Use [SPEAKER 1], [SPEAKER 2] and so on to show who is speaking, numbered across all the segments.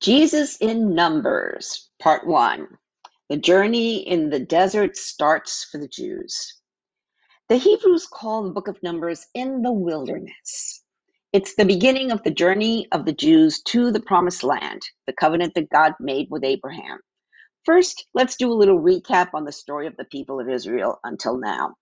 [SPEAKER 1] Jesus in Numbers, Part 1. The journey in the desert starts for the Jews. The Hebrews call the book of Numbers in the wilderness. It's the beginning of the journey of the Jews to the promised land, the covenant that God made with Abraham. First, let's do a little recap on the story of the people of Israel until now.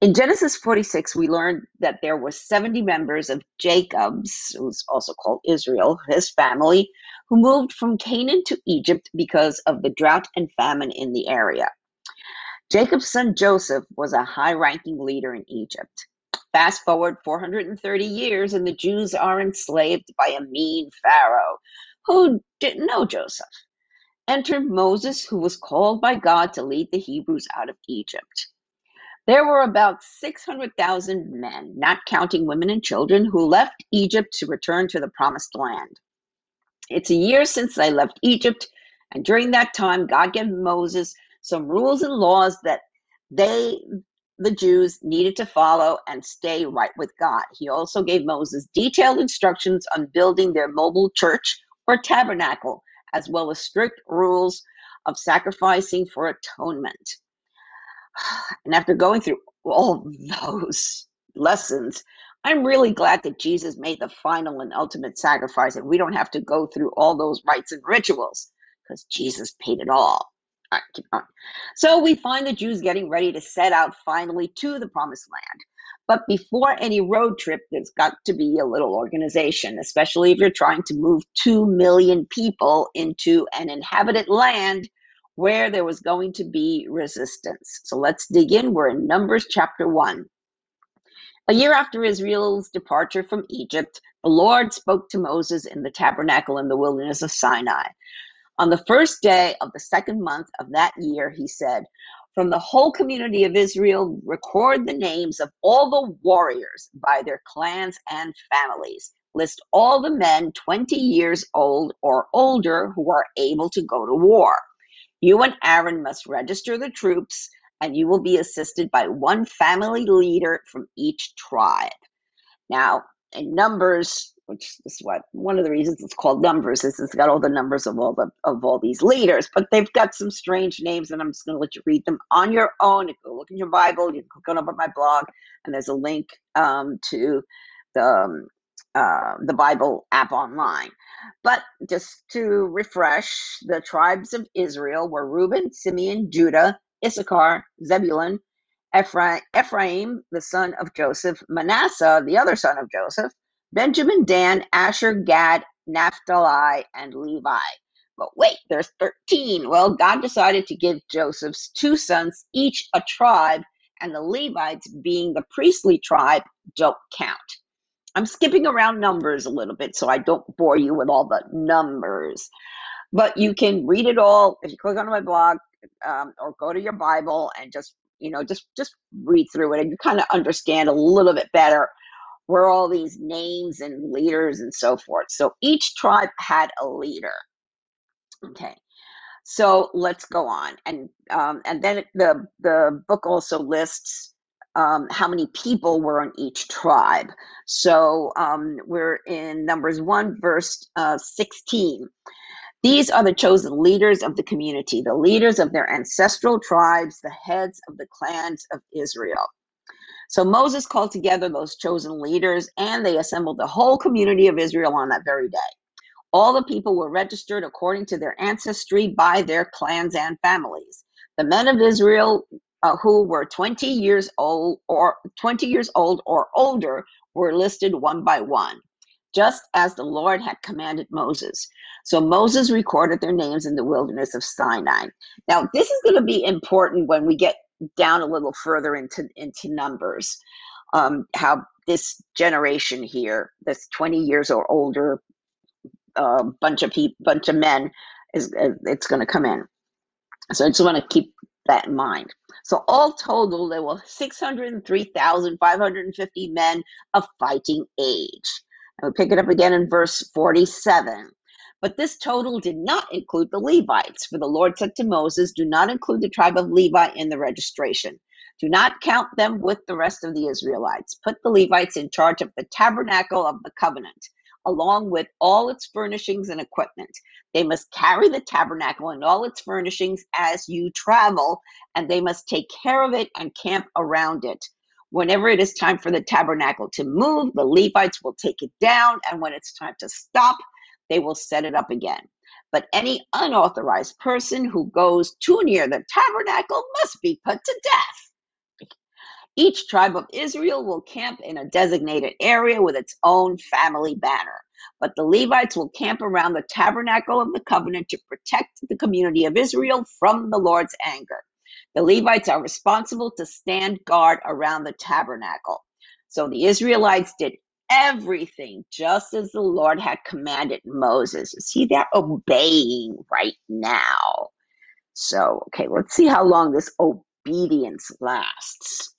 [SPEAKER 1] In Genesis 46, we learned that there were 70 members of Jacob's, who's also called Israel, his family, who moved from Canaan to Egypt because of the drought and famine in the area. Jacob's son Joseph was a high ranking leader in Egypt. Fast forward 430 years, and the Jews are enslaved by a mean Pharaoh who didn't know Joseph. Entered Moses, who was called by God to lead the Hebrews out of Egypt. There were about 600,000 men, not counting women and children, who left Egypt to return to the promised land. It's a year since I left Egypt, and during that time, God gave Moses some rules and laws that they, the Jews, needed to follow and stay right with God. He also gave Moses detailed instructions on building their mobile church or tabernacle, as well as strict rules of sacrificing for atonement. And after going through all those lessons, I'm really glad that Jesus made the final and ultimate sacrifice and we don't have to go through all those rites and rituals because Jesus paid it all. All right. So we find the Jews getting ready to set out finally to the promised land. But before any road trip, there's got to be a little organization, especially if you're trying to move 2 million people into an inhabited land where there was going to be resistance. So let's dig in. We're in Numbers chapter 1. A year after Israel's departure from Egypt, the Lord spoke to Moses in the tabernacle in the wilderness of Sinai. On the first day of the second month of that year, he said, From the whole community of Israel, record the names of all the warriors by their clans and families. List all the men 20 years old or older who are able to go to war. You and Aaron must register the troops, and you will be assisted by one family leader from each tribe. Now, in Numbers, which is what one of the reasons it's called Numbers is it's got all the numbers of all the of all these leaders, but they've got some strange names, and I'm just going to let you read them on your own. You look in your Bible. You can go up on my blog, and there's a link um, to the um, uh, the Bible app online. But just to refresh, the tribes of Israel were Reuben, Simeon, Judah, Issachar, Zebulun, Ephraim, Ephraim, the son of Joseph, Manasseh, the other son of Joseph, Benjamin, Dan, Asher, Gad, Naphtali, and Levi. But wait, there's 13. Well, God decided to give Joseph's two sons each a tribe, and the Levites, being the priestly tribe, don't count. I'm skipping around numbers a little bit so I don't bore you with all the numbers. But you can read it all if you click on my blog um, or go to your Bible and just you know just just read through it and you kind of understand a little bit better where all these names and leaders and so forth. So each tribe had a leader. Okay. So let's go on, and um, and then the the book also lists um, how many people were on each tribe. So um, we're in Numbers 1, verse uh, 16. These are the chosen leaders of the community, the leaders of their ancestral tribes, the heads of the clans of Israel. So Moses called together those chosen leaders and they assembled the whole community of Israel on that very day. All the people were registered according to their ancestry by their clans and families. The men of Israel uh, who were 20 years old or 20 years old or older were listed one by one, just as the Lord had commanded Moses. So Moses recorded their names in the wilderness of Sinai. Now, this is going to be important when we get down a little further into into numbers. Um, how this generation here, this 20 years or older uh, bunch of people, bunch of men, is it's going to come in. So I just want to keep that in mind. So all total, there were 603,550 men of fighting age. And we pick it up again in verse 47. But this total did not include the Levites, for the Lord said to Moses, Do not include the tribe of Levi in the registration. Do not count them with the rest of the Israelites. Put the Levites in charge of the tabernacle of the covenant, along with all its furnishings and equipment. They must carry the tabernacle and all its furnishings as you travel, and they must take care of it and camp around it. Whenever it is time for the tabernacle to move, the Levites will take it down, and when it's time to stop, they will set it up again. But any unauthorized person who goes too near the tabernacle must be put to death. Each tribe of Israel will camp in a designated area with its own family banner. But the Levites will camp around the tabernacle of the covenant to protect the community of Israel from the Lord's anger. The Levites are responsible to stand guard around the tabernacle. So the Israelites did everything just as the Lord had commanded Moses. See, they're obeying right now. So, okay, let's see how long this obedience lasts.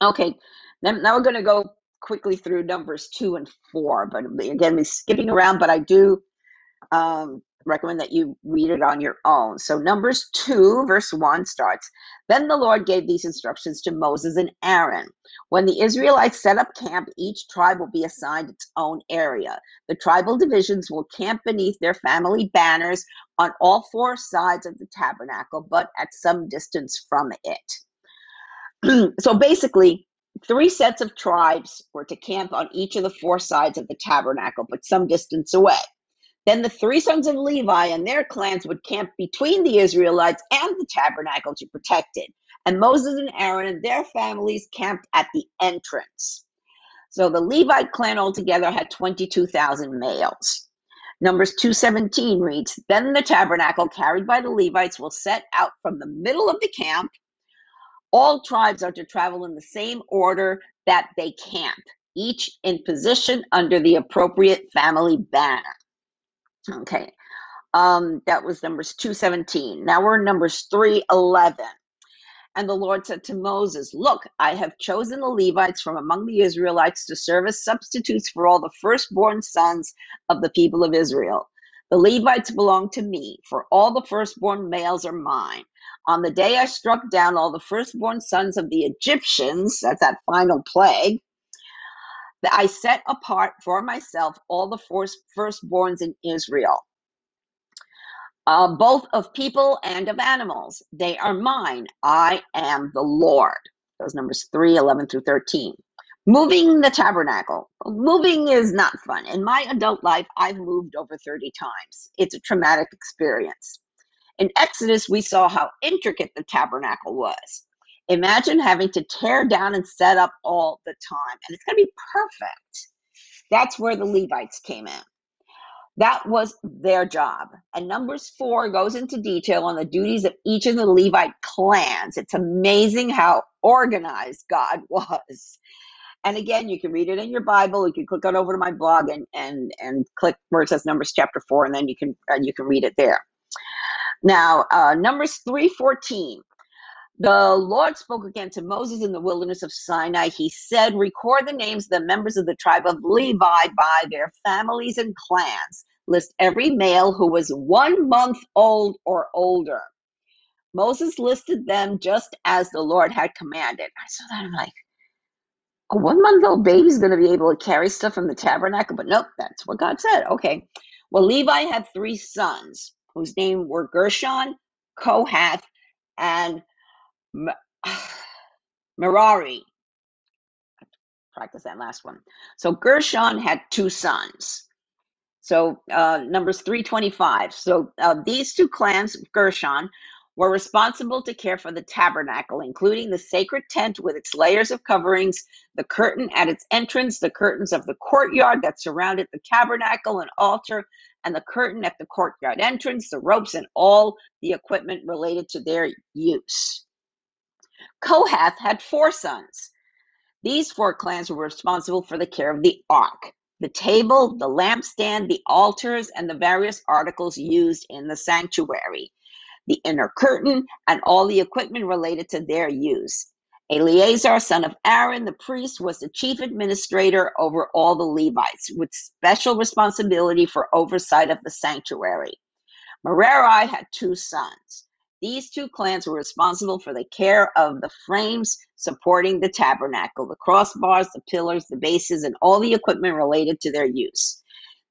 [SPEAKER 1] Okay, now we're going to go quickly through numbers two and four, but again, we're skipping around, but I do um, recommend that you read it on your own. So, Numbers 2, verse 1 starts Then the Lord gave these instructions to Moses and Aaron. When the Israelites set up camp, each tribe will be assigned its own area. The tribal divisions will camp beneath their family banners on all four sides of the tabernacle, but at some distance from it. so, basically, three sets of tribes were to camp on each of the four sides of the tabernacle, but some distance away. Then the three sons of Levi and their clans would camp between the Israelites and the tabernacle to protect it. And Moses and Aaron and their families camped at the entrance. So the Levite clan altogether had 22,000 males. Numbers 217 reads Then the tabernacle carried by the Levites will set out from the middle of the camp. All tribes are to travel in the same order that they camp, each in position under the appropriate family banner. Okay. Um, that was numbers 217. Now we're in numbers 311. And the Lord said to Moses, Look, I have chosen the Levites from among the Israelites to serve as substitutes for all the firstborn sons of the people of Israel. The Levites belong to me, for all the firstborn males are mine. On the day I struck down all the firstborn sons of the Egyptians, that's that final plague, that I set apart for myself all the first, firstborns in Israel, uh, both of people and of animals. They are mine. I am the Lord. Those numbers 3, 11 through 13. Moving the tabernacle. Moving is not fun. In my adult life, I've moved over 30 times. It's a traumatic experience. In Exodus, we saw how intricate the tabernacle was. Imagine having to tear down and set up all the time, and it's going to be perfect. That's where the Levites came in. That was their job. And Numbers 4 goes into detail on the duties of each of the Levite clans. It's amazing how organized God was. And again, you can read it in your Bible. You can click on over to my blog and and and click where it says Numbers chapter four, and then you can uh, you can read it there. Now, uh, Numbers three fourteen. The Lord spoke again to Moses in the wilderness of Sinai. He said, Record the names of the members of the tribe of Levi by their families and clans. List every male who was one month old or older. Moses listed them just as the Lord had commanded. I saw that. I'm like, a one month old baby's going to be able to carry stuff from the tabernacle. But nope, that's what God said. Okay. Well, Levi had three sons whose names were Gershon, Kohath, and Merari. Practice that last one. So Gershon had two sons. So uh, numbers 325. So uh, these two clans, Gershon, were responsible to care for the tabernacle, including the sacred tent with its layers of coverings, the curtain at its entrance, the curtains of the courtyard that surrounded the tabernacle and altar, and the curtain at the courtyard entrance, the ropes, and all the equipment related to their use. Kohath had four sons. These four clans were responsible for the care of the ark, the table, the lampstand, the altars, and the various articles used in the sanctuary, the inner curtain, and all the equipment related to their use. Eleazar, son of Aaron, the priest, was the chief administrator over all the Levites, with special responsibility for oversight of the sanctuary. Merari had two sons. These two clans were responsible for the care of the frames supporting the tabernacle, the crossbars, the pillars, the bases, and all the equipment related to their use.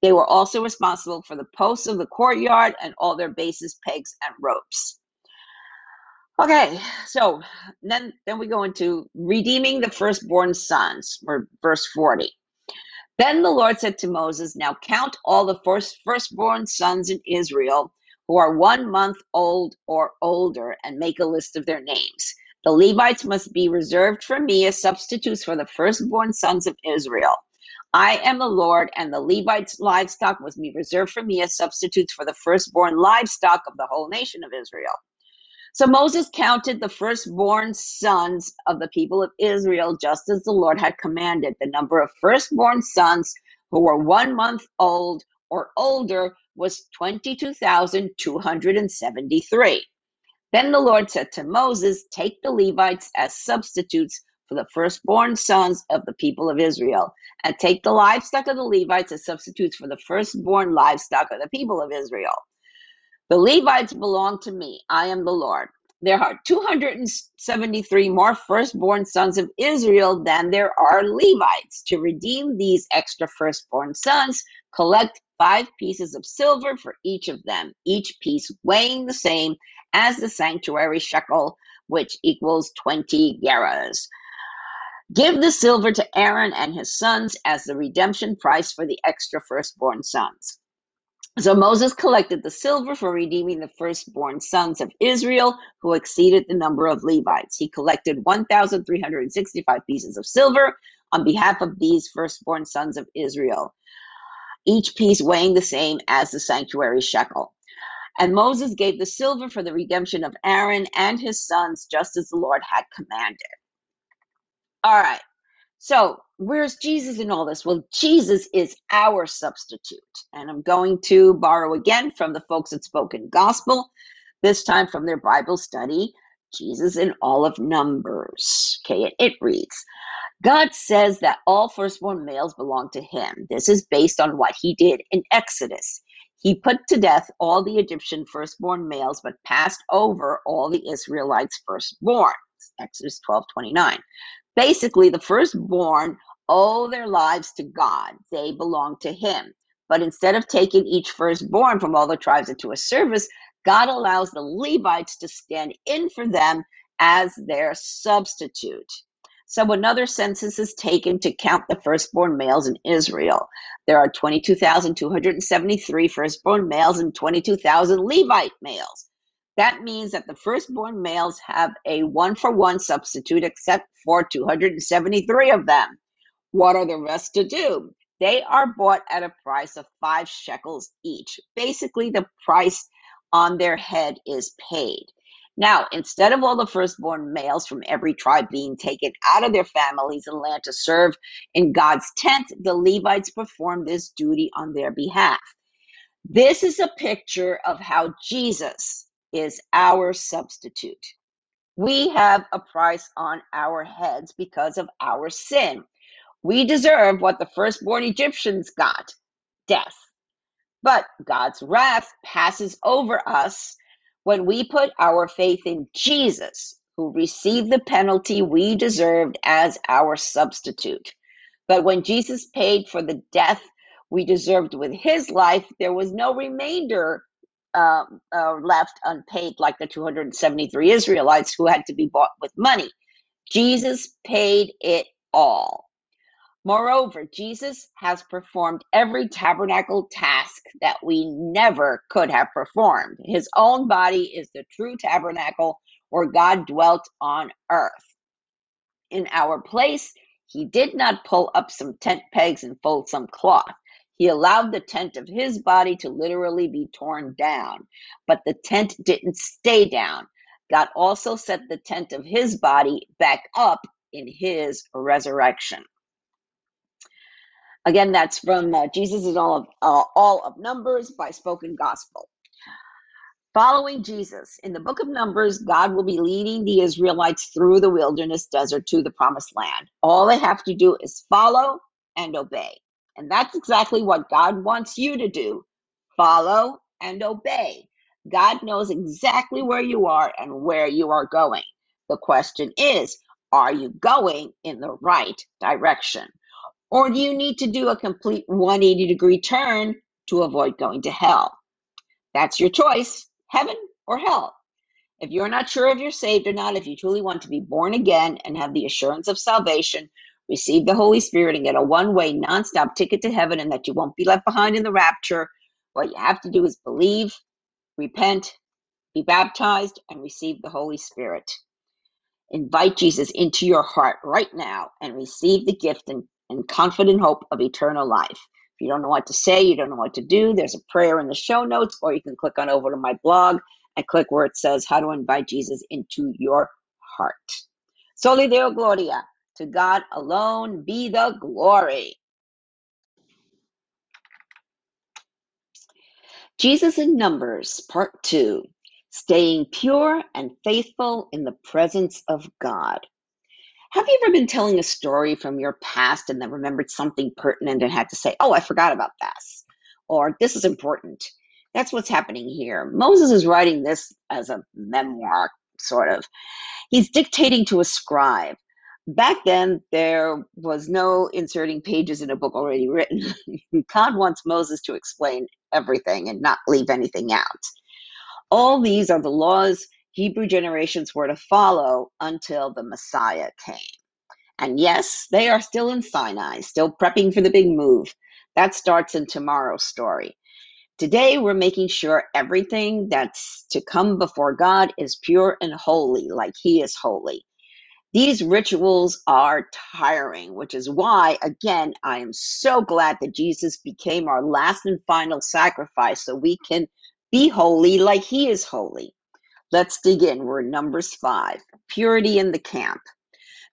[SPEAKER 1] They were also responsible for the posts of the courtyard and all their bases, pegs, and ropes. Okay, so then then we go into redeeming the firstborn sons, or verse 40. Then the Lord said to Moses, Now count all the first firstborn sons in Israel who are one month old or older, and make a list of their names. The Levites must be reserved for me as substitutes for the firstborn sons of Israel. I am the Lord, and the Levites' livestock was me reserved for me as substitutes for the firstborn livestock of the whole nation of Israel. So Moses counted the firstborn sons of the people of Israel just as the Lord had commanded. The number of firstborn sons who were one month old or older was 22,273. Then the Lord said to Moses, Take the Levites as substitutes for the firstborn sons of the people of Israel, and take the livestock of the Levites as substitutes for the firstborn livestock of the people of Israel. The Levites belong to me. I am the Lord. There are 273 more firstborn sons of Israel than there are Levites. To redeem these extra firstborn sons, collect five pieces of silver for each of them, each piece weighing the same as the sanctuary shekel, which equals 20 gerahs. Give the silver to Aaron and his sons as the redemption price for the extra firstborn sons. So Moses collected the silver for redeeming the firstborn sons of Israel who exceeded the number of Levites. He collected 1,365 pieces of silver on behalf of these firstborn sons of Israel, each piece weighing the same as the sanctuary shekel. And Moses gave the silver for the redemption of Aaron and his sons, just as the Lord had commanded. All right. So, where's Jesus in all this? Well, Jesus is our substitute. And I'm going to borrow again from the folks at Spoken Gospel, this time from their Bible study, Jesus in all of Numbers. Okay, it, it reads God says that all firstborn males belong to him. This is based on what he did in Exodus. He put to death all the Egyptian firstborn males, but passed over all the Israelites' firstborn. Exodus 12 29 basically the firstborn owe their lives to God. They belong to Him. But instead of taking each firstborn from all the tribes into a service, God allows the Levites to stand in for them as their substitute. So another census is taken to count the firstborn males in Israel. There are 22,273 firstborn males and 22,000 Levite males. That means that the firstborn males have a one for one substitute, except for 273 of them. What are the rest to do? They are bought at a price of five shekels each. Basically, the price on their head is paid. Now, instead of all the firstborn males from every tribe being taken out of their families and land to serve in God's tent, the Levites perform this duty on their behalf. This is a picture of how Jesus is our substitute. We have a price on our heads because of our sin. We deserve what the firstborn Egyptians got death. But God's wrath passes over us when we put our faith in Jesus, who received the penalty we deserved as our substitute. But when Jesus paid for the death we deserved with his life, there was no remainder uh, uh, left unpaid, like the 273 Israelites who had to be bought with money. Jesus paid it all. Moreover, Jesus has performed every tabernacle task that we never could have performed. His own body is the true tabernacle where God dwelt on earth. In our place, he did not pull up some tent pegs and fold some cloth. He allowed the tent of his body to literally be torn down, but the tent didn't stay down. God also set the tent of his body back up in his resurrection. Again, that's from uh, Jesus is all of uh, all of Numbers by Spoken Gospel. Following Jesus in the book of Numbers, God will be leading the Israelites through the wilderness desert to the promised land. All they have to do is follow and obey. And that's exactly what God wants you to do follow and obey. God knows exactly where you are and where you are going. The question is, are you going in the right direction? Or do you need to do a complete 180 degree turn to avoid going to hell? That's your choice heaven or hell. If you're not sure if you're saved or not, if you truly want to be born again and have the assurance of salvation, receive the Holy Spirit and get a one way, non-stop ticket to heaven and that you won't be left behind in the rapture, what you have to do is believe, repent, be baptized, and receive the Holy Spirit. Invite Jesus into your heart right now and receive the gift and, and confident hope of eternal life. If you don't know what to say, you don't know what to do, there's a prayer in the show notes, or you can click on over to my blog and click where it says how to invite Jesus into your heart. Soli Deo Gloria. To God alone be the glory. Jesus in Numbers, Part 2 Staying Pure and Faithful in the Presence of God. Have you ever been telling a story from your past and then remembered something pertinent and had to say, Oh, I forgot about this? Or this is important? That's what's happening here. Moses is writing this as a memoir, sort of. He's dictating to a scribe. Back then, there was no inserting pages in a book already written. God wants Moses to explain everything and not leave anything out. All these are the laws Hebrew generations were to follow until the Messiah came. And yes, they are still in Sinai, still prepping for the big move. That starts in tomorrow's story. Today, we're making sure everything that's to come before God is pure and holy, like He is holy. These rituals are tiring, which is why, again, I am so glad that Jesus became our last and final sacrifice so we can be holy like He is holy. Let's dig in. We're in Numbers 5 Purity in the Camp.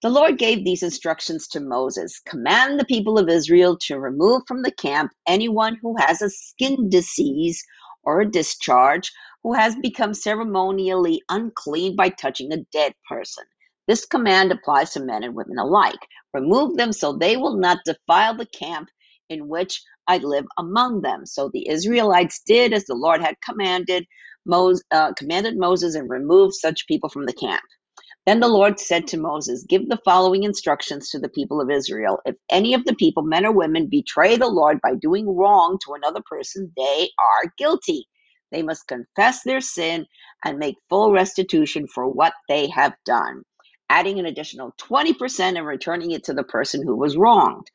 [SPEAKER 1] The Lord gave these instructions to Moses Command the people of Israel to remove from the camp anyone who has a skin disease or a discharge, who has become ceremonially unclean by touching a dead person. This command applies to men and women alike. Remove them so they will not defile the camp in which I live among them. So the Israelites did as the Lord had commanded, Moses, uh, commanded Moses and removed such people from the camp. Then the Lord said to Moses, Give the following instructions to the people of Israel. If any of the people, men or women, betray the Lord by doing wrong to another person, they are guilty. They must confess their sin and make full restitution for what they have done, adding an additional 20% and returning it to the person who was wronged.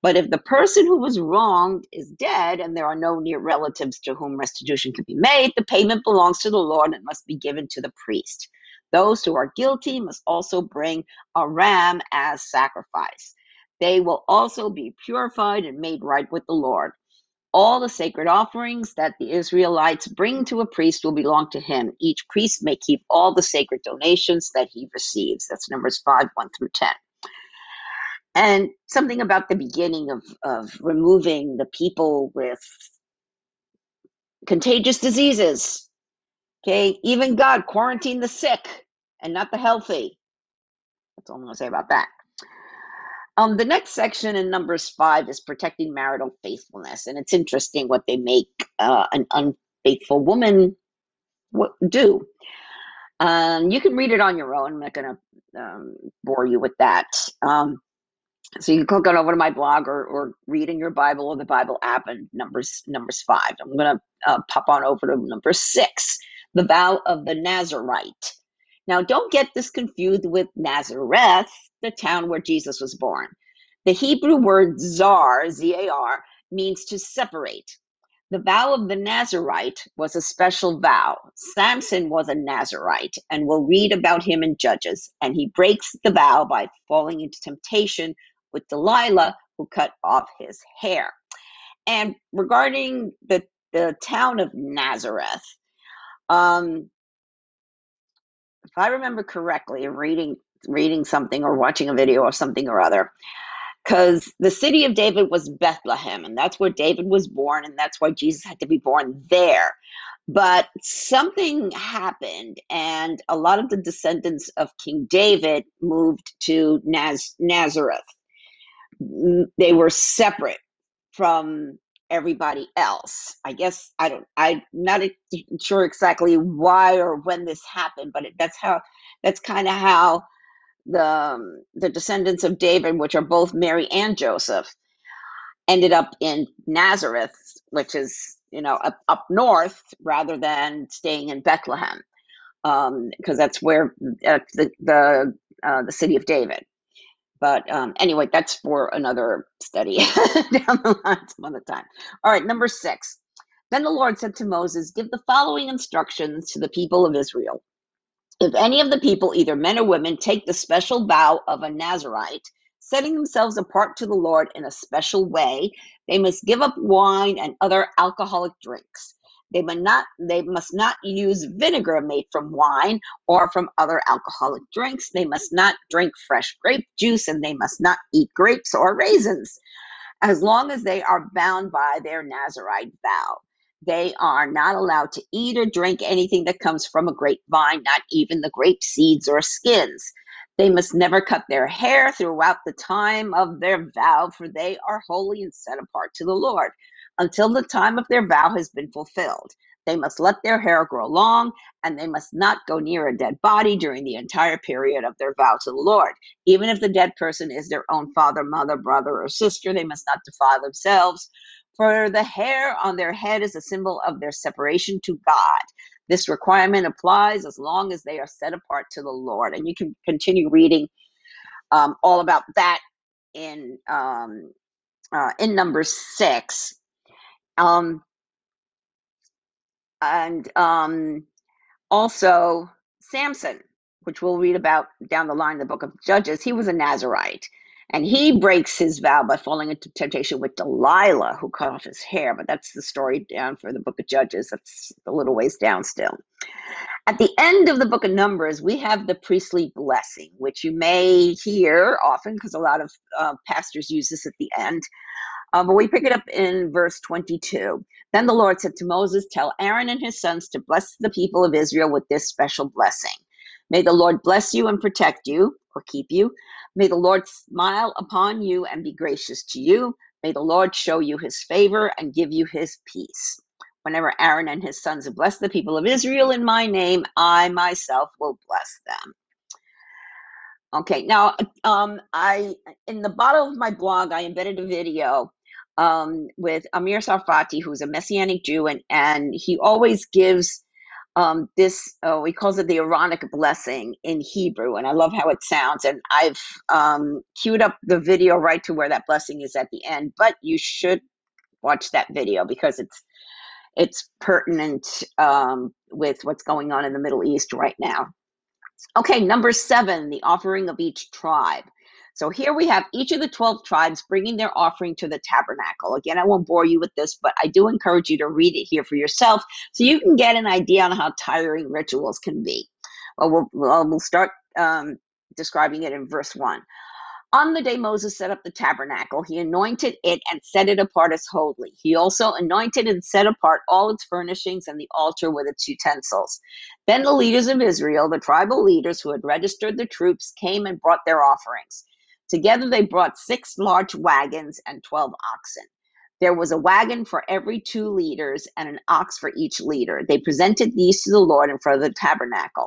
[SPEAKER 1] But if the person who was wronged is dead and there are no near relatives to whom restitution can be made, the payment belongs to the Lord and must be given to the priest. Those who are guilty must also bring a ram as sacrifice. They will also be purified and made right with the Lord. All the sacred offerings that the Israelites bring to a priest will belong to him. Each priest may keep all the sacred donations that he receives. That's Numbers 5 1 through 10 and something about the beginning of, of removing the people with contagious diseases. Okay, even God quarantined the sick and not the healthy. That's all I'm going to say about that. Um, the next section in Numbers 5 is protecting marital faithfulness. And it's interesting what they make uh, an unfaithful woman do. Um, you can read it on your own. I'm not going to um, bore you with that. Um, so you can click on over to my blog or, or read in your Bible or the Bible app and numbers numbers five. I'm gonna uh, pop on over to number six, the vow of the Nazarite. Now don't get this confused with Nazareth, the town where Jesus was born. The Hebrew word zar, Z-A-R, means to separate. The vow of the Nazarite was a special vow. Samson was a Nazarite, and we'll read about him in Judges. And he breaks the vow by falling into temptation with Delilah, who cut off his hair. And regarding the, the town of Nazareth, um, if I remember correctly, reading reading something or watching a video or something or other, because the city of David was Bethlehem, and that's where David was born, and that's why Jesus had to be born there. But something happened, and a lot of the descendants of King David moved to Naz- Nazareth they were separate from everybody else. I guess I don't. I'm not sure exactly why or when this happened, but it, that's how. That's kind of how the um, the descendants of David, which are both Mary and Joseph, ended up in Nazareth, which is you know up, up north, rather than staying in Bethlehem, because um, that's where uh, the the uh, the city of David. But um, anyway, that's for another study down the line some other time. All right, number six. Then the Lord said to Moses, Give the following instructions to the people of Israel. If any of the people, either men or women, take the special vow of a Nazarite, setting themselves apart to the Lord in a special way, they must give up wine and other alcoholic drinks. They must not they must not use vinegar made from wine or from other alcoholic drinks. They must not drink fresh grape juice and they must not eat grapes or raisins as long as they are bound by their Nazarite vow. They are not allowed to eat or drink anything that comes from a grapevine, not even the grape seeds or skins. They must never cut their hair throughout the time of their vow, for they are holy and set apart to the Lord until the time of their vow has been fulfilled. They must let their hair grow long, and they must not go near a dead body during the entire period of their vow to the Lord. Even if the dead person is their own father, mother, brother, or sister, they must not defile themselves, for the hair on their head is a symbol of their separation to God. This requirement applies as long as they are set apart to the Lord. And you can continue reading um, all about that in um, uh, in number six. Um, and um, also Samson, which we'll read about down the line in the book of Judges, he was a Nazarite. And he breaks his vow by falling into temptation with Delilah, who cut off his hair. But that's the story down for the book of Judges. That's a little ways down still. At the end of the book of Numbers, we have the priestly blessing, which you may hear often because a lot of uh, pastors use this at the end. Uh, but we pick it up in verse 22. Then the Lord said to Moses, Tell Aaron and his sons to bless the people of Israel with this special blessing. May the Lord bless you and protect you or keep you. May the Lord smile upon you and be gracious to you. May the Lord show you his favor and give you his peace. Whenever Aaron and his sons have blessed the people of Israel in my name, I myself will bless them. Okay, now um, I in the bottom of my blog I embedded a video um, with Amir Tsarfati, who's a Messianic Jew, and, and he always gives um, this, oh, he calls it the Aaronic blessing in Hebrew, and I love how it sounds. And I've um, queued up the video right to where that blessing is at the end, but you should watch that video because it's it's pertinent um, with what's going on in the Middle East right now. Okay, number seven, the offering of each tribe. So here we have each of the 12 tribes bringing their offering to the tabernacle. Again, I won't bore you with this, but I do encourage you to read it here for yourself so you can get an idea on how tiring rituals can be. Well, we'll, we'll start um, describing it in verse 1. On the day Moses set up the tabernacle, he anointed it and set it apart as holy. He also anointed and set apart all its furnishings and the altar with its utensils. Then the leaders of Israel, the tribal leaders who had registered the troops, came and brought their offerings. Together they brought six large wagons and 12 oxen. There was a wagon for every two leaders and an ox for each leader. They presented these to the Lord in front of the tabernacle.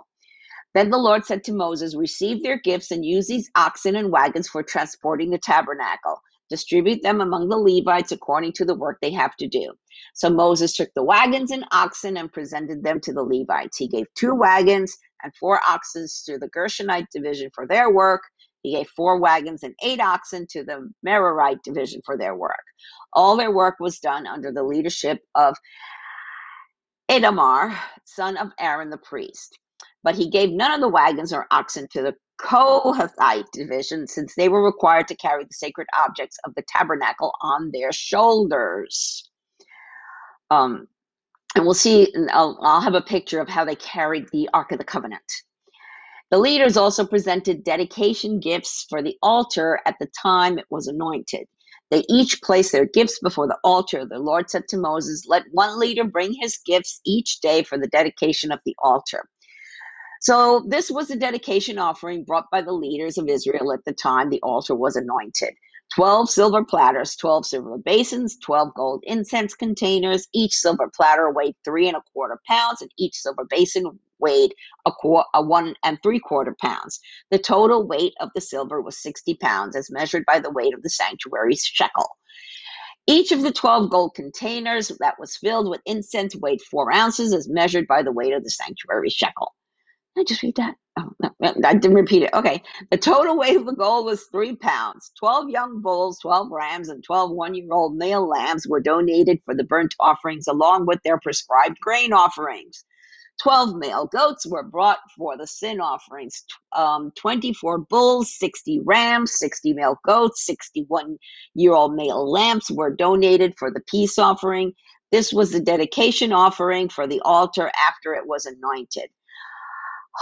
[SPEAKER 1] Then the Lord said to Moses, Receive their gifts and use these oxen and wagons for transporting the tabernacle. Distribute them among the Levites according to the work they have to do. So Moses took the wagons and oxen and presented them to the Levites. He gave two wagons and four oxen to the Gershonite division for their work, he gave four wagons and eight oxen to the Merarite division for their work. All their work was done under the leadership of Ithamar, son of Aaron the priest. But he gave none of the wagons or oxen to the Kohathite division, since they were required to carry the sacred objects of the tabernacle on their shoulders. Um, and we'll see, I'll, I'll have a picture of how they carried the Ark of the Covenant. The leaders also presented dedication gifts for the altar at the time it was anointed. They each placed their gifts before the altar. The Lord said to Moses, Let one leader bring his gifts each day for the dedication of the altar. So, this was a dedication offering brought by the leaders of Israel at the time the altar was anointed. 12 silver platters, 12 silver basins, 12 gold incense containers. Each silver platter weighed three and a quarter pounds, and each silver basin weighed a, qu- a one and three quarter pounds. The total weight of the silver was 60 pounds, as measured by the weight of the sanctuary's shekel. Each of the 12 gold containers that was filled with incense weighed four ounces, as measured by the weight of the sanctuary shekel. Did I just read that? Oh, no, I didn't repeat it. Okay. The total weight of the gold was three pounds. 12 young bulls, 12 rams, and 12 one year old male lambs were donated for the burnt offerings along with their prescribed grain offerings. 12 male goats were brought for the sin offerings. Um, 24 bulls, 60 rams, 60 male goats, 61 year old male lambs were donated for the peace offering. This was the dedication offering for the altar after it was anointed.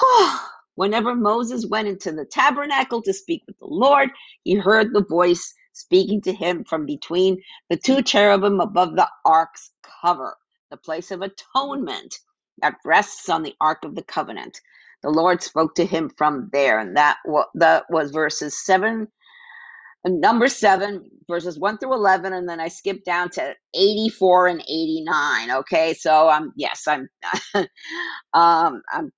[SPEAKER 1] Whenever Moses went into the tabernacle to speak with the Lord, he heard the voice speaking to him from between the two cherubim above the ark's cover, the place of atonement that rests on the ark of the covenant. The Lord spoke to him from there, and that that was verses seven, number seven, verses one through eleven, and then I skipped down to eighty-four and eighty-nine. Okay, so um, yes, I'm, um, I'm,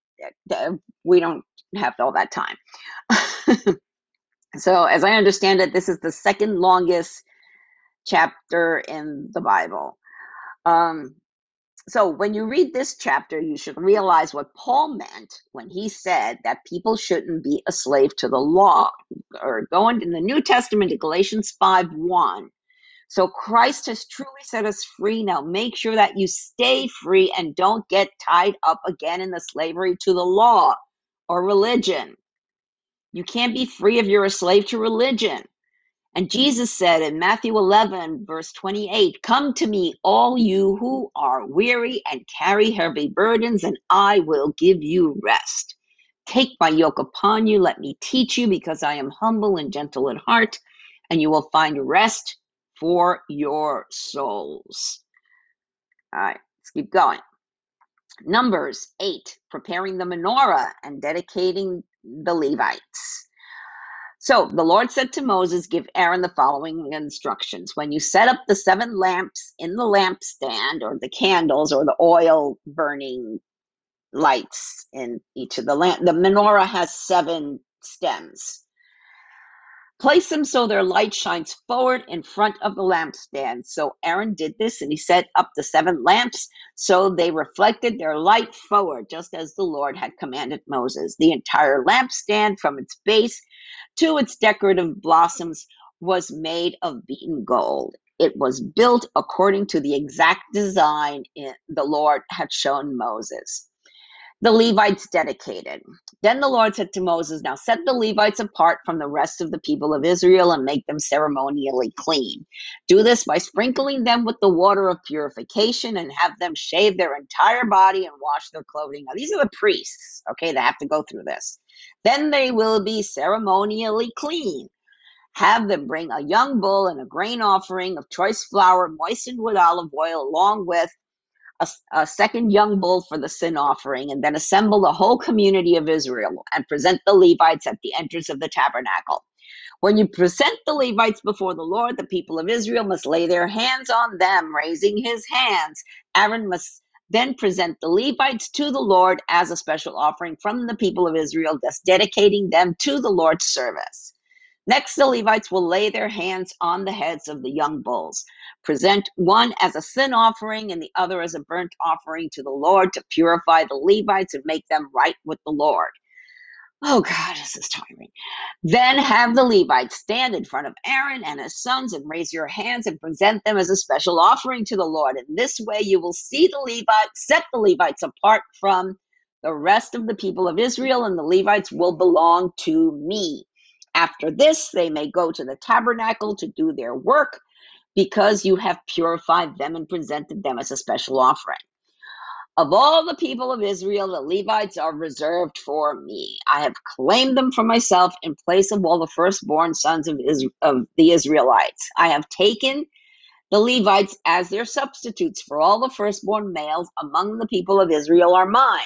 [SPEAKER 1] uh, we don't have all that time. so, as I understand it, this is the second longest chapter in the Bible. Um, so when you read this chapter, you should realize what Paul meant when he said that people shouldn't be a slave to the law. Or going in the New Testament to Galatians 5 1. So Christ has truly set us free. Now make sure that you stay free and don't get tied up again in the slavery to the law or religion. You can't be free if you're a slave to religion. And Jesus said in Matthew 11, verse 28, Come to me, all you who are weary and carry heavy burdens, and I will give you rest. Take my yoke upon you. Let me teach you, because I am humble and gentle at heart, and you will find rest for your souls. All right, let's keep going. Numbers 8, preparing the menorah and dedicating the Levites. So the Lord said to Moses, Give Aaron the following instructions. When you set up the seven lamps in the lampstand, or the candles, or the oil burning lights in each of the lamp, the menorah has seven stems. Place them so their light shines forward in front of the lampstand. So Aaron did this and he set up the seven lamps so they reflected their light forward, just as the Lord had commanded Moses. The entire lampstand from its base to its decorative blossoms was made of beaten gold. It was built according to the exact design the Lord had shown Moses the Levites dedicated. Then the Lord said to Moses, Now set the Levites apart from the rest of the people of Israel and make them ceremonially clean. Do this by sprinkling them with the water of purification and have them shave their entire body and wash their clothing. Now, these are the priests, okay, that have to go through this. Then they will be ceremonially clean. Have them bring a young bull and a grain offering of choice flour moistened with olive oil, along with a, a second young bull for the sin offering, and then assemble the whole community of Israel and present the Levites at the entrance of the tabernacle. When you present the Levites before the Lord, the people of Israel must lay their hands on them, raising his hands. Aaron must then present the Levites to the Lord as a special offering from the people of Israel, thus dedicating them to the Lord's service. Next, the Levites will lay their hands on the heads of the young bulls, present one as a sin offering and the other as a burnt offering to the Lord to purify the Levites and make them right with the Lord. Oh God, this is tiring. Then have the Levites stand in front of Aaron and his sons and raise your hands and present them as a special offering to the Lord. In this way, you will see the Levites, set the Levites apart from the rest of the people of Israel, and the Levites will belong to me. After this, they may go to the tabernacle to do their work because you have purified them and presented them as a special offering. Of all the people of Israel, the Levites are reserved for me. I have claimed them for myself in place of all the firstborn sons of, Israel, of the Israelites. I have taken the Levites as their substitutes for all the firstborn males among the people of Israel are mine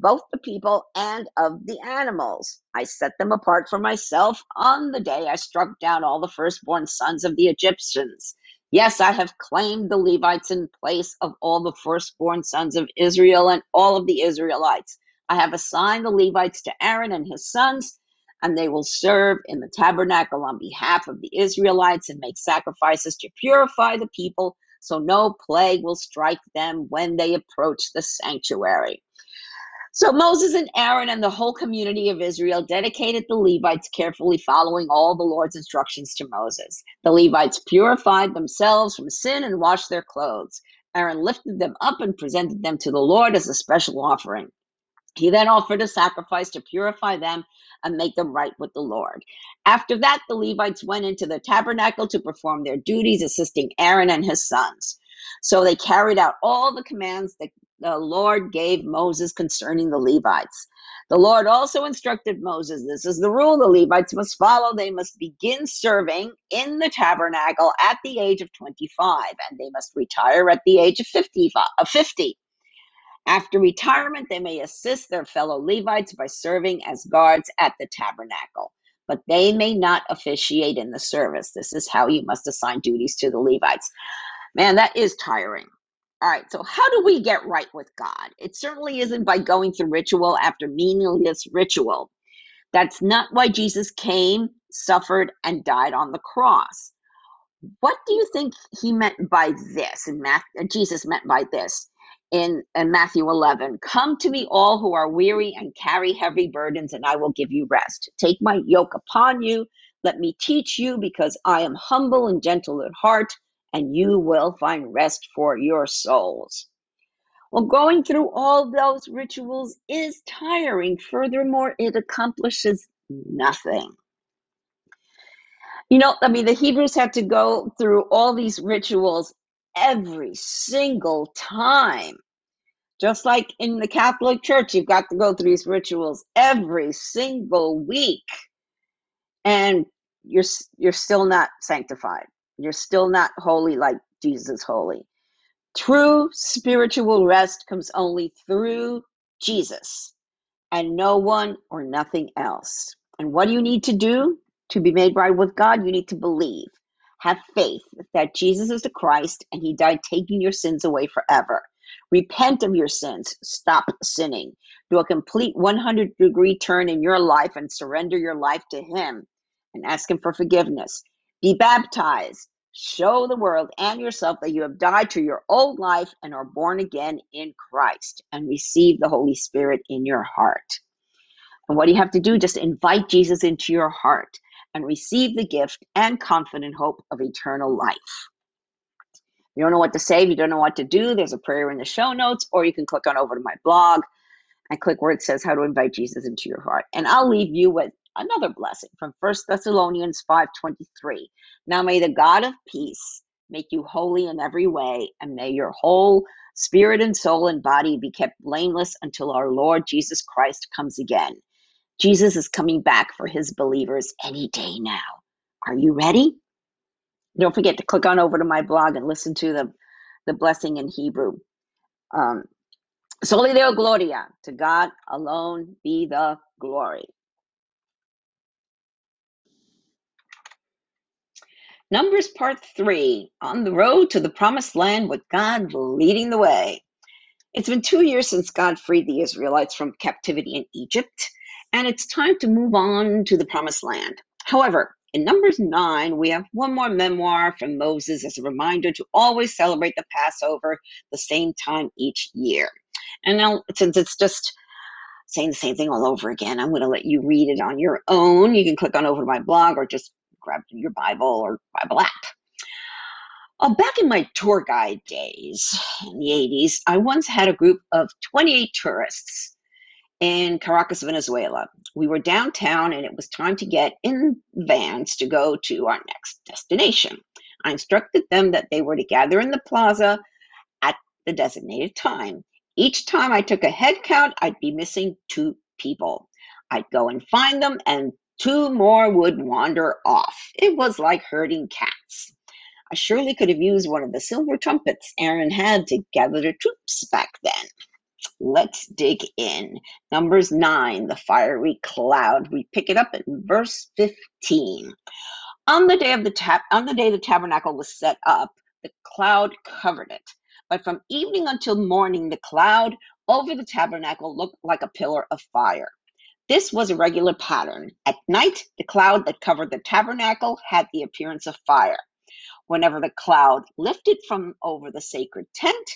[SPEAKER 1] both the people and of the animals. I set them apart for myself on the day I struck down all the firstborn sons of the Egyptians. Yes, I have claimed the Levites in place of all the firstborn sons of Israel and all of the Israelites. I have assigned the Levites to Aaron and his sons, and they will serve in the tabernacle on behalf of the Israelites and make sacrifices to purify the people so no plague will strike them when they approach the sanctuary. So Moses and Aaron and the whole community of Israel dedicated the Levites, carefully following all the Lord's instructions to Moses. The Levites purified themselves from sin and washed their clothes. Aaron lifted them up and presented them to the Lord as a special offering. He then offered a sacrifice to purify them and make them right with the Lord. After that, the Levites went into the tabernacle to perform their duties, assisting Aaron and his sons. So they carried out all the commands that the Lord gave Moses concerning the Levites. The Lord also instructed Moses this is the rule the Levites must follow. They must begin serving in the tabernacle at the age of 25, and they must retire at the age of 50. Uh, After retirement, they may assist their fellow Levites by serving as guards at the tabernacle, but they may not officiate in the service. This is how you must assign duties to the Levites. Man, that is tiring. All right, so how do we get right with God? It certainly isn't by going through ritual after meaningless ritual. That's not why Jesus came, suffered, and died on the cross. What do you think he meant by this? And uh, Jesus meant by this in, in Matthew 11 Come to me, all who are weary and carry heavy burdens, and I will give you rest. Take my yoke upon you. Let me teach you, because I am humble and gentle at heart and you will find rest for your souls. Well, going through all those rituals is tiring. Furthermore, it accomplishes nothing. You know, I mean, the Hebrews had to go through all these rituals every single time. Just like in the Catholic Church, you've got to go through these rituals every single week. And you're you're still not sanctified. You're still not holy like Jesus is holy. True spiritual rest comes only through Jesus and no one or nothing else. And what do you need to do to be made right with God? You need to believe, have faith that Jesus is the Christ and he died taking your sins away forever. Repent of your sins, stop sinning, do a complete 100 degree turn in your life and surrender your life to him and ask him for forgiveness. Be baptized. Show the world and yourself that you have died to your old life and are born again in Christ and receive the Holy Spirit in your heart. And what do you have to do? Just invite Jesus into your heart and receive the gift and confident hope of eternal life. You don't know what to say, you don't know what to do, there's a prayer in the show notes, or you can click on over to my blog and click where it says how to invite Jesus into your heart. And I'll leave you with another blessing from First Thessalonians 5:23. Now may the God of peace make you holy in every way, and may your whole spirit and soul and body be kept blameless until our Lord Jesus Christ comes again. Jesus is coming back for his believers any day now. Are you ready? Don't forget to click on over to my blog and listen to the, the blessing in Hebrew. Um, Soli Deo Gloria, to God alone be the glory. Numbers part three on the road to the promised land with God leading the way. It's been two years since God freed the Israelites from captivity in Egypt, and it's time to move on to the promised land. However, in Numbers 9, we have one more memoir from Moses as a reminder to always celebrate the Passover the same time each year. And now, since it's just saying the same thing all over again, I'm going to let you read it on your own. You can click on over to my blog or just grab your Bible or Bible app. Uh, back in my tour guide days in the 80s, I once had a group of 28 tourists in Caracas, Venezuela. We were downtown and it was time to get in vans to go to our next destination. I instructed them that they were to gather in the plaza at the designated time. Each time I took a head count, I'd be missing two people. I'd go and find them and Two more would wander off. It was like herding cats. I surely could have used one of the silver trumpets Aaron had to gather the troops back then. Let's dig in. Numbers 9, the fiery cloud. We pick it up in verse 15. On the day of the tab- on the day the tabernacle was set up, the cloud covered it. But from evening until morning, the cloud over the tabernacle looked like a pillar of fire. This was a regular pattern. At night, the cloud that covered the tabernacle had the appearance of fire. Whenever the cloud lifted from over the sacred tent,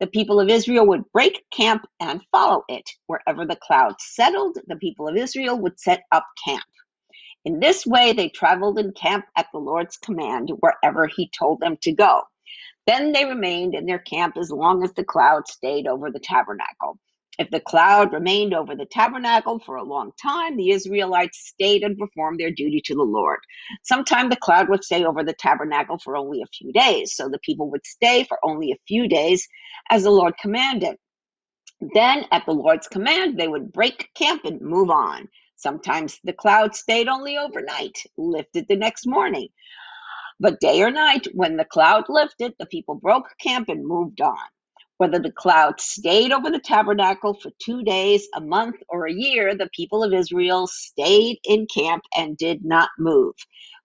[SPEAKER 1] the people of Israel would break camp and follow it. Wherever the cloud settled, the people of Israel would set up camp. In this way, they traveled in camp at the Lord's command wherever he told them to go. Then they remained in their camp as long as the cloud stayed over the tabernacle. If the cloud remained over the tabernacle for a long time, the Israelites stayed and performed their duty to the Lord. Sometimes the cloud would stay over the tabernacle for only a few days, so the people would stay for only a few days as the Lord commanded. Then, at the Lord's command, they would break camp and move on. Sometimes the cloud stayed only overnight, lifted the next morning. But day or night, when the cloud lifted, the people broke camp and moved on. Whether the cloud stayed over the tabernacle for two days, a month, or a year, the people of Israel stayed in camp and did not move.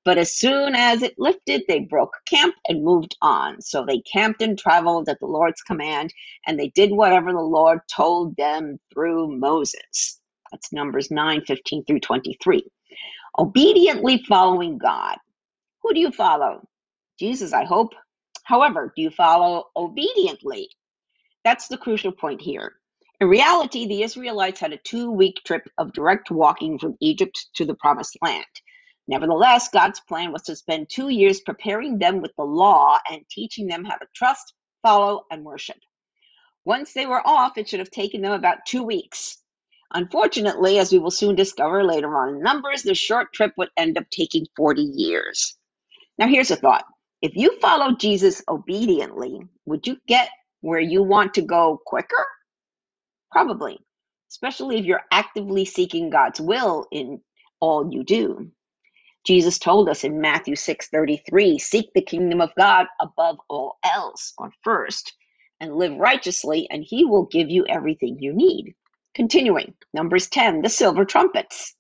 [SPEAKER 1] But as soon as it lifted, they broke camp and moved on. So they camped and traveled at the Lord's command, and they did whatever the Lord told them through Moses. That's Numbers 9 15 through 23. Obediently following God. Who do you follow? Jesus, I hope. However, do you follow obediently? That's the crucial point here. In reality, the Israelites had a two week trip of direct walking from Egypt to the Promised Land. Nevertheless, God's plan was to spend two years preparing them with the law and teaching them how to trust, follow, and worship. Once they were off, it should have taken them about two weeks. Unfortunately, as we will soon discover later on in Numbers, the short trip would end up taking 40 years. Now, here's a thought if you follow Jesus obediently, would you get where you want to go quicker? Probably, especially if you're actively seeking God's will in all you do. Jesus told us in Matthew 6:33, "Seek the kingdom of God above all else or first, and live righteously, and he will give you everything you need." Continuing, Numbers 10, the silver trumpets.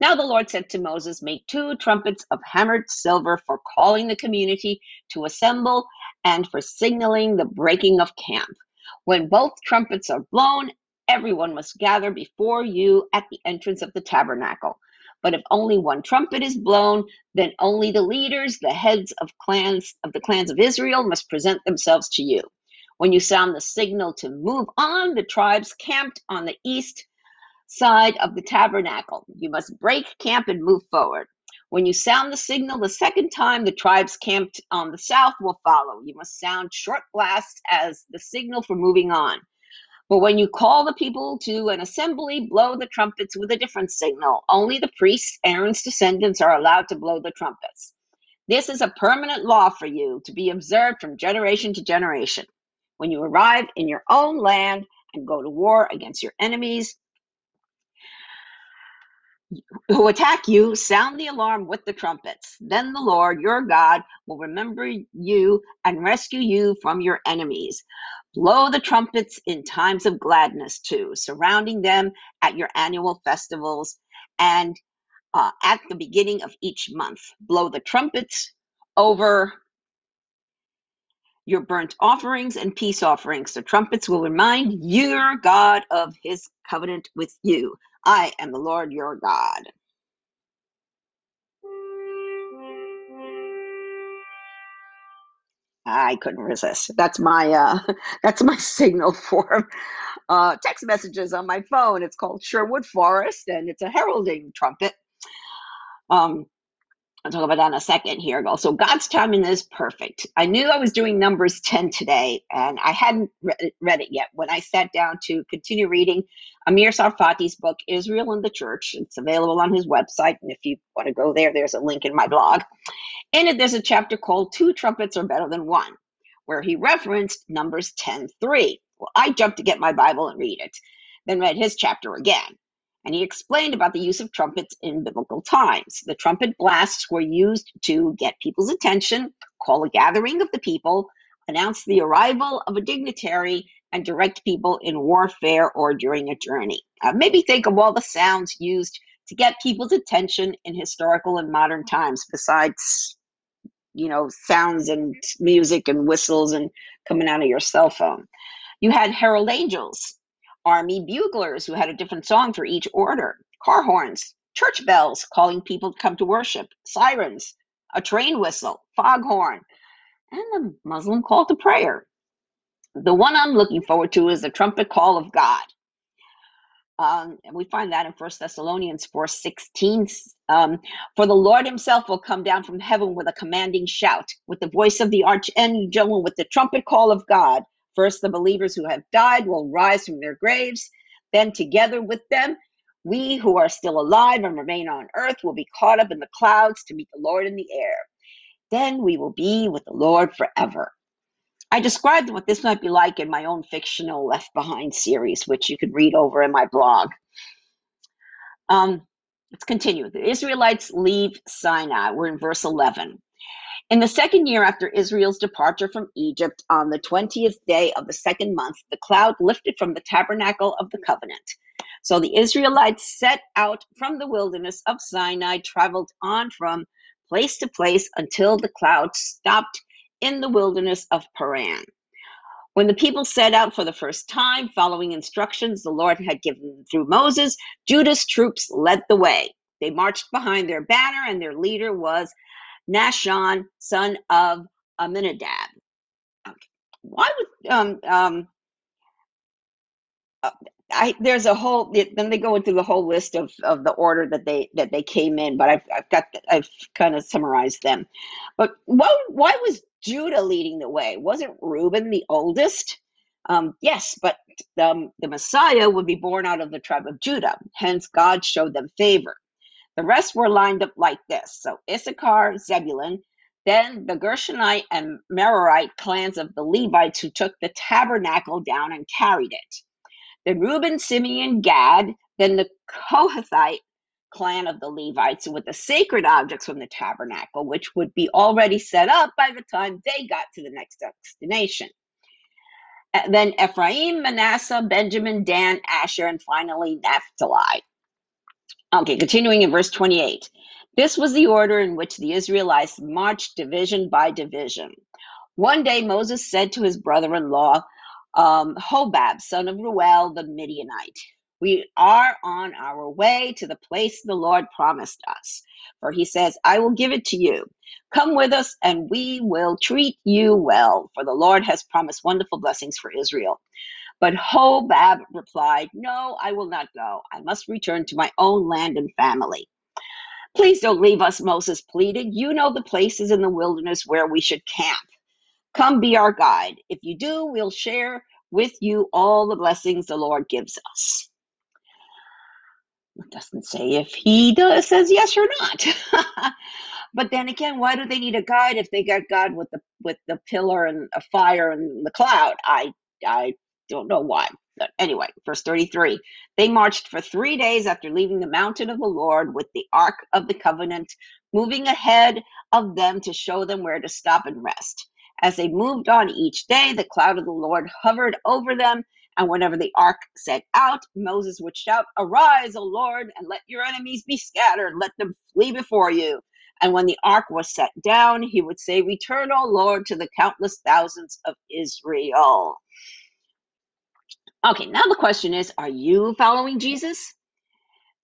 [SPEAKER 1] Now the Lord said to Moses, Make two trumpets of hammered silver for calling the community to assemble and for signaling the breaking of camp. When both trumpets are blown, everyone must gather before you at the entrance of the tabernacle. But if only one trumpet is blown, then only the leaders, the heads of clans of the clans of Israel must present themselves to you. When you sound the signal to move on, the tribes camped on the east side of the tabernacle. You must break camp and move forward. When you sound the signal the second time, the tribes camped on the south will follow. You must sound short blasts as the signal for moving on. But when you call the people to an assembly, blow the trumpets with a different signal. Only the priests, Aaron's descendants, are allowed to blow the trumpets. This is a permanent law for you to be observed from generation to generation. When you arrive in your own land and go to war against your enemies, who attack you, sound the alarm with the trumpets. Then the Lord your God will remember you and rescue you from your enemies. Blow the trumpets in times of gladness too, surrounding them at your annual festivals and uh, at the beginning of each month. Blow the trumpets over your burnt offerings and peace offerings. The trumpets will remind your God of his covenant with you. I am the Lord your God. I couldn't resist. That's my uh, that's my signal for uh, text messages on my phone. It's called Sherwood Forest, and it's a heralding trumpet. Um, I'll talk about that in a second here. So God's timing is perfect. I knew I was doing Numbers 10 today, and I hadn't read it yet. When I sat down to continue reading Amir Tsarfati's book, Israel and the Church, it's available on his website. And if you want to go there, there's a link in my blog. In it, there's a chapter called Two Trumpets Are Better Than One, where he referenced Numbers 10 3. Well, I jumped to get my Bible and read it, then read his chapter again and he explained about the use of trumpets in biblical times. The trumpet blasts were used to get people's attention, call a gathering of the people, announce the arrival of a dignitary, and direct people in warfare or during a journey. Uh, maybe think of all the sounds used to get people's attention in historical and modern times, besides, you know, sounds and music and whistles and coming out of your cell phone. You had herald angels army buglers who had a different song for each order, car horns, church bells calling people to come to worship, sirens, a train whistle, foghorn, and the Muslim call to prayer. The one I'm looking forward to is the trumpet call of God. Um, and we find that in First Thessalonians 4 16. Um, For the Lord himself will come down from heaven with a commanding shout, with the voice of the archangel, and with the trumpet call of God. First, the believers who have died will rise from their graves. Then, together with them, we who are still alive and remain on earth will be caught up in the clouds to meet the Lord in the air. Then we will be with the Lord forever. I described what this might be like in my own fictional Left Behind series, which you could read over in my blog. Um, let's continue. The Israelites leave Sinai. We're in verse 11. In the second year after Israel's departure from Egypt, on the 20th day of the second month, the cloud lifted from the tabernacle of the covenant. So the Israelites set out from the wilderness of Sinai, traveled on from place to place until the cloud stopped in the wilderness of Paran. When the people set out for the first time, following instructions the Lord had given through Moses, Judah's troops led the way. They marched behind their banner, and their leader was Nahshon, son of Amminadab. Okay. Why would um um uh, I there's a whole then they go into the whole list of, of the order that they that they came in, but I've I've got I've kind of summarized them. But why why was Judah leading the way? Wasn't Reuben the oldest? Um, yes, but um, the Messiah would be born out of the tribe of Judah. Hence, God showed them favor. The rest were lined up like this. So Issachar, Zebulun, then the Gershonite and Merarite clans of the Levites who took the tabernacle down and carried it. Then Reuben, Simeon, Gad, then the Kohathite clan of the Levites with the sacred objects from the tabernacle, which would be already set up by the time they got to the next destination. And then Ephraim, Manasseh, Benjamin, Dan, Asher, and finally Naphtali. Okay, continuing in verse 28. This was the order in which the Israelites marched division by division. One day Moses said to his brother in law, um, Hobab, son of Ruel, the Midianite, We are on our way to the place the Lord promised us. For he says, I will give it to you. Come with us, and we will treat you well, for the Lord has promised wonderful blessings for Israel. But Hobab replied, No, I will not go. I must return to my own land and family. Please don't leave us, Moses pleaded. You know the places in the wilderness where we should camp. Come be our guide. If you do, we'll share with you all the blessings the Lord gives us. It doesn't say if he does, says yes or not. but then again, why do they need a guide if they got God with the with the pillar and a fire and the cloud? I I don't know why. But anyway, verse 33 They marched for three days after leaving the mountain of the Lord with the Ark of the Covenant, moving ahead of them to show them where to stop and rest. As they moved on each day, the cloud of the Lord hovered over them. And whenever the ark set out, Moses would shout, Arise, O Lord, and let your enemies be scattered, let them flee before you. And when the ark was set down, he would say, Return, O Lord, to the countless thousands of Israel. Okay, now the question is Are you following Jesus?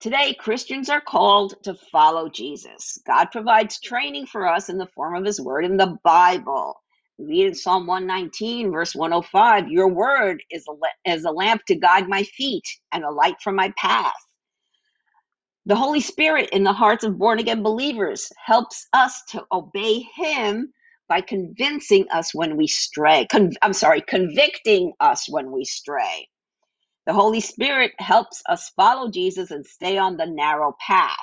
[SPEAKER 1] Today, Christians are called to follow Jesus. God provides training for us in the form of His Word in the Bible. Read in Psalm 119, verse 105 Your Word is a, is a lamp to guide my feet and a light for my path. The Holy Spirit in the hearts of born again believers helps us to obey Him by convincing us when we stray. Con- I'm sorry, convicting us when we stray. The Holy Spirit helps us follow Jesus and stay on the narrow path.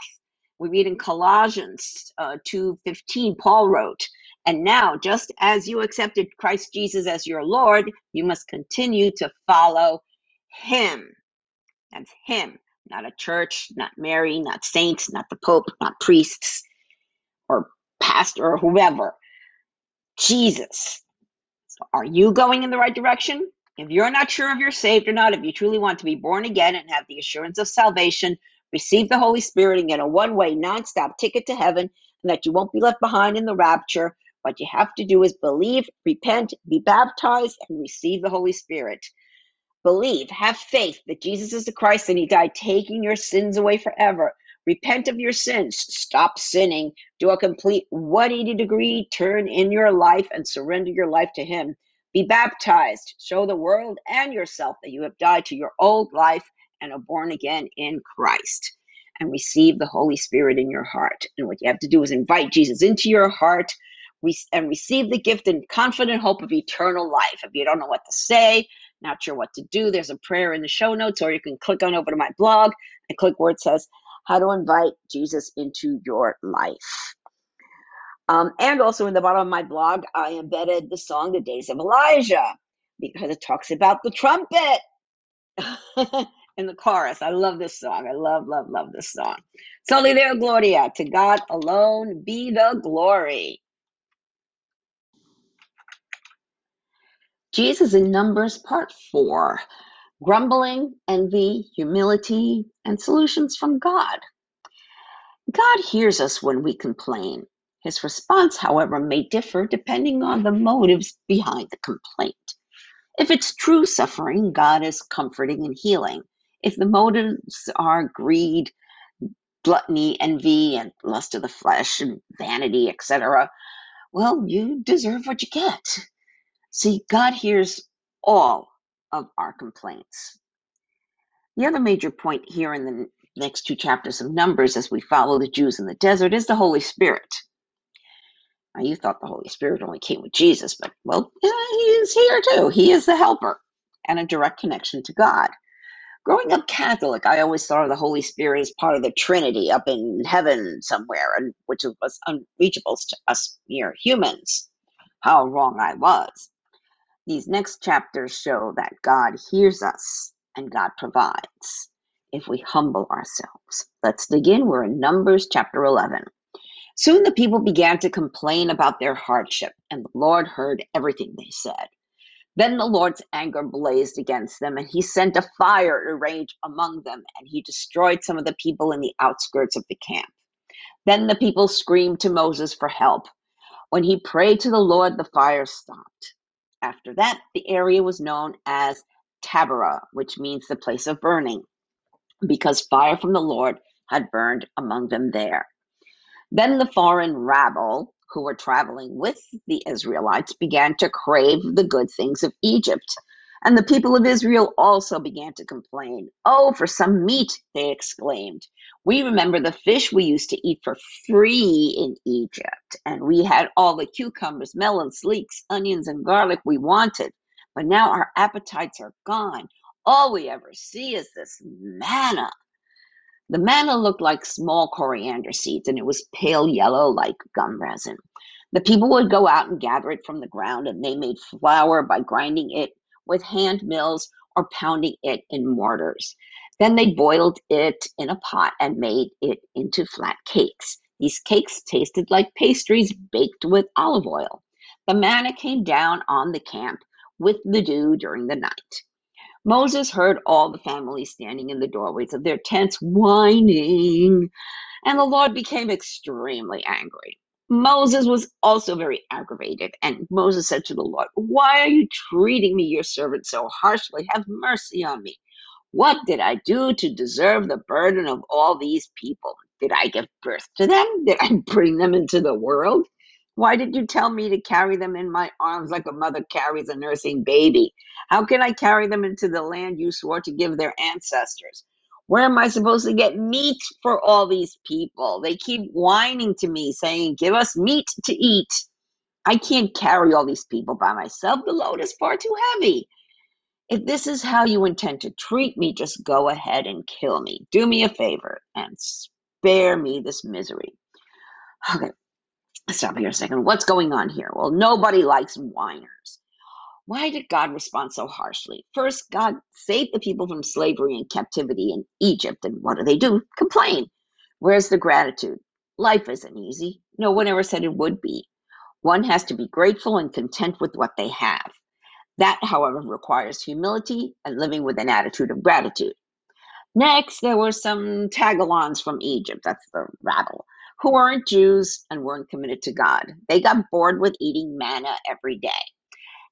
[SPEAKER 1] We read in Colossians uh, 2:15 Paul wrote, "And now just as you accepted Christ Jesus as your Lord, you must continue to follow him." That's him, not a church, not Mary, not saints, not the pope, not priests or pastor or whoever. Jesus. Are you going in the right direction? If you're not sure if you're saved or not, if you truly want to be born again and have the assurance of salvation, receive the Holy Spirit and get a one way, non-stop ticket to heaven, and that you won't be left behind in the rapture, what you have to do is believe, repent, be baptized, and receive the Holy Spirit. Believe, have faith that Jesus is the Christ and he died taking your sins away forever. Repent of your sins, stop sinning, do a complete 180 degree turn in your life and surrender your life to him. Be baptized, show the world and yourself that you have died to your old life and are born again in Christ and receive the Holy Spirit in your heart. And what you have to do is invite Jesus into your heart and receive the gift and confident hope of eternal life. If you don't know what to say, not sure what to do, there's a prayer in the show notes, or you can click on over to my blog and click where it says how to invite Jesus into your life. Um, and also in the bottom of my blog, I embedded the song The Days of Elijah because it talks about the trumpet in the chorus. I love this song. I love, love, love this song. Soli Deo Gloria. To God alone be the glory. Jesus in Numbers, part four grumbling, envy, humility, and solutions from God. God hears us when we complain. His response, however, may differ depending on the motives behind the complaint. If it's true suffering, God is comforting and healing. If the motives are greed, gluttony, envy, and lust of the flesh, and vanity, etc., well, you deserve what you get. See, God hears all of our complaints. The other major point here in the next two chapters of Numbers as we follow the Jews in the desert is the Holy Spirit. Now, you thought the Holy Spirit only came with Jesus, but well, he is here too. He is the helper and a direct connection to God. Growing up Catholic, I always thought of the Holy Spirit as part of the Trinity up in heaven somewhere, and which was unreachable to us mere humans. How wrong I was. These next chapters show that God hears us and God provides if we humble ourselves. Let's dig in. We're in Numbers chapter 11. Soon the people began to complain about their hardship, and the Lord heard everything they said. Then the Lord's anger blazed against them, and he sent a fire to rage among them, and he destroyed some of the people in the outskirts of the camp. Then the people screamed to Moses for help. When he prayed to the Lord, the fire stopped. After that, the area was known as Taberah, which means the place of burning, because fire from the Lord had burned among them there. Then the foreign rabble who were traveling with the Israelites began to crave the good things of Egypt. And the people of Israel also began to complain. Oh, for some meat, they exclaimed. We remember the fish we used to eat for free in Egypt, and we had all the cucumbers, melons, leeks, onions, and garlic we wanted. But now our appetites are gone. All we ever see is this manna. The manna looked like small coriander seeds, and it was pale yellow like gum resin. The people would go out and gather it from the ground, and they made flour by grinding it with hand mills or pounding it in mortars. Then they boiled it in a pot and made it into flat cakes. These cakes tasted like pastries baked with olive oil. The manna came down on the camp with the dew during the night. Moses heard all the families standing in the doorways of their tents whining, and the Lord became extremely angry. Moses was also very aggravated, and Moses said to the Lord, Why are you treating me, your servant, so harshly? Have mercy on me. What did I do to deserve the burden of all these people? Did I give birth to them? Did I bring them into the world? Why did you tell me to carry them in my arms like a mother carries a nursing baby? How can I carry them into the land you swore to give their ancestors? Where am I supposed to get meat for all these people? They keep whining to me, saying, Give us meat to eat. I can't carry all these people by myself. The load is far too heavy. If this is how you intend to treat me, just go ahead and kill me. Do me a favor and spare me this misery. Okay, stop here a second. What's going on here? Well, nobody likes whiners. Why did God respond so harshly? First, God saved the people from slavery and captivity in Egypt, and what do they do? Complain. Where's the gratitude? Life isn't easy. No one ever said it would be. One has to be grateful and content with what they have. That, however, requires humility and living with an attitude of gratitude. Next, there were some tagalons from Egypt, that's the rabble, who weren't Jews and weren't committed to God. They got bored with eating manna every day.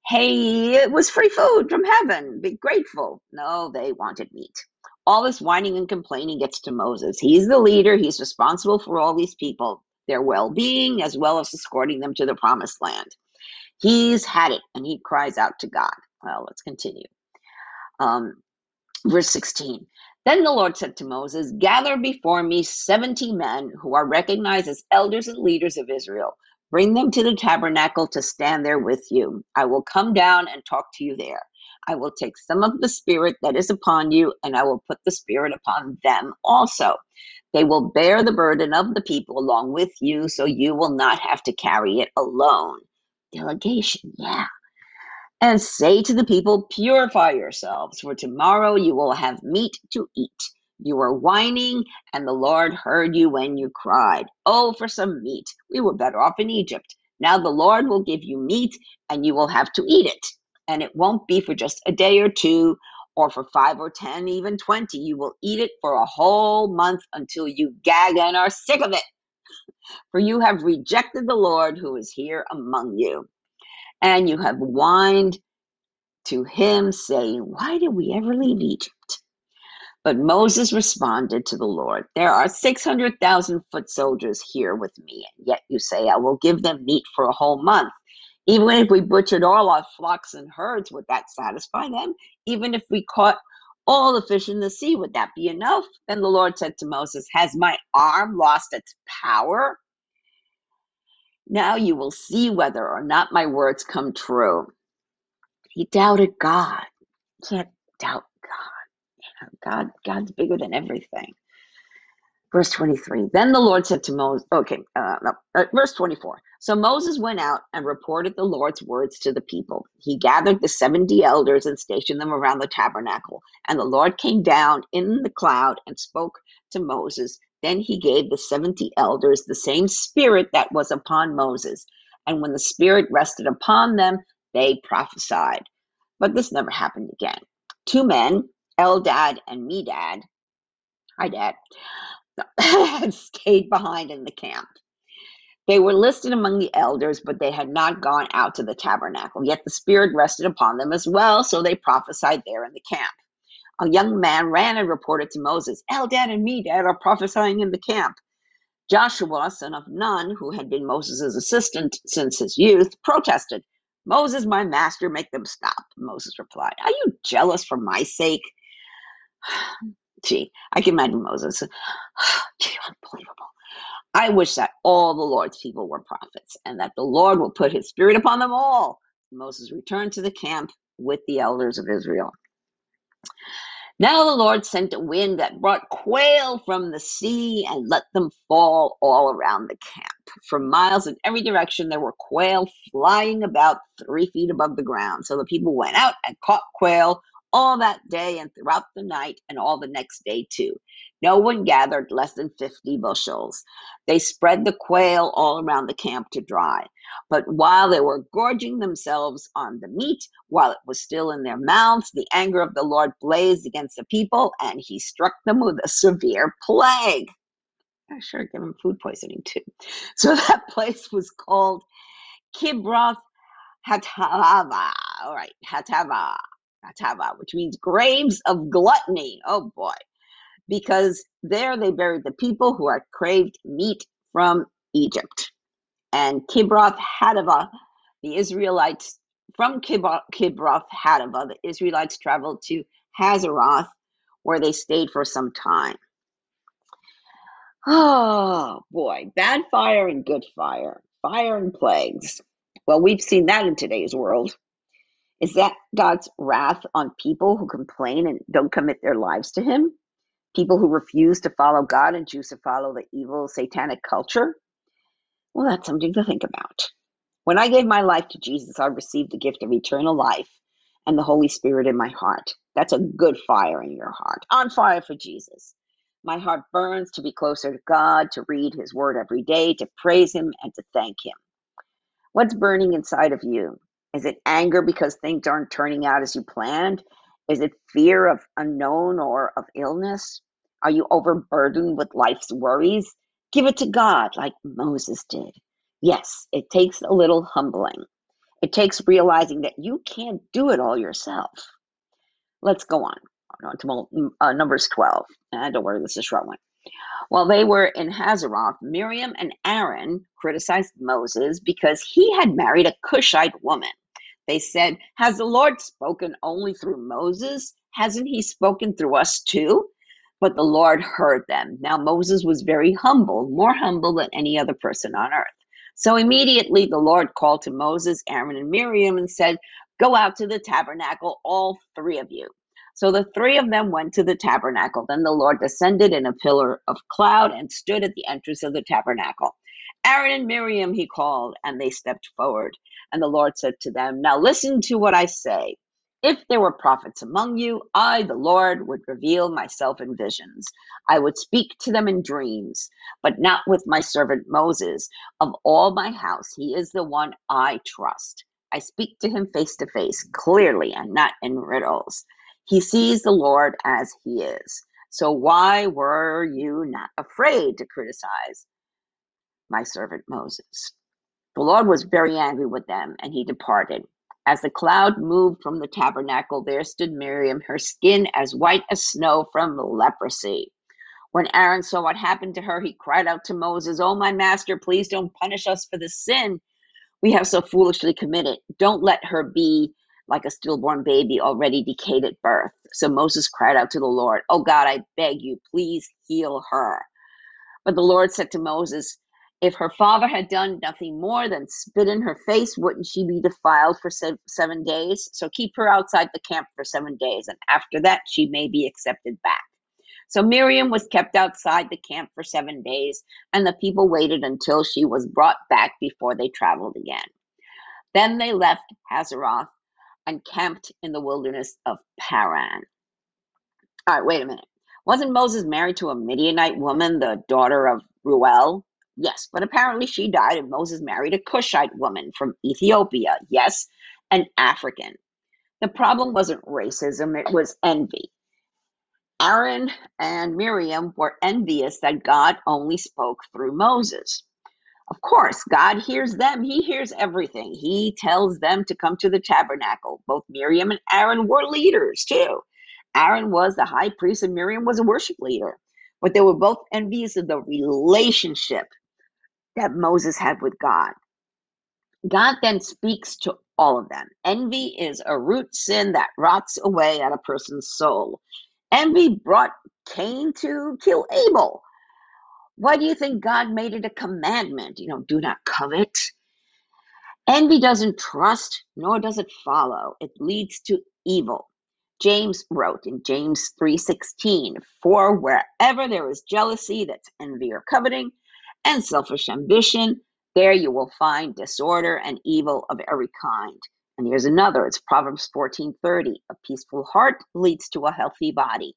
[SPEAKER 1] Hey, it was free food from heaven. Be grateful. No, they wanted meat. All this whining and complaining gets to Moses. He's the leader, he's responsible for all these people, their well being, as well as escorting them to the promised land. He's had it, and he cries out to God. Well, let's continue. Um, verse 16. Then the Lord said to Moses, Gather before me 70 men who are recognized as elders and leaders of Israel. Bring them to the tabernacle to stand there with you. I will come down and talk to you there. I will take some of the spirit that is upon you, and I will put the spirit upon them also. They will bear the burden of the people along with you, so you will not have to carry it alone. Delegation, yeah and say to the people, Purify yourselves, for tomorrow you will have meat to eat. You were whining, and the Lord heard you when you cried, Oh, for some meat! We were better off in Egypt. Now the Lord will give you meat, and you will have to eat it. And it won't be for just a day or two, or for five or ten, even twenty. You will eat it for a whole month until you gag and are sick of it. For you have rejected the Lord who is here among you and you have whined to him, saying, Why did we ever leave Egypt? But Moses responded to the Lord, There are 600,000 foot soldiers here with me, and yet you say, I will give them meat for a whole month. Even if we butchered all our flocks and herds, would that satisfy them? Even if we caught all the fish in the sea, would that be enough? Then the Lord said to Moses, Has my arm lost its power? Now you will see whether or not my words come true. He doubted God. You can't doubt God. God, God's bigger than everything. Verse 23. Then the Lord said to Moses, okay, uh, no, uh, verse 24. So Moses went out and reported the Lord's words to the people. He gathered the 70 elders and stationed them around the tabernacle. And the Lord came down in the cloud and spoke to Moses then he gave the 70 elders the same spirit that was upon Moses. And when the spirit rested upon them, they prophesied. But this never happened again. Two men, Eldad and Medad, hi dad, had stayed behind in the camp. They were listed among the elders, but they had not gone out to the tabernacle. Yet the Spirit rested upon them as well, so they prophesied there in the camp a young man ran and reported to Moses, Eldad and Medad are prophesying in the camp. Joshua, son of Nun, who had been Moses' assistant since his youth, protested, Moses, my master, make them stop. Moses replied, Are you jealous for my sake? Gee, I can imagine Moses. Gee, unbelievable. I wish that all the Lord's people were prophets and that the Lord will put his spirit upon them all. Moses returned to the camp with the elders of Israel. Now the Lord sent a wind that brought quail from the sea and let them fall all around the camp. For miles in every direction, there were quail flying about three feet above the ground. So the people went out and caught quail all that day and throughout the night and all the next day too. No one gathered less than 50 bushels. They spread the quail all around the camp to dry. But while they were gorging themselves on the meat, while it was still in their mouths, the anger of the Lord blazed against the people, and he struck them with a severe plague. I sure give them food poisoning too. So that place was called Kibroth Hatava. All right, Hatava. Hatava, which means graves of gluttony. Oh boy because there they buried the people who had craved meat from Egypt. And Kibroth Hadava, the Israelites, from Kibroth Hadava, the Israelites traveled to Hazeroth, where they stayed for some time. Oh boy, bad fire and good fire, fire and plagues. Well, we've seen that in today's world. Is that God's wrath on people who complain and don't commit their lives to Him? people who refuse to follow God and choose to follow the evil satanic culture? Well, that's something to think about. When I gave my life to Jesus, I received the gift of eternal life and the Holy Spirit in my heart. That's a good fire in your heart, on fire for Jesus. My heart burns to be closer to God, to read His Word every day, to praise Him, and to thank Him. What's burning inside of you? Is it anger because things aren't turning out as you planned? Is it fear of unknown or of illness? Are you overburdened with life's worries? Give it to God like Moses did. Yes, it takes a little humbling. It takes realizing that you can't do it all yourself. Let's go on. On to uh, Numbers 12. Uh, don't worry, this is a short one. While they were in Hazeroth, Miriam and Aaron criticized Moses because he had married a Cushite woman. They said, Has the Lord spoken only through Moses? Hasn't he spoken through us too? But the Lord heard them. Now Moses was very humble, more humble than any other person on earth. So immediately the Lord called to Moses, Aaron, and Miriam and said, Go out to the tabernacle, all three of you. So the three of them went to the tabernacle. Then the Lord descended in a pillar of cloud and stood at the entrance of the tabernacle. Aaron and Miriam he called, and they stepped forward. And the Lord said to them, Now listen to what I say. If there were prophets among you, I, the Lord, would reveal myself in visions. I would speak to them in dreams, but not with my servant Moses. Of all my house, he is the one I trust. I speak to him face to face, clearly, and not in riddles. He sees the Lord as he is. So why were you not afraid to criticize my servant Moses? The Lord was very angry with them, and he departed. As the cloud moved from the tabernacle, there stood Miriam, her skin as white as snow from leprosy. When Aaron saw what happened to her, he cried out to Moses, Oh, my master, please don't punish us for the sin we have so foolishly committed. Don't let her be like a stillborn baby already decayed at birth. So Moses cried out to the Lord, Oh God, I beg you, please heal her. But the Lord said to Moses, If her father had done nothing more than spit in her face, wouldn't she be defiled for seven days? So keep her outside the camp for seven days, and after that she may be accepted back. So Miriam was kept outside the camp for seven days, and the people waited until she was brought back before they traveled again. Then they left Hazeroth and camped in the wilderness of Paran. All right, wait a minute. Wasn't Moses married to a Midianite woman, the daughter of Reuel? Yes, but apparently she died and Moses married a Cushite woman from Ethiopia. Yes, an African. The problem wasn't racism, it was envy. Aaron and Miriam were envious that God only spoke through Moses. Of course, God hears them. He hears everything. He tells them to come to the tabernacle. Both Miriam and Aaron were leaders too. Aaron was the high priest and Miriam was a worship leader. But they were both envious of the relationship that Moses had with God. God then speaks to all of them. Envy is a root sin that rots away at a person's soul. Envy brought Cain to kill Abel. Why do you think God made it a commandment? You know, do not covet. Envy doesn't trust, nor does it follow. It leads to evil. James wrote in James 3:16, "For wherever there is jealousy, that's envy or coveting, and selfish ambition, there you will find disorder and evil of every kind." And here's another, it's Proverbs 14:30, "A peaceful heart leads to a healthy body.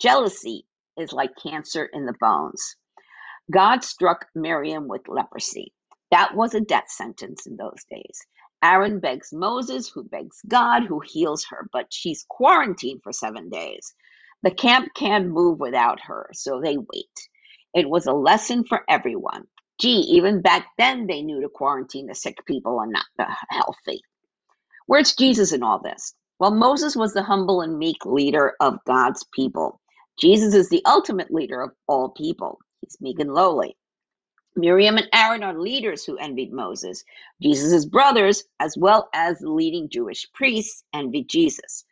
[SPEAKER 1] Jealousy is like cancer in the bones." God struck Miriam with leprosy. That was a death sentence in those days. Aaron begs Moses, who begs God, who heals her, but she's quarantined for seven days. The camp can't move without her, so they wait. It was a lesson for everyone. Gee, even back then they knew to quarantine the sick people and not the healthy. Where's Jesus in all this? Well, Moses was the humble and meek leader of God's people. Jesus is the ultimate leader of all people. He's meek and lowly. Miriam and Aaron are leaders who envied Moses. Jesus' brothers, as well as the leading Jewish priests, envied Jesus.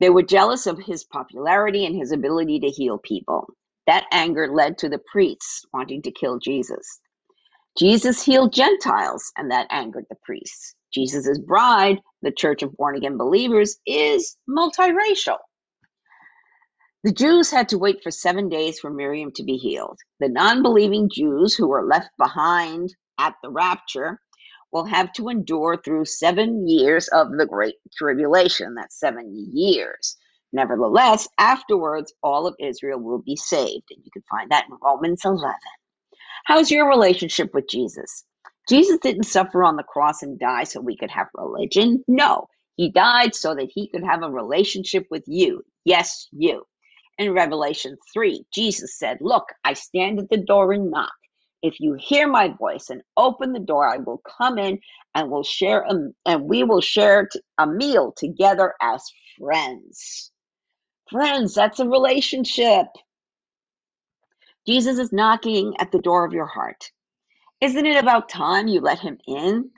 [SPEAKER 1] They were jealous of his popularity and his ability to heal people. That anger led to the priests wanting to kill Jesus. Jesus healed Gentiles, and that angered the priests. Jesus' bride, the church of born again believers, is multiracial. The Jews had to wait for seven days for Miriam to be healed. The non believing Jews who were left behind at the rapture will have to endure through seven years of the Great Tribulation. That's seven years. Nevertheless, afterwards, all of Israel will be saved. And you can find that in Romans 11. How's your relationship with Jesus? Jesus didn't suffer on the cross and die so we could have religion. No, he died so that he could have a relationship with you. Yes, you. In Revelation 3, Jesus said, Look, I stand at the door and knock. If you hear my voice and open the door, I will come in and will share a, and we will share a meal together as friends. Friends, that's a relationship. Jesus is knocking at the door of your heart. Isn't it about time you let him in?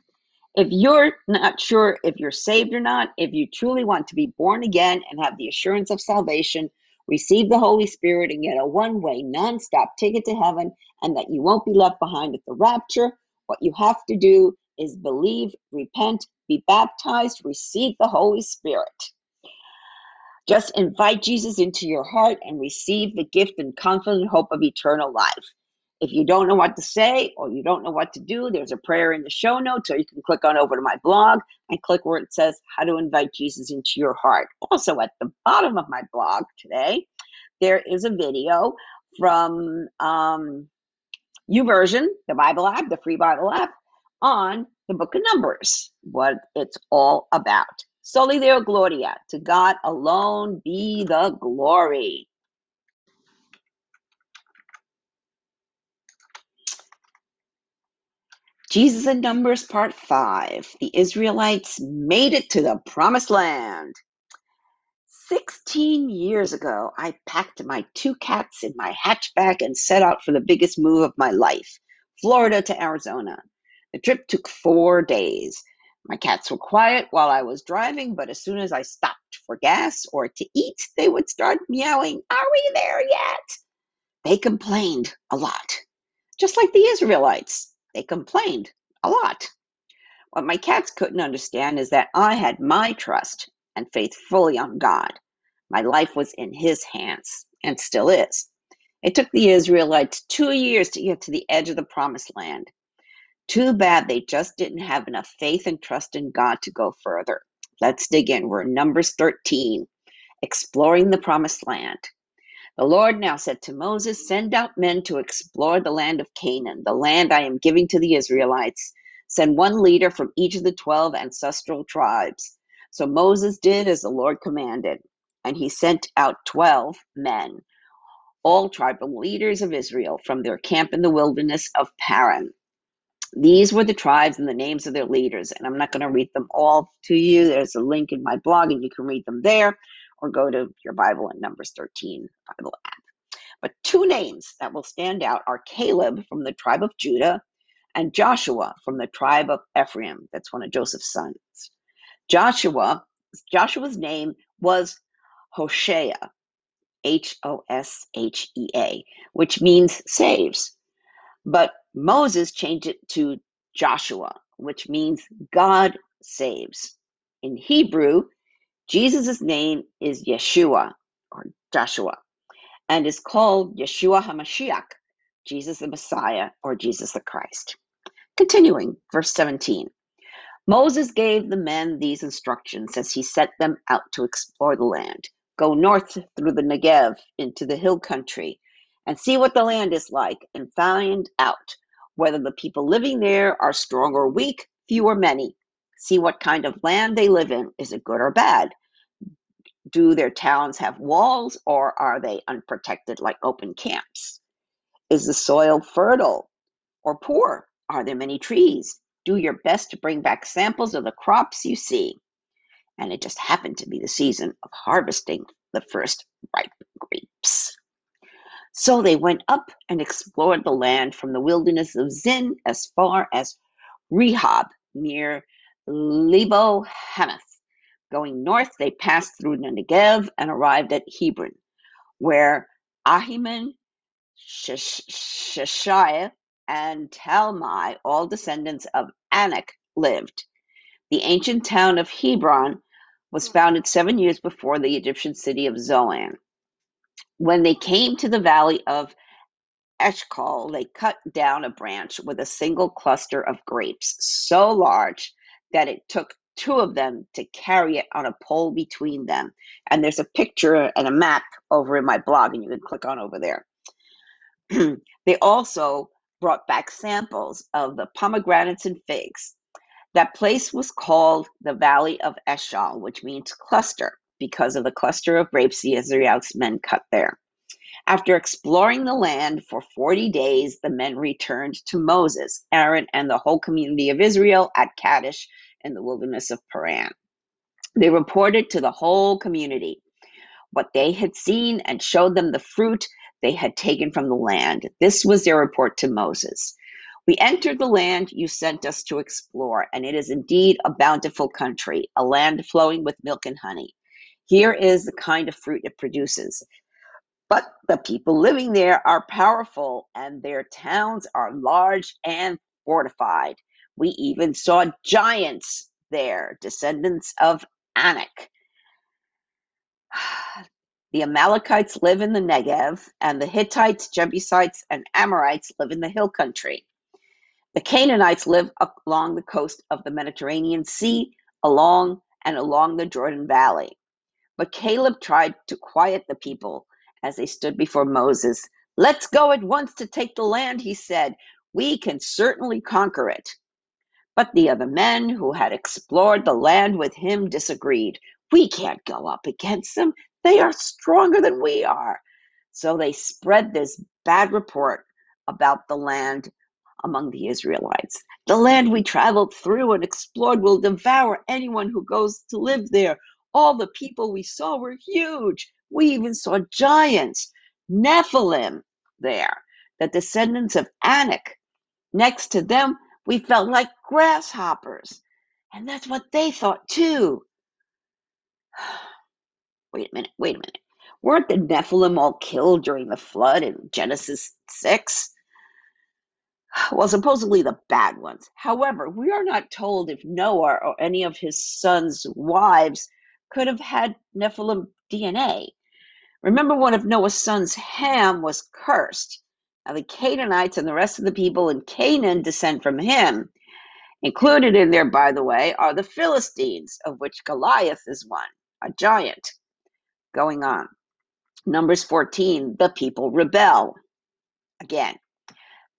[SPEAKER 1] If you're not sure if you're saved or not, if you truly want to be born again and have the assurance of salvation, receive the Holy Spirit and get a one way, non stop ticket to heaven, and that you won't be left behind at the rapture, what you have to do is believe, repent, be baptized, receive the Holy Spirit. Just invite Jesus into your heart and receive the gift and confident hope of eternal life. If you don't know what to say or you don't know what to do, there's a prayer in the show notes, or you can click on over to my blog and click where it says how to invite Jesus into your heart. Also, at the bottom of my blog today, there is a video from um, YouVersion, the Bible app, the free Bible app, on the book of Numbers, what it's all about. Soli Deo Gloria. To God alone be the glory. Jesus in Numbers Part 5. The Israelites made it to the Promised Land. 16 years ago, I packed my two cats in my hatchback and set out for the biggest move of my life Florida to Arizona. The trip took four days. My cats were quiet while I was driving, but as soon as I stopped for gas or to eat, they would start meowing, Are we there yet? They complained a lot, just like the Israelites. They complained a lot. What my cats couldn't understand is that I had my trust and faith fully on God. My life was in His hands and still is. It took the Israelites two years to get to the edge of the promised land. Too bad they just didn't have enough faith and trust in God to go further. Let's dig in. We're in Numbers 13, exploring the promised land. The Lord now said to Moses, Send out men to explore the land of Canaan, the land I am giving to the Israelites. Send one leader from each of the 12 ancestral tribes. So Moses did as the Lord commanded, and he sent out 12 men, all tribal leaders of Israel, from their camp in the wilderness of Paran. These were the tribes and the names of their leaders, and I'm not going to read them all to you. There's a link in my blog, and you can read them there or go to your Bible in Numbers 13 Bible app. But two names that will stand out are Caleb from the tribe of Judah and Joshua from the tribe of Ephraim. That's one of Joseph's sons. Joshua, Joshua's name was Hoshea, H O S H E A, which means saves. But Moses changed it to Joshua, which means God saves. In Hebrew, Jesus' name is Yeshua or Joshua and is called Yeshua HaMashiach, Jesus the Messiah or Jesus the Christ. Continuing, verse 17. Moses gave the men these instructions as he set them out to explore the land. Go north through the Negev into the hill country and see what the land is like and find out whether the people living there are strong or weak, few or many. See what kind of land they live in. Is it good or bad? Do their towns have walls or are they unprotected like open camps? Is the soil fertile or poor? Are there many trees? Do your best to bring back samples of the crops you see. And it just happened to be the season of harvesting the first ripe grapes. So they went up and explored the land from the wilderness of Zin as far as Rehob near Lebo Hamath. Going north, they passed through the Negev and arrived at Hebron, where Ahiman, Sheshaiah, and Talmai, all descendants of Anak, lived. The ancient town of Hebron was founded seven years before the Egyptian city of Zoan. When they came to the valley of Eshcol, they cut down a branch with a single cluster of grapes, so large that it took two of them to carry it on a pole between them. And there's a picture and a map over in my blog, and you can click on over there. they also brought back samples of the pomegranates and figs. That place was called the Valley of Eshcol, which means cluster, because of the cluster of grapes the Israelites men cut there. After exploring the land for 40 days, the men returned to Moses, Aaron, and the whole community of Israel at Kadesh in the wilderness of Paran. They reported to the whole community what they had seen and showed them the fruit they had taken from the land. This was their report to Moses. We entered the land you sent us to explore, and it is indeed a bountiful country, a land flowing with milk and honey. Here is the kind of fruit it produces. But the people living there are powerful, and their towns are large and fortified. We even saw giants there, descendants of Anak. The Amalekites live in the Negev, and the Hittites, Jebusites, and Amorites live in the hill country. The Canaanites live along the coast of the Mediterranean Sea, along and along the Jordan Valley. But Caleb tried to quiet the people as they stood before Moses. Let's go at once to take the land, he said. We can certainly conquer it. But the other men who had explored the land with him disagreed. We can't go up against them. They are stronger than we are. So they spread this bad report about the land among the Israelites. The land we traveled through and explored will devour anyone who goes to live there. All the people we saw were huge. We even saw giants, Nephilim, there, the descendants of Anak. Next to them, we felt like grasshoppers. And that's what they thought too. Wait a minute, wait a minute. Weren't the Nephilim all killed during the flood in Genesis 6? Well, supposedly the bad ones. However, we are not told if Noah or any of his sons' wives could have had Nephilim DNA. Remember, one of Noah's sons, Ham, was cursed. Now, the Canaanites and the rest of the people in Canaan descend from him. Included in there, by the way, are the Philistines, of which Goliath is one, a giant. Going on. Numbers 14, the people rebel. Again,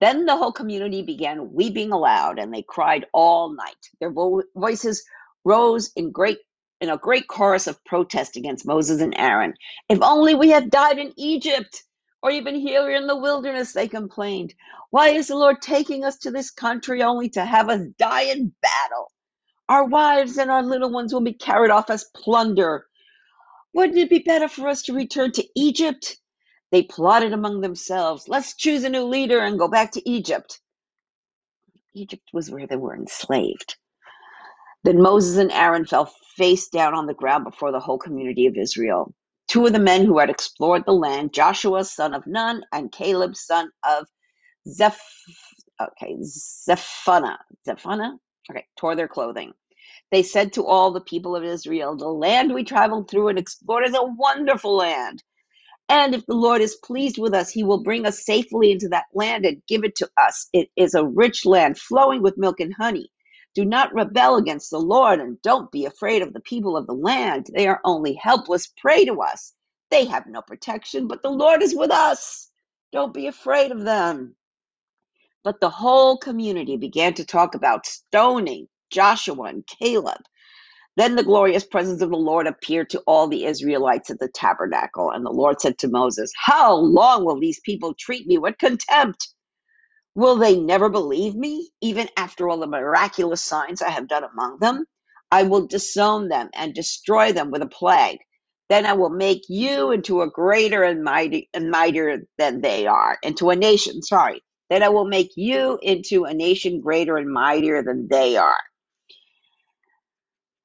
[SPEAKER 1] then the whole community began weeping aloud, and they cried all night. Their vo- voices rose in great in a great chorus of protest against Moses and Aaron. If only we had died in Egypt, or even here in the wilderness, they complained. Why is the Lord taking us to this country only to have us die in battle? Our wives and our little ones will be carried off as plunder. Wouldn't it be better for us to return to Egypt? They plotted among themselves, let's choose a new leader and go back to Egypt. Egypt was where they were enslaved. Then Moses and Aaron fell face down on the ground before the whole community of Israel. Two of the men who had explored the land, Joshua son of Nun and Caleb son of Zeph okay, Zephana. Zephana? Okay, tore their clothing. They said to all the people of Israel, The land we traveled through and explored is a wonderful land. And if the Lord is pleased with us, he will bring us safely into that land and give it to us. It is a rich land flowing with milk and honey. Do not rebel against the Lord and don't be afraid of the people of the land. They are only helpless prey to us. They have no protection, but the Lord is with us. Don't be afraid of them. But the whole community began to talk about stoning Joshua and Caleb. Then the glorious presence of the Lord appeared to all the Israelites at the tabernacle. And the Lord said to Moses, How long will these people treat me with contempt? Will they never believe me, even after all the miraculous signs I have done among them? I will disown them and destroy them with a plague. Then I will make you into a greater and, mighty, and mightier than they are, into a nation, sorry. Then I will make you into a nation greater and mightier than they are.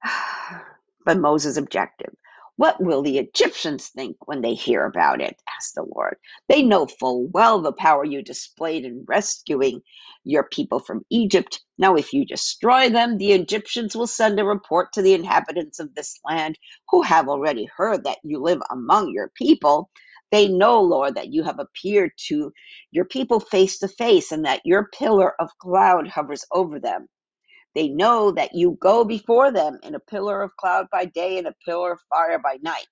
[SPEAKER 1] but Moses objected. What will the Egyptians think when they hear about it? asked the Lord. They know full well the power you displayed in rescuing your people from Egypt. Now, if you destroy them, the Egyptians will send a report to the inhabitants of this land who have already heard that you live among your people. They know, Lord, that you have appeared to your people face to face and that your pillar of cloud hovers over them. They know that you go before them in a pillar of cloud by day and a pillar of fire by night.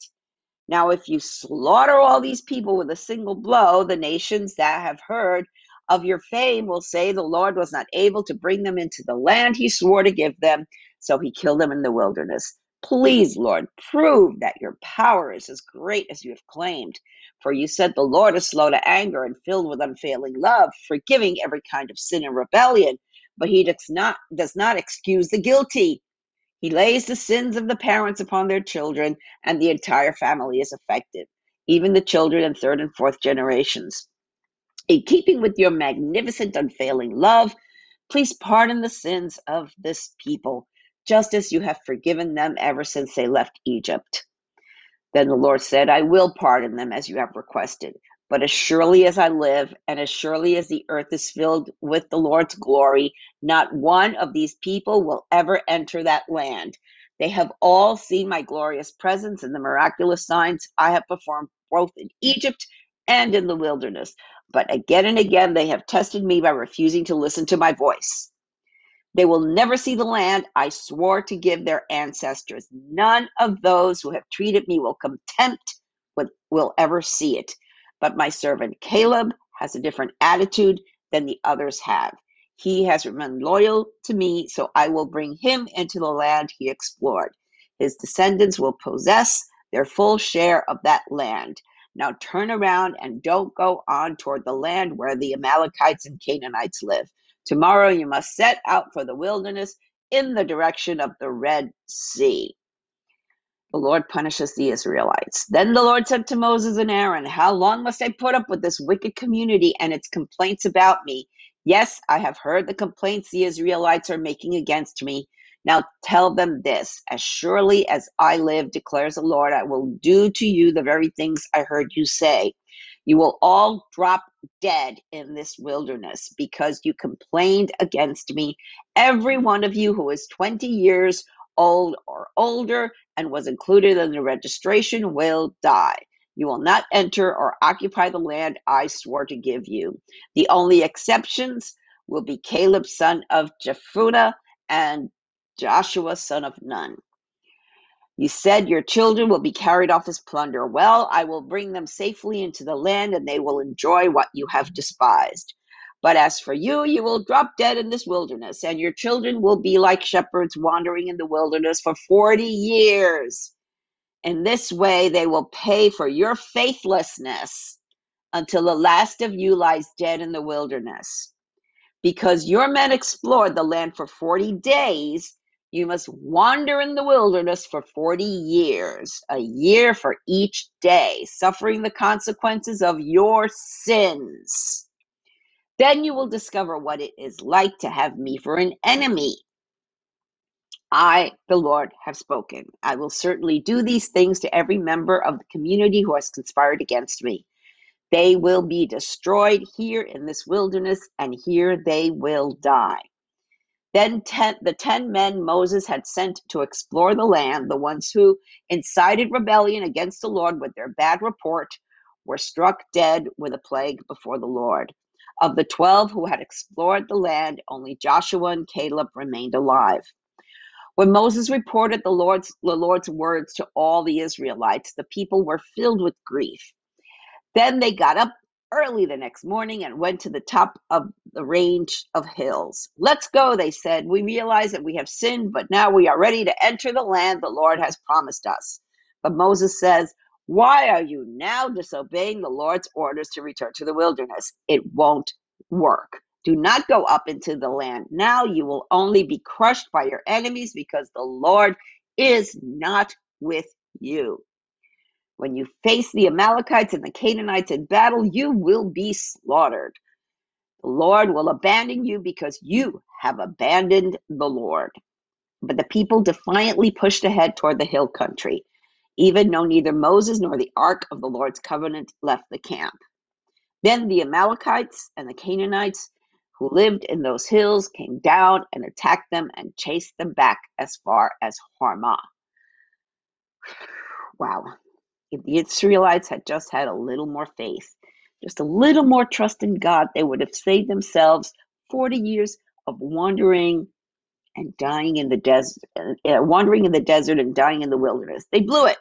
[SPEAKER 1] Now, if you slaughter all these people with a single blow, the nations that have heard of your fame will say the Lord was not able to bring them into the land he swore to give them, so he killed them in the wilderness. Please, Lord, prove that your power is as great as you have claimed. For you said the Lord is slow to anger and filled with unfailing love, forgiving every kind of sin and rebellion, but he does not does not excuse the guilty. He lays the sins of the parents upon their children, and the entire family is affected, even the children in third and fourth generations. In keeping with your magnificent, unfailing love, please pardon the sins of this people, just as you have forgiven them ever since they left Egypt. Then the Lord said, I will pardon them as you have requested. But as surely as I live, and as surely as the earth is filled with the Lord's glory, not one of these people will ever enter that land. They have all seen my glorious presence and the miraculous signs I have performed both in Egypt and in the wilderness. But again and again they have tested me by refusing to listen to my voice. They will never see the land I swore to give their ancestors. None of those who have treated me will contempt will, will ever see it. But my servant Caleb has a different attitude than the others have. He has remained loyal to me, so I will bring him into the land he explored. His descendants will possess their full share of that land. Now turn around and don't go on toward the land where the Amalekites and Canaanites live. Tomorrow you must set out for the wilderness in the direction of the Red Sea. The Lord punishes the Israelites. Then the Lord said to Moses and Aaron, How long must I put up with this wicked community and its complaints about me? Yes, I have heard the complaints the Israelites are making against me. Now tell them this As surely as I live, declares the Lord, I will do to you the very things I heard you say. You will all drop dead in this wilderness because you complained against me. Every one of you who is 20 years old or older and was included in the registration will die. You will not enter or occupy the land I swore to give you. The only exceptions will be Caleb, son of Jephunneh, and Joshua, son of Nun. You said your children will be carried off as plunder. Well, I will bring them safely into the land, and they will enjoy what you have despised. But as for you, you will drop dead in this wilderness, and your children will be like shepherds wandering in the wilderness for 40 years. In this way, they will pay for your faithlessness until the last of you lies dead in the wilderness. Because your men explored the land for 40 days, you must wander in the wilderness for 40 years, a year for each day, suffering the consequences of your sins. Then you will discover what it is like to have me for an enemy. I, the Lord, have spoken. I will certainly do these things to every member of the community who has conspired against me. They will be destroyed here in this wilderness, and here they will die. Then ten, the ten men Moses had sent to explore the land, the ones who incited rebellion against the Lord with their bad report, were struck dead with a plague before the Lord. Of the twelve who had explored the land, only Joshua and Caleb remained alive. When Moses reported the Lord's, the Lord's words to all the Israelites, the people were filled with grief. Then they got up early the next morning and went to the top of the range of hills. Let's go, they said. We realize that we have sinned, but now we are ready to enter the land the Lord has promised us. But Moses says, Why are you now disobeying the Lord's orders to return to the wilderness? It won't work. Do not go up into the land. Now you will only be crushed by your enemies because the Lord is not with you. When you face the Amalekites and the Canaanites in battle, you will be slaughtered. The Lord will abandon you because you have abandoned the Lord. But the people defiantly pushed ahead toward the hill country, even though neither Moses nor the ark of the Lord's covenant left the camp. Then the Amalekites and the Canaanites who lived in those hills came down and attacked them and chased them back as far as Hormah. Wow. If the Israelites had just had a little more faith, just a little more trust in God, they would have saved themselves 40 years of wandering and dying in the desert, uh, wandering in the desert and dying in the wilderness. They blew it.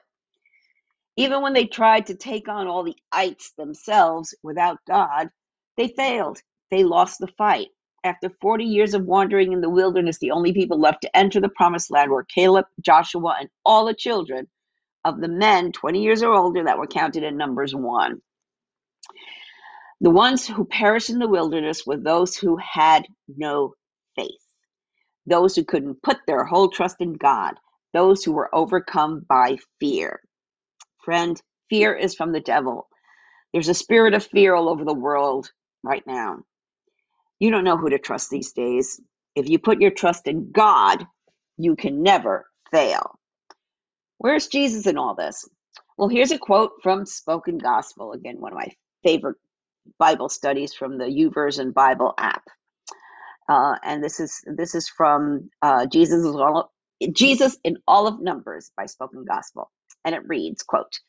[SPEAKER 1] Even when they tried to take on all the ites themselves without God, they failed. They lost the fight. after 40 years of wandering in the wilderness, the only people left to enter the promised land were Caleb, Joshua, and all the children of the men 20 years or older that were counted in Numbers 1. The ones who perished in the wilderness were those who had no faith, those who couldn't put their whole trust in God, those who were overcome by fear. Friend, fear is from the devil. There's a spirit of fear all over the world right now. You don't know who to trust these days. If you put your trust in God, you can never fail. Where's Jesus in all this? Well, here's a quote from Spoken Gospel. Again, one of my favorite Bible studies from the YouVersion Bible app. Uh, and this is this is from uh, Jesus is all Jesus in all of Numbers by Spoken Gospel, and it reads, "quote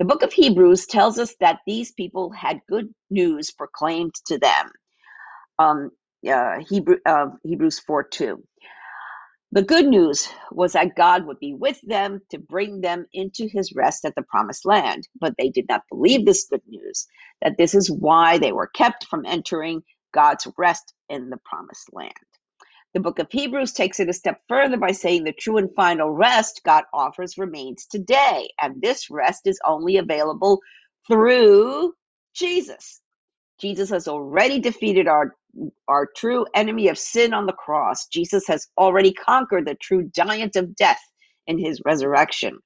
[SPEAKER 1] The book of Hebrews tells us that these people had good news proclaimed to them." Um, uh, Hebrew, uh, Hebrews four two. The good news was that God would be with them to bring them into his rest at the promised land, but they did not believe this good news, that this is why they were kept from entering God's rest in the promised land. The book of Hebrews takes it a step further by saying the true and final rest God offers remains today, and this rest is only available through Jesus. Jesus has already defeated our our true enemy of sin on the cross. Jesus has already conquered the true giant of death in his resurrection.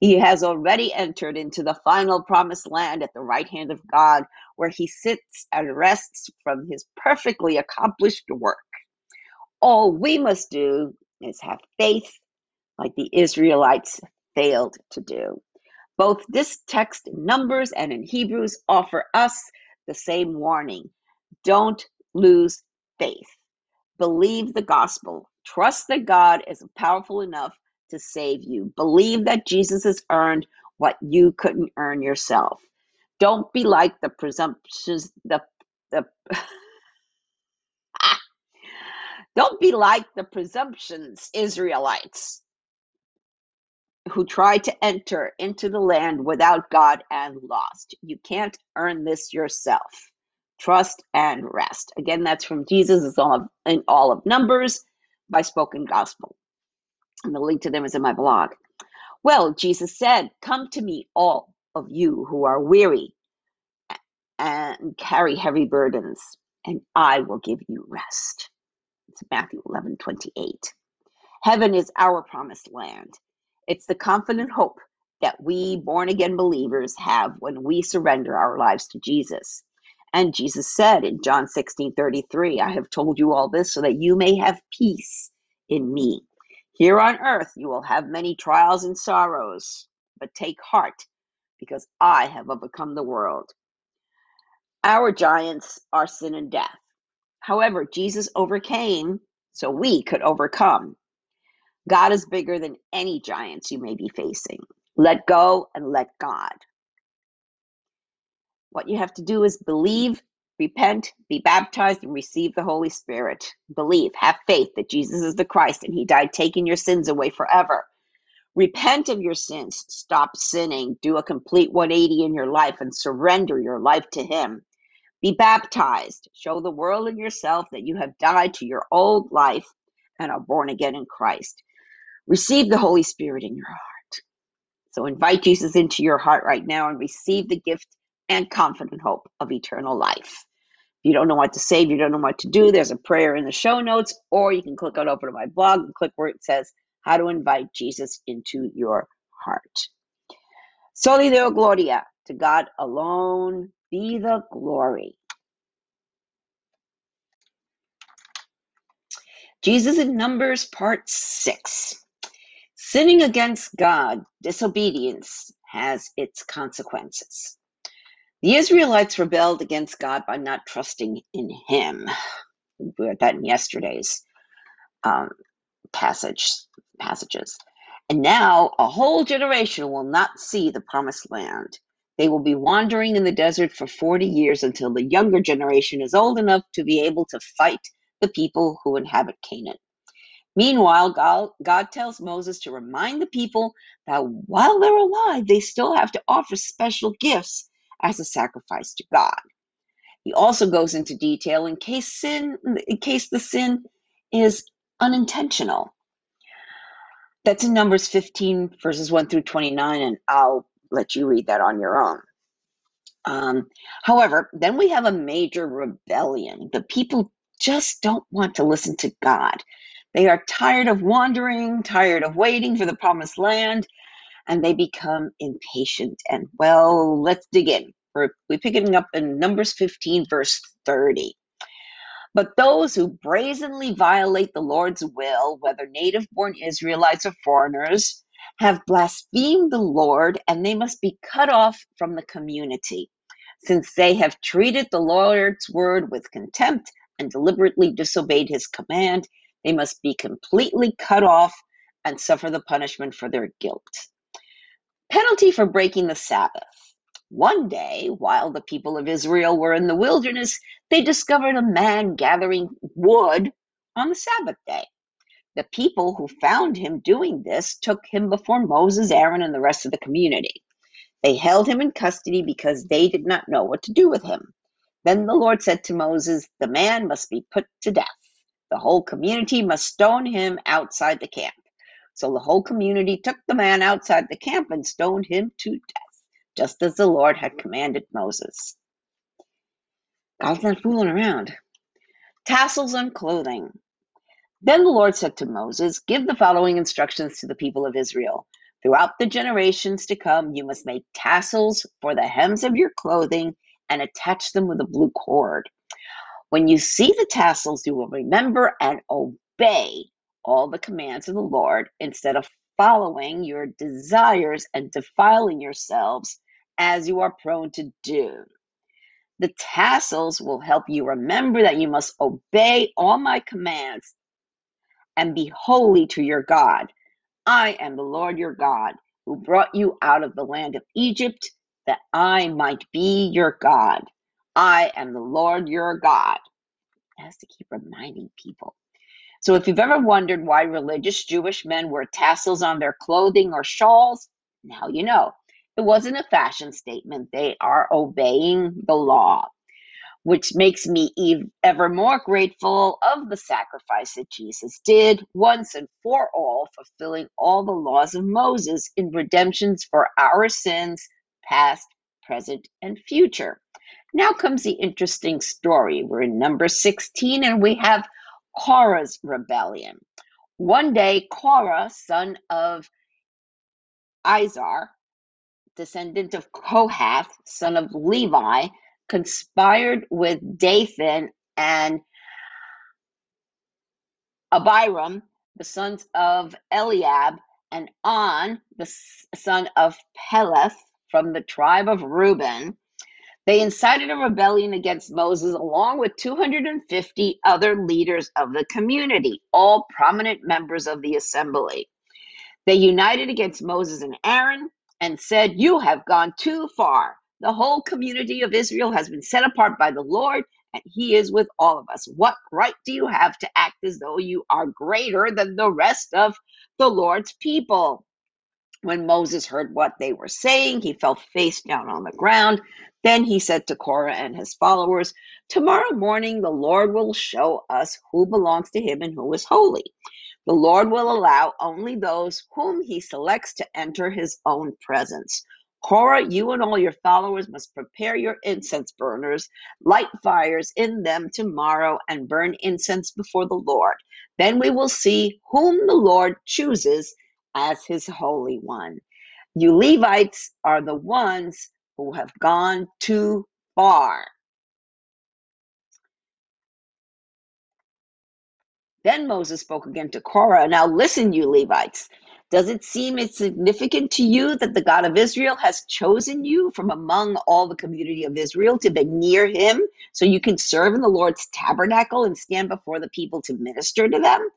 [SPEAKER 1] He has already entered into the final promised land at the right hand of God, where he sits and rests from his perfectly accomplished work. All we must do is have faith like the Israelites failed to do. Both this text in Numbers and in Hebrews offer us the same warning. Don't lose faith. Believe the gospel. Trust that God is powerful enough to save you. Believe that Jesus has earned what you couldn't earn yourself. Don't be like the presumptions, the the don't be like the presumptions Israelites who tried to enter into the land without God and lost. You can't earn this yourself trust and rest. Again, that's from Jesus all of, in all of Numbers by Spoken Gospel. And the link to them is in my blog. Well, Jesus said, Come to me, all of you who are weary and carry heavy burdens, and I will give you rest. It's Matthew 11 28. Heaven is our promised land. It's the confident hope that we born again believers have when we surrender our lives to Jesus. And Jesus said in John 16 33, I have told you all this so that you may have peace in me. Here on earth you will have many trials and sorrows, but take heart because I have overcome the world. Our giants are sin and death. However, Jesus overcame so we could overcome. God is bigger than any giants you may be facing. Let go and let God. What you have to do is believe, repent, be baptized, and receive the Holy Spirit. Believe, have faith that Jesus is the Christ and He died taking your sins away forever. Repent of your sins, stop sinning, do a complete 180 in your life, and surrender your life to Him. Be baptized, show the world and yourself that you have died to your old life and are born again in Christ. Receive the Holy Spirit in your heart. So invite Jesus into your heart right now and receive the gift and confident hope of eternal life. If you don't know what to say, if you don't know what to do, there's a prayer in the show notes, or you can click on over to my blog and click where it says how to invite Jesus into your heart. Soli Deo Gloria, to God alone be the glory. Jesus in Numbers, part six. Sinning against God, disobedience has its consequences. The Israelites rebelled against God by not trusting in Him. We read that in yesterday's um, passage passages. And now a whole generation will not see the promised land. They will be wandering in the desert for 40 years until the younger generation is old enough to be able to fight the people who inhabit Canaan. Meanwhile, God, tells Moses to remind the people that while they're alive, they still have to offer special gifts as a sacrifice to God. He also goes into detail in case sin, in case the sin is unintentional. That's in Numbers 15, verses 1 through 29, and I'll let you read that on your own. Um, however, then we have a major rebellion. The people just don't want to listen to God. They are tired of wandering, tired of waiting for the promised land, and they become impatient. And well, let's dig in. We're, we're picking up in Numbers 15, verse 30. But those who brazenly violate the Lord's will, whether native born Israelites or foreigners, have blasphemed the Lord, and they must be cut off from the community. Since they have treated the Lord's word with contempt and deliberately disobeyed his command, they must be completely cut off and suffer the punishment for their guilt. Penalty for breaking the Sabbath. One day, while the people of Israel were in the wilderness, they discovered a man gathering wood on the Sabbath day. The people who found him doing this took him before Moses, Aaron, and the rest of the community. They held him in custody because they did not know what to do with him. Then the Lord said to Moses, The man must be put to death. The whole community must stone him outside the camp. So the whole community took the man outside the camp and stoned him to death, just as the Lord had commanded Moses. God's not fooling around. Tassels on clothing. Then the Lord said to Moses, Give the following instructions to the people of Israel. Throughout the generations to come, you must make tassels for the hems of your clothing and attach them with a blue cord. When you see the tassels, you will remember and obey all the commands of the Lord instead of following your desires and defiling yourselves as you are prone to do. The tassels will help you remember that you must obey all my commands and be holy to your God. I am the Lord your God who brought you out of the land of Egypt that I might be your God. I am the Lord your God. It has to keep reminding people. So if you've ever wondered why religious Jewish men wear tassels on their clothing or shawls, now you know. It wasn't a fashion statement. They are obeying the law, which makes me ever more grateful of the sacrifice that Jesus did once and for all, fulfilling all the laws of Moses in redemptions for our sins, past, present, and future. Now comes the interesting story. We're in number 16 and we have Korah's rebellion. One day, Korah, son of Izhar, descendant of Kohath, son of Levi, conspired with Dathan and Abiram, the sons of Eliab, and On, the son of Peleth, from the tribe of Reuben. They incited a rebellion against Moses along with 250 other leaders of the community, all prominent members of the assembly. They united against Moses and Aaron and said, You have gone too far. The whole community of Israel has been set apart by the Lord, and He is with all of us. What right do you have to act as though you are greater than the rest of the Lord's people? When Moses heard what they were saying, he fell face down on the ground. Then he said to Korah and his followers, Tomorrow morning the Lord will show us who belongs to him and who is holy. The Lord will allow only those whom he selects to enter his own presence. Korah, you and all your followers must prepare your incense burners, light fires in them tomorrow, and burn incense before the Lord. Then we will see whom the Lord chooses as his holy one. You Levites are the ones who have gone too far. Then Moses spoke again to Korah. Now listen, you Levites. Does it seem insignificant to you that the God of Israel has chosen you from among all the community of Israel to be near him so you can serve in the Lord's tabernacle and stand before the people to minister to them?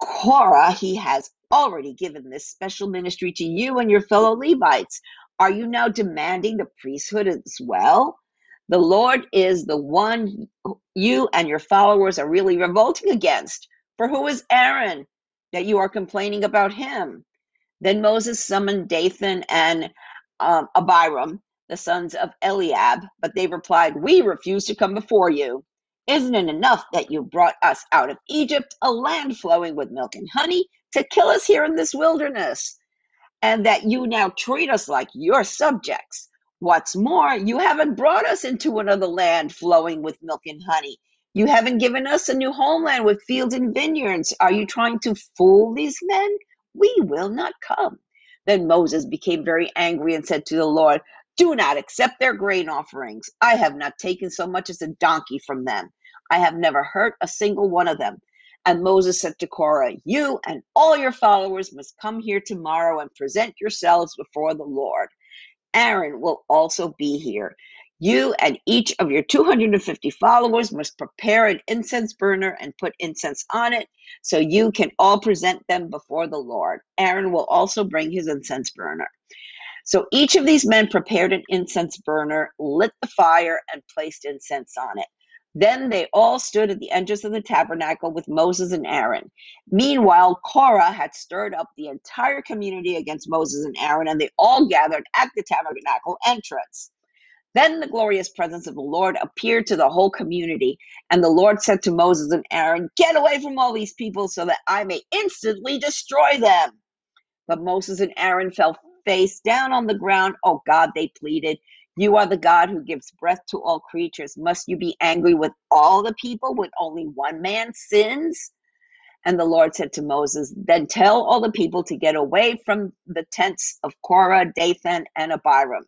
[SPEAKER 1] Korah, he has already given this special ministry to you and your fellow Levites. Are you now demanding the priesthood as well? The Lord is the one you and your followers are really revolting against. For who is Aaron that you are complaining about him? Then Moses summoned Dathan and um, Abiram, the sons of Eliab, but they replied, We refuse to come before you. Isn't it enough that you brought us out of Egypt, a land flowing with milk and honey, to kill us here in this wilderness? And that you now treat us like your subjects. What's more, you haven't brought us into another land flowing with milk and honey. You haven't given us a new homeland with fields and vineyards. Are you trying to fool these men? We will not come. Then Moses became very angry and said to the Lord, Do not accept their grain offerings. I have not taken so much as a donkey from them. I have never hurt a single one of them. And Moses said to Korah, You and all your followers must come here tomorrow and present yourselves before the Lord. Aaron will also be here. You and each of your 250 followers must prepare an incense burner and put incense on it so you can all present them before the Lord. Aaron will also bring his incense burner. So each of these men prepared an incense burner, lit the fire, and placed incense on it. Then they all stood at the entrance of the tabernacle with Moses and Aaron. Meanwhile, Korah had stirred up the entire community against Moses and Aaron, and they all gathered at the tabernacle entrance. Then the glorious presence of the Lord appeared to the whole community, and the Lord said to Moses and Aaron, Get away from all these people so that I may instantly destroy them. But Moses and Aaron fell face down on the ground. Oh God, they pleaded. You are the God who gives breath to all creatures. Must you be angry with all the people when only one man sins? And the Lord said to Moses, Then tell all the people to get away from the tents of Korah, Dathan, and Abiram.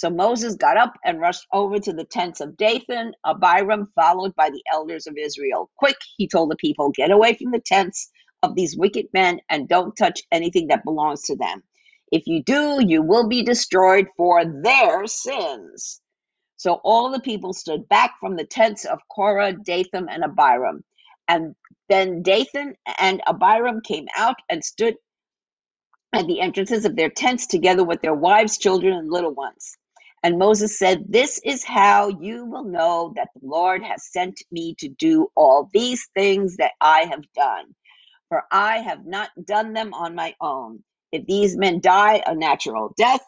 [SPEAKER 1] So Moses got up and rushed over to the tents of Dathan, Abiram, followed by the elders of Israel. Quick, he told the people, get away from the tents of these wicked men and don't touch anything that belongs to them. If you do, you will be destroyed for their sins. So all the people stood back from the tents of Korah, Dathan, and Abiram. And then Dathan and Abiram came out and stood at the entrances of their tents together with their wives, children, and little ones. And Moses said, This is how you will know that the Lord has sent me to do all these things that I have done. For I have not done them on my own. If these men die a natural death,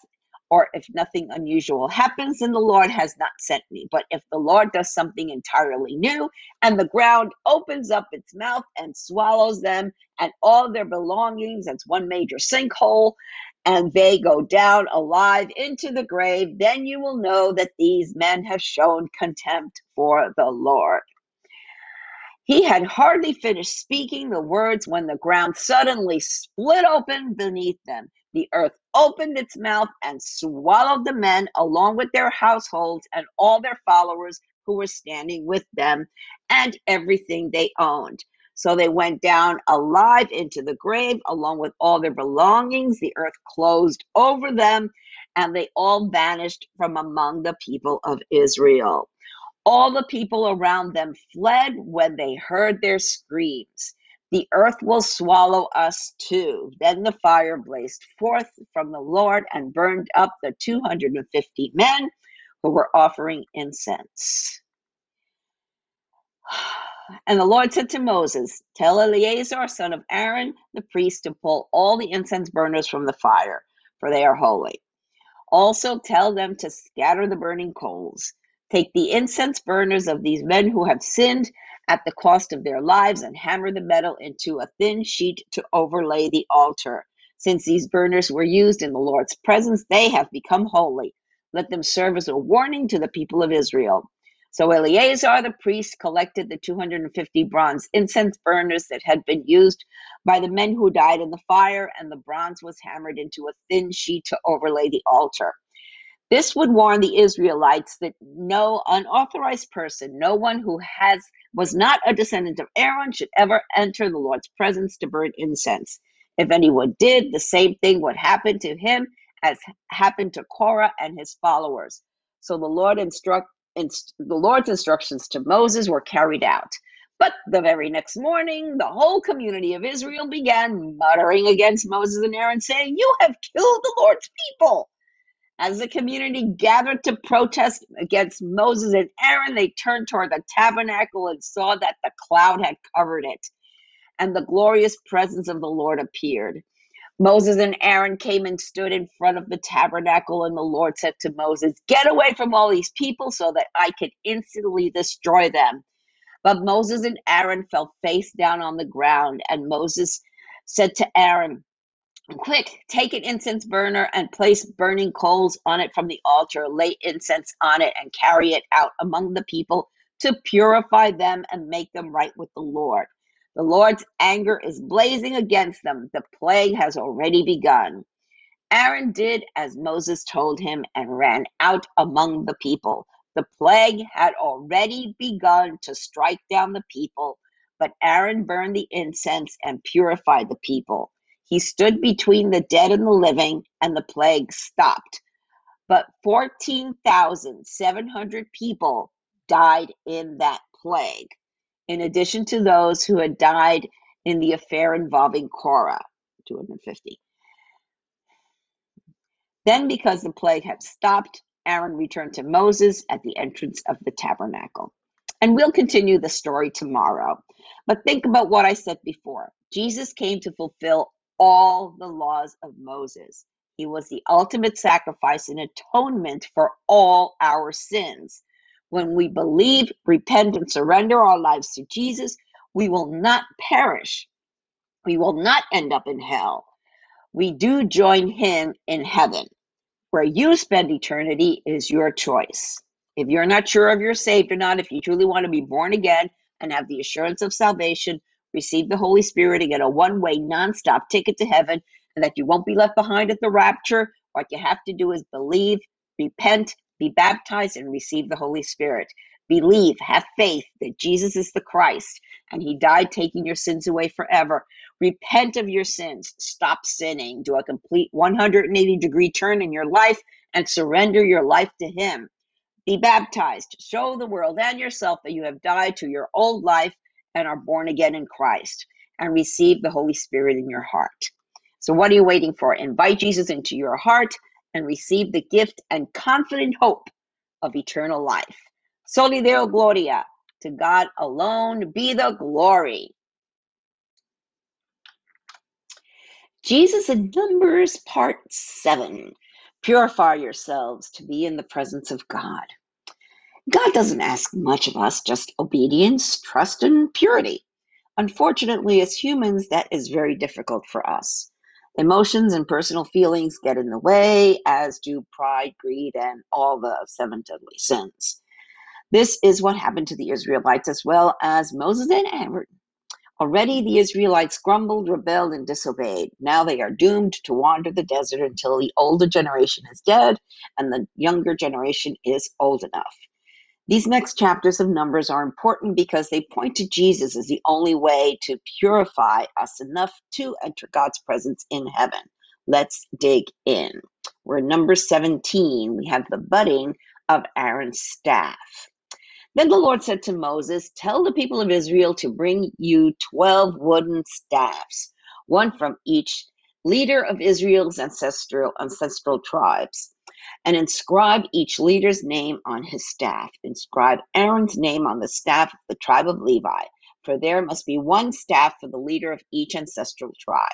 [SPEAKER 1] or if nothing unusual happens, then the Lord has not sent me. But if the Lord does something entirely new, and the ground opens up its mouth and swallows them and all their belongings, that's one major sinkhole, and they go down alive into the grave, then you will know that these men have shown contempt for the Lord. He had hardly finished speaking the words when the ground suddenly split open beneath them. The earth opened its mouth and swallowed the men along with their households and all their followers who were standing with them and everything they owned. So they went down alive into the grave along with all their belongings. The earth closed over them and they all vanished from among the people of Israel. All the people around them fled when they heard their screams. The earth will swallow us too. Then the fire blazed forth from the Lord and burned up the 250 men who were offering incense. And the Lord said to Moses, Tell Eleazar, son of Aaron, the priest, to pull all the incense burners from the fire, for they are holy. Also tell them to scatter the burning coals. Take the incense burners of these men who have sinned at the cost of their lives and hammer the metal into a thin sheet to overlay the altar. Since these burners were used in the Lord's presence, they have become holy. Let them serve as a warning to the people of Israel. So Eleazar the priest collected the 250 bronze incense burners that had been used by the men who died in the fire, and the bronze was hammered into a thin sheet to overlay the altar. This would warn the Israelites that no unauthorized person, no one who has was not a descendant of Aaron, should ever enter the Lord's presence to burn incense. If anyone did, the same thing would happen to him as happened to Korah and his followers. So the Lord instruct, inst, the Lord's instructions to Moses were carried out. But the very next morning, the whole community of Israel began muttering against Moses and Aaron, saying, You have killed the Lord's people. As the community gathered to protest against Moses and Aaron, they turned toward the tabernacle and saw that the cloud had covered it, and the glorious presence of the Lord appeared. Moses and Aaron came and stood in front of the tabernacle, and the Lord said to Moses, Get away from all these people so that I can instantly destroy them. But Moses and Aaron fell face down on the ground, and Moses said to Aaron, Quick, take an incense burner and place burning coals on it from the altar, lay incense on it, and carry it out among the people to purify them and make them right with the Lord. The Lord's anger is blazing against them. The plague has already begun. Aaron did as Moses told him and ran out among the people. The plague had already begun to strike down the people, but Aaron burned the incense and purified the people. He stood between the dead and the living, and the plague stopped. But 14,700 people died in that plague, in addition to those who had died in the affair involving Korah, 250. Then, because the plague had stopped, Aaron returned to Moses at the entrance of the tabernacle. And we'll continue the story tomorrow. But think about what I said before. Jesus came to fulfill all the laws of Moses. He was the ultimate sacrifice and atonement for all our sins. When we believe, repent, and surrender our lives to Jesus, we will not perish. We will not end up in hell. We do join him in heaven. Where you spend eternity is your choice. If you're not sure if you're saved or not, if you truly want to be born again and have the assurance of salvation, receive the Holy Spirit and get a one way, non-stop ticket to heaven, and that you won't be left behind at the rapture, what you have to do is believe, repent, be baptized, and receive the Holy Spirit. Believe, have faith that Jesus is the Christ and he died taking your sins away forever. Repent of your sins. Stop sinning. Do a complete 180 degree turn in your life and surrender your life to him. Be baptized. Show the world and yourself that you have died to your old life and are born again in Christ and receive the Holy Spirit in your heart. So, what are you waiting for? Invite Jesus into your heart and receive the gift and confident hope of eternal life. Soli Deo Gloria. To God alone be the glory. Jesus in Numbers, part 7. Purify yourselves to be in the presence of God. God doesn't ask much of us, just obedience, trust, and purity. Unfortunately, as humans, that is very difficult for us. Emotions and personal feelings get in the way, as do pride, greed, and all the seven deadly sins. This is what happened to the Israelites as well as Moses and Aaron. Already the Israelites grumbled, rebelled, and disobeyed. Now they are doomed to wander the desert until the older generation is dead and the younger generation is old enough. These next chapters of Numbers are important because they point to Jesus as the only way to purify us enough to enter God's presence in heaven. Let's dig in. We're in number 17. We have the budding of Aaron's staff. Then the Lord said to Moses, Tell the people of Israel to bring you 12 wooden staffs, one from each leader of Israel's ancestral ancestral tribes and inscribe each leader's name on his staff. Inscribe Aaron's name on the staff of the tribe of Levi, for there must be one staff for the leader of each ancestral tribe.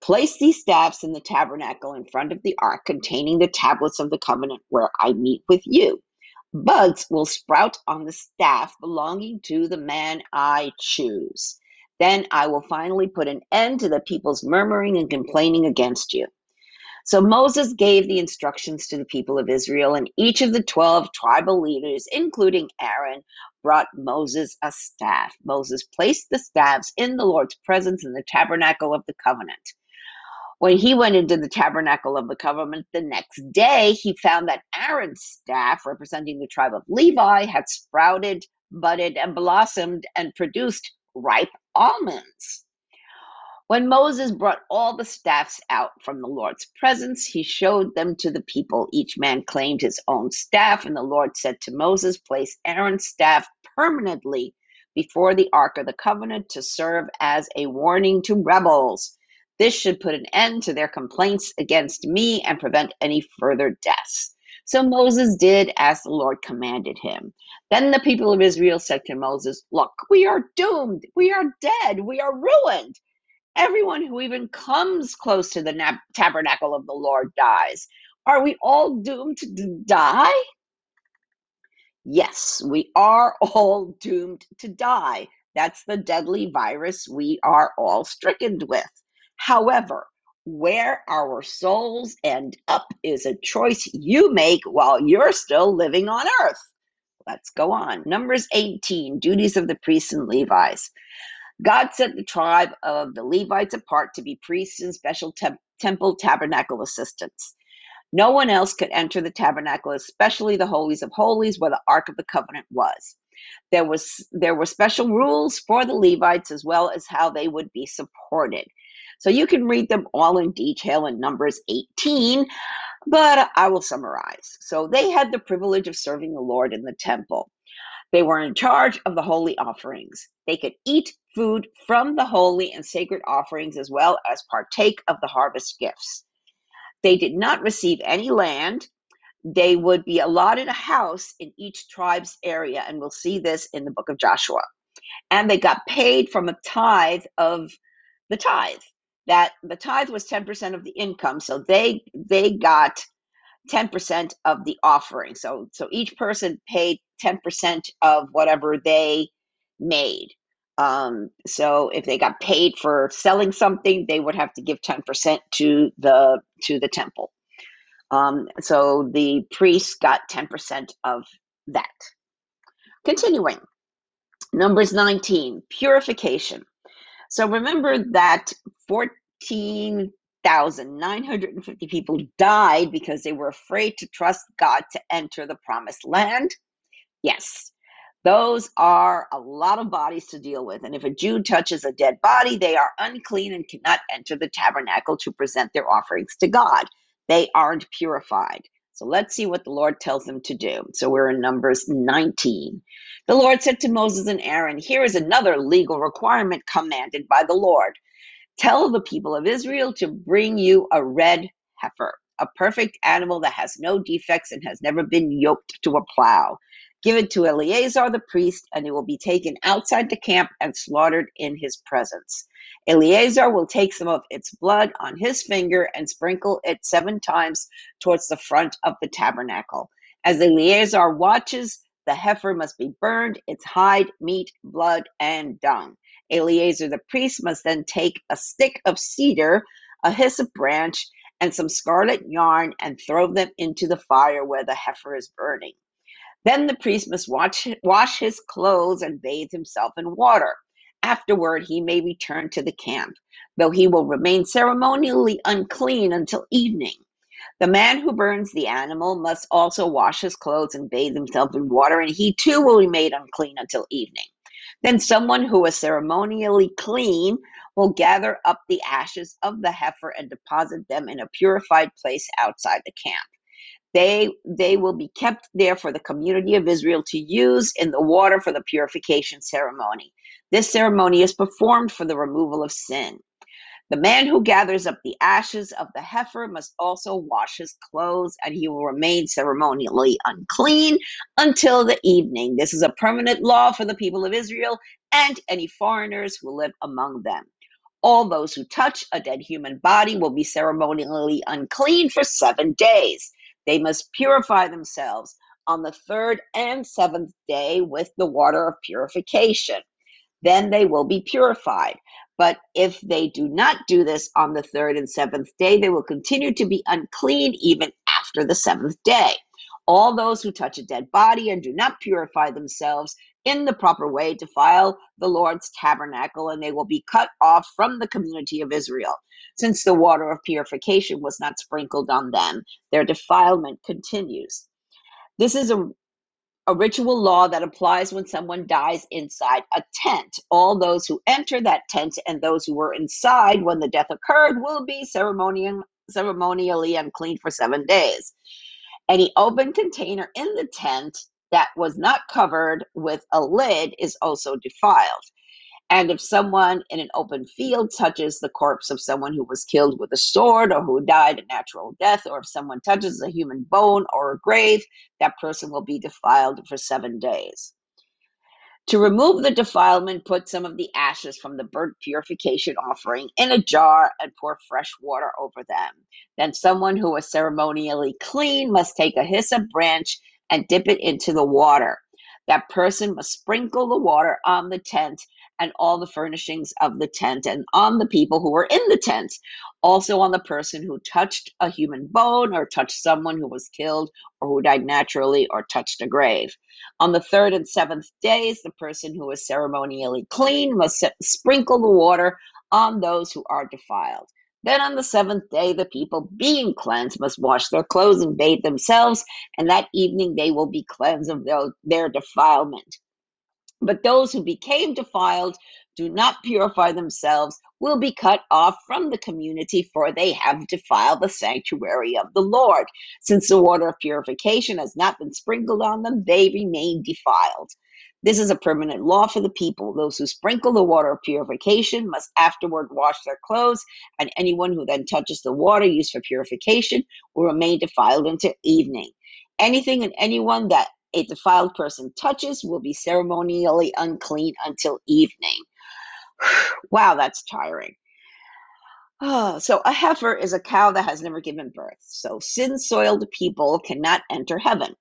[SPEAKER 1] Place these staffs in the tabernacle in front of the ark containing the tablets of the covenant where I meet with you. Buds will sprout on the staff belonging to the man I choose. Then I will finally put an end to the people's murmuring and complaining against you. So Moses gave the instructions to the people of Israel, and each of the 12 tribal leaders, including Aaron, brought Moses a staff. Moses placed the staffs in the Lord's presence in the tabernacle of the covenant. When he went into the tabernacle of the covenant the next day, he found that Aaron's staff, representing the tribe of Levi, had sprouted, budded, and blossomed and produced ripe almonds. When Moses brought all the staffs out from the Lord's presence, he showed them to the people. Each man claimed his own staff, and the Lord said to Moses, Place Aaron's staff permanently before the Ark of the Covenant to serve as a warning to rebels. This should put an end to their complaints against me and prevent any further deaths. So Moses did as the Lord commanded him. Then the people of Israel said to Moses, Look, we are doomed. We are dead. We are ruined. Everyone who even comes close to the tabernacle of the Lord dies. Are we all doomed to d- die? Yes, we are all doomed to die. That's the deadly virus we are all stricken with. However, where our souls end up is a choice you make while you're still living on earth. Let's go on. Numbers 18 Duties of the priests and Levites. God set the tribe of the Levites apart to be priests and special tem- temple tabernacle assistants. No one else could enter the tabernacle, especially the holies of holies where the ark of the covenant was. There was there were special rules for the Levites as well as how they would be supported. So you can read them all in detail in Numbers 18, but I will summarize. So they had the privilege of serving the Lord in the temple. They were in charge of the holy offerings. They could eat food from the holy and sacred offerings as well as partake of the harvest gifts. They did not receive any land. They would be allotted a house in each tribe's area, and we'll see this in the book of Joshua. And they got paid from a tithe of the tithe. That the tithe was 10% of the income, so they they got 10% of the offering. So so each person paid 10% of whatever they made. Um, so if they got paid for selling something, they would have to give 10% to the to the temple. Um, so the priests got 10% of that. Continuing, Numbers 19, purification. So remember that 14,950 people died because they were afraid to trust God to enter the promised land. Yes, those are a lot of bodies to deal with. And if a Jew touches a dead body, they are unclean and cannot enter the tabernacle to present their offerings to God. They aren't purified. So let's see what the Lord tells them to do. So we're in Numbers 19. The Lord said to Moses and Aaron, Here is another legal requirement commanded by the Lord. Tell the people of Israel to bring you a red heifer, a perfect animal that has no defects and has never been yoked to a plow. Give it to Eleazar the priest, and it will be taken outside the camp and slaughtered in his presence. Eleazar will take some of its blood on his finger and sprinkle it seven times towards the front of the tabernacle. As Eleazar watches, the heifer must be burned, its hide, meat, blood, and dung. Eleazar the priest must then take a stick of cedar, a hyssop branch, and some scarlet yarn and throw them into the fire where the heifer is burning. Then the priest must watch, wash his clothes and bathe himself in water. Afterward, he may return to the camp, though he will remain ceremonially unclean until evening. The man who burns the animal must also wash his clothes and bathe himself in water, and he too will be made unclean until evening. Then someone who is ceremonially clean will gather up the ashes of the heifer and deposit them in a purified place outside the camp. They they will be kept there for the community of Israel to use in the water for the purification ceremony. This ceremony is performed for the removal of sin. The man who gathers up the ashes of the heifer must also wash his clothes, and he will remain ceremonially unclean until the evening. This is a permanent law for the people of Israel and any foreigners who live among them. All those who touch a dead human body will be ceremonially unclean for seven days. They must purify themselves on the third and seventh day with the water of purification then they will be purified. But if they do not do this on the third and seventh day, they will continue to be unclean even after the seventh day. All those who touch a dead body and do not purify themselves in the proper way defile the Lord's tabernacle, and they will be cut off from the community of Israel. Since the water of purification was not sprinkled on them, their defilement continues. This is a a ritual law that applies when someone dies inside a tent. All those who enter that tent and those who were inside when the death occurred will be ceremonially unclean for seven days. Any open container in the tent that was not covered with a lid is also defiled. And if someone in an open field touches the corpse of someone who was killed with a sword or who died a natural death, or if someone touches a human bone or a grave, that person will be defiled for seven days. To remove the defilement, put some of the ashes from the burnt purification offering in a jar and pour fresh water over them. Then someone who is ceremonially clean must take a hyssop branch and dip it into the water. That person must sprinkle the water on the tent and all the furnishings of the tent and on the people who were in the tent. Also on the person who touched a human bone or touched someone who was killed or who died naturally or touched a grave. On the third and seventh days, the person who is ceremonially clean must sprinkle the water on those who are defiled. Then on the seventh day, the people being cleansed must wash their clothes and bathe themselves, and that evening they will be cleansed of their defilement. But those who became defiled, do not purify themselves, will be cut off from the community, for they have defiled the sanctuary of the Lord. Since the water of purification has not been sprinkled on them, they remain defiled. This is a permanent law for the people. Those who sprinkle the water of purification must afterward wash their clothes, and anyone who then touches the water used for purification will remain defiled until evening. Anything and anyone that a defiled person touches will be ceremonially unclean until evening. wow, that's tiring. Oh, so a heifer is a cow that has never given birth. So sin soiled people cannot enter heaven.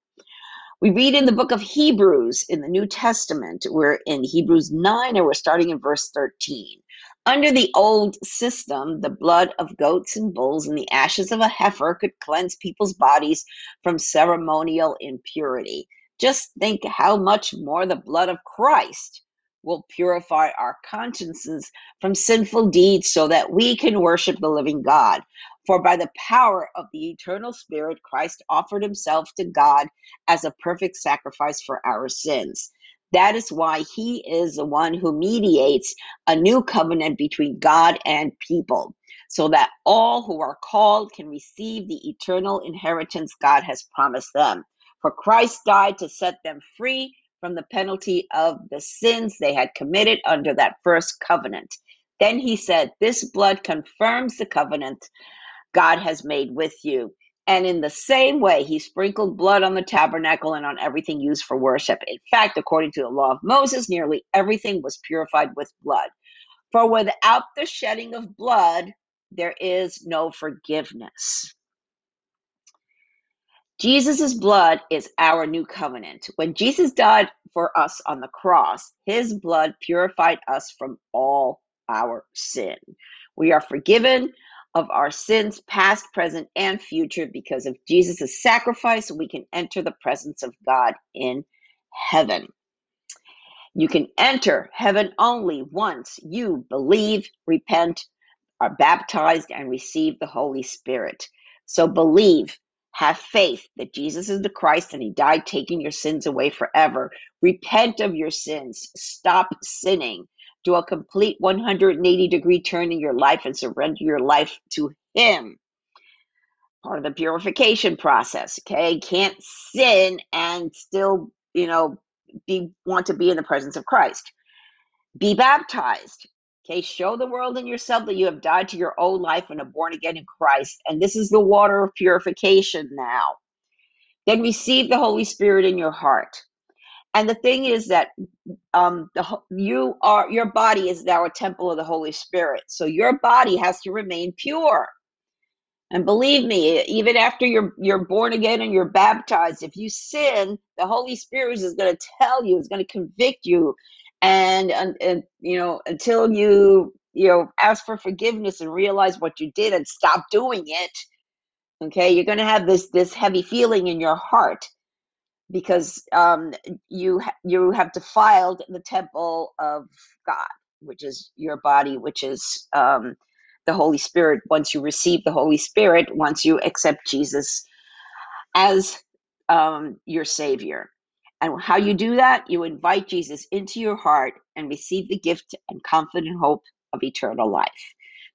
[SPEAKER 1] We read in the book of Hebrews in the New Testament, we're in Hebrews 9, and we're starting in verse 13. Under the old system, the blood of goats and bulls and the ashes of a heifer could cleanse people's bodies from ceremonial impurity. Just think how much more the blood of Christ will purify our consciences from sinful deeds so that we can worship the living God. For by the power of the eternal Spirit, Christ offered himself to God as a perfect sacrifice for our sins. That is why he is the one who mediates a new covenant between God and people, so that all who are called can receive the eternal inheritance God has promised them. For Christ died to set them free from the penalty of the sins they had committed under that first covenant. Then he said, This blood confirms the covenant God has made with you. And in the same way, he sprinkled blood on the tabernacle and on everything used for worship. In fact, according to the law of Moses, nearly everything was purified with blood. For without the shedding of blood, there is no forgiveness. Jesus' blood is our new covenant. When Jesus died for us on the cross, his blood purified us from all our sin. We are forgiven of our sins, past, present, and future, because of Jesus' sacrifice, we can enter the presence of God in heaven. You can enter heaven only once you believe, repent, are baptized, and receive the Holy Spirit. So believe, have faith that Jesus is the Christ and he died taking your sins away forever. Repent of your sins. Stop sinning do a complete 180 degree turn in your life and surrender your life to Him. Part of the purification process. Okay, can't sin and still, you know, be want to be in the presence of Christ. Be baptized. Okay, show the world and yourself that you have died to your old life and are born again in Christ. And this is the water of purification now. Then receive the Holy Spirit in your heart. And the thing is that um, the, you are your body is now a temple of the Holy Spirit, so your body has to remain pure. And believe me, even after you're you're born again and you're baptized, if you sin, the Holy Spirit is going to tell you, is going to convict you, and, and and you know until you you know ask for forgiveness and realize what you did and stop doing it, okay, you're going to have this this heavy feeling in your heart because um, you you have defiled the temple of God, which is your body, which is um, the Holy Spirit. Once you receive the Holy Spirit, once you accept Jesus as um, your Savior, and how you do that, you invite Jesus into your heart and receive the gift and confident hope of eternal life.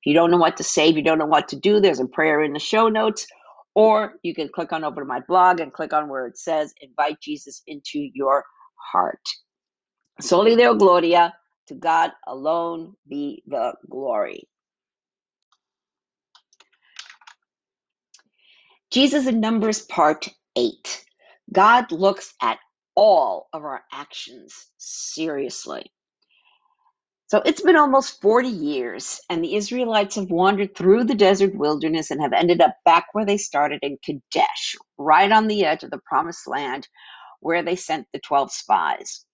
[SPEAKER 1] If you don't know what to say, if you don't know what to do, there's a prayer in the show notes or you can click on over to my blog and click on where it says invite Jesus into your heart. Soli Deo Gloria, to God alone be the glory. Jesus in Numbers part 8. God looks at all of our actions seriously. So it's been almost 40 years, and the Israelites have wandered through the desert wilderness and have ended up back where they started in Kadesh, right on the edge of the promised land where they sent the 12 spies.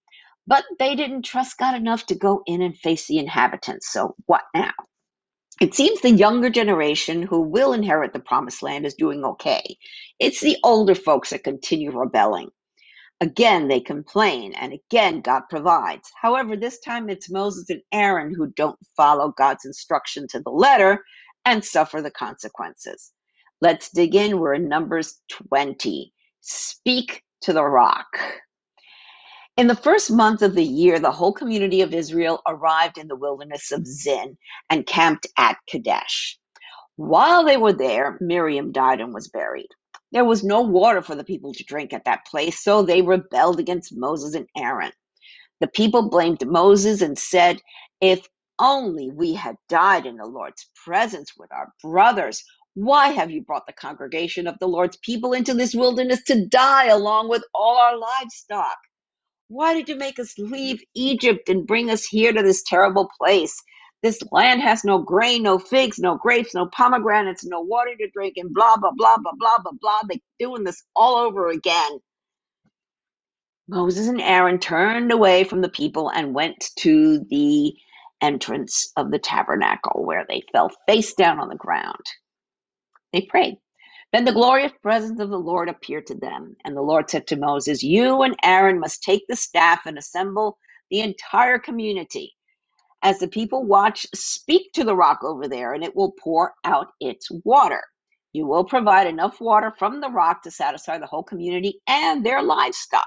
[SPEAKER 1] But they didn't trust God enough to go in and face the inhabitants. So what now? It seems the younger generation who will inherit the promised land is doing okay. It's the older folks that continue rebelling. Again, they complain, and again, God provides. However, this time it's Moses and Aaron who don't follow God's instruction to the letter and suffer the consequences. Let's dig in. We're in Numbers 20. Speak to the rock. In the first month of the year, the whole community of Israel arrived in the wilderness of Zin and camped at Kadesh. While they were there, Miriam died and was buried. There was no water for the people to drink at that place, so they rebelled against Moses and Aaron. The people blamed Moses and said, If only we had died in the Lord's presence with our brothers. Why have you brought the congregation of the Lord's people into this wilderness to die along with all our livestock? Why did you make us leave Egypt and bring us here to this terrible place? This land has no grain, no figs, no grapes, no pomegranates, no water to drink, and blah, blah, blah, blah, blah, blah, blah. They're doing this all over again. Moses and Aaron turned away from the people and went to the entrance of the tabernacle where they fell face down on the ground. They prayed. Then the glorious presence of the Lord appeared to them. And the Lord said to Moses, You and Aaron must take the staff and assemble the entire community as the people watch, speak to the rock over there, and it will pour out its water. You will provide enough water from the rock to satisfy the whole community and their livestock.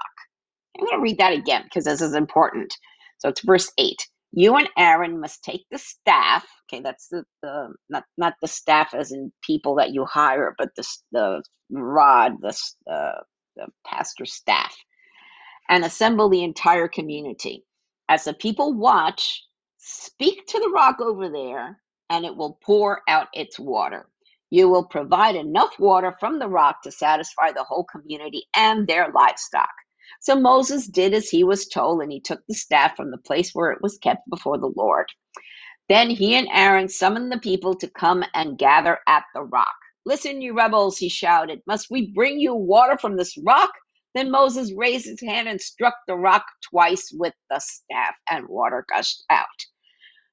[SPEAKER 1] I'm going to read that again because this is important. So it's verse 8. You and Aaron must take the staff. Okay, that's the, the not not the staff as in people that you hire, but the the rod, the uh, the pastor's staff, and assemble the entire community. As the people watch, Speak to the rock over there, and it will pour out its water. You will provide enough water from the rock to satisfy the whole community and their livestock. So Moses did as he was told, and he took the staff from the place where it was kept before the Lord. Then he and Aaron summoned the people to come and gather at the rock. Listen, you rebels, he shouted. Must we bring you water from this rock? Then Moses raised his hand and struck the rock twice with the staff, and water gushed out.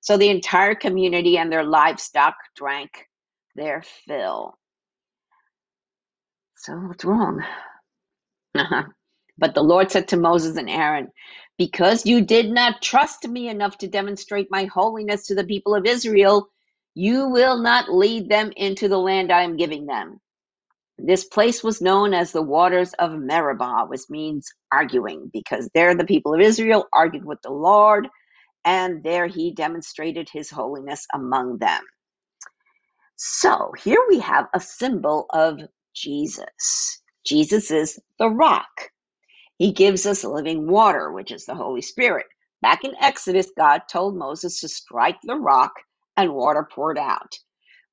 [SPEAKER 1] So the entire community and their livestock drank their fill. So what's wrong? Uh-huh. But the Lord said to Moses and Aaron, Because you did not trust me enough to demonstrate my holiness to the people of Israel, you will not lead them into the land I am giving them. This place was known as the waters of Meribah, which means arguing, because there the people of Israel argued with the Lord and there he demonstrated his holiness among them. So here we have a symbol of Jesus. Jesus is the rock. He gives us living water, which is the Holy Spirit. Back in Exodus, God told Moses to strike the rock and water poured out.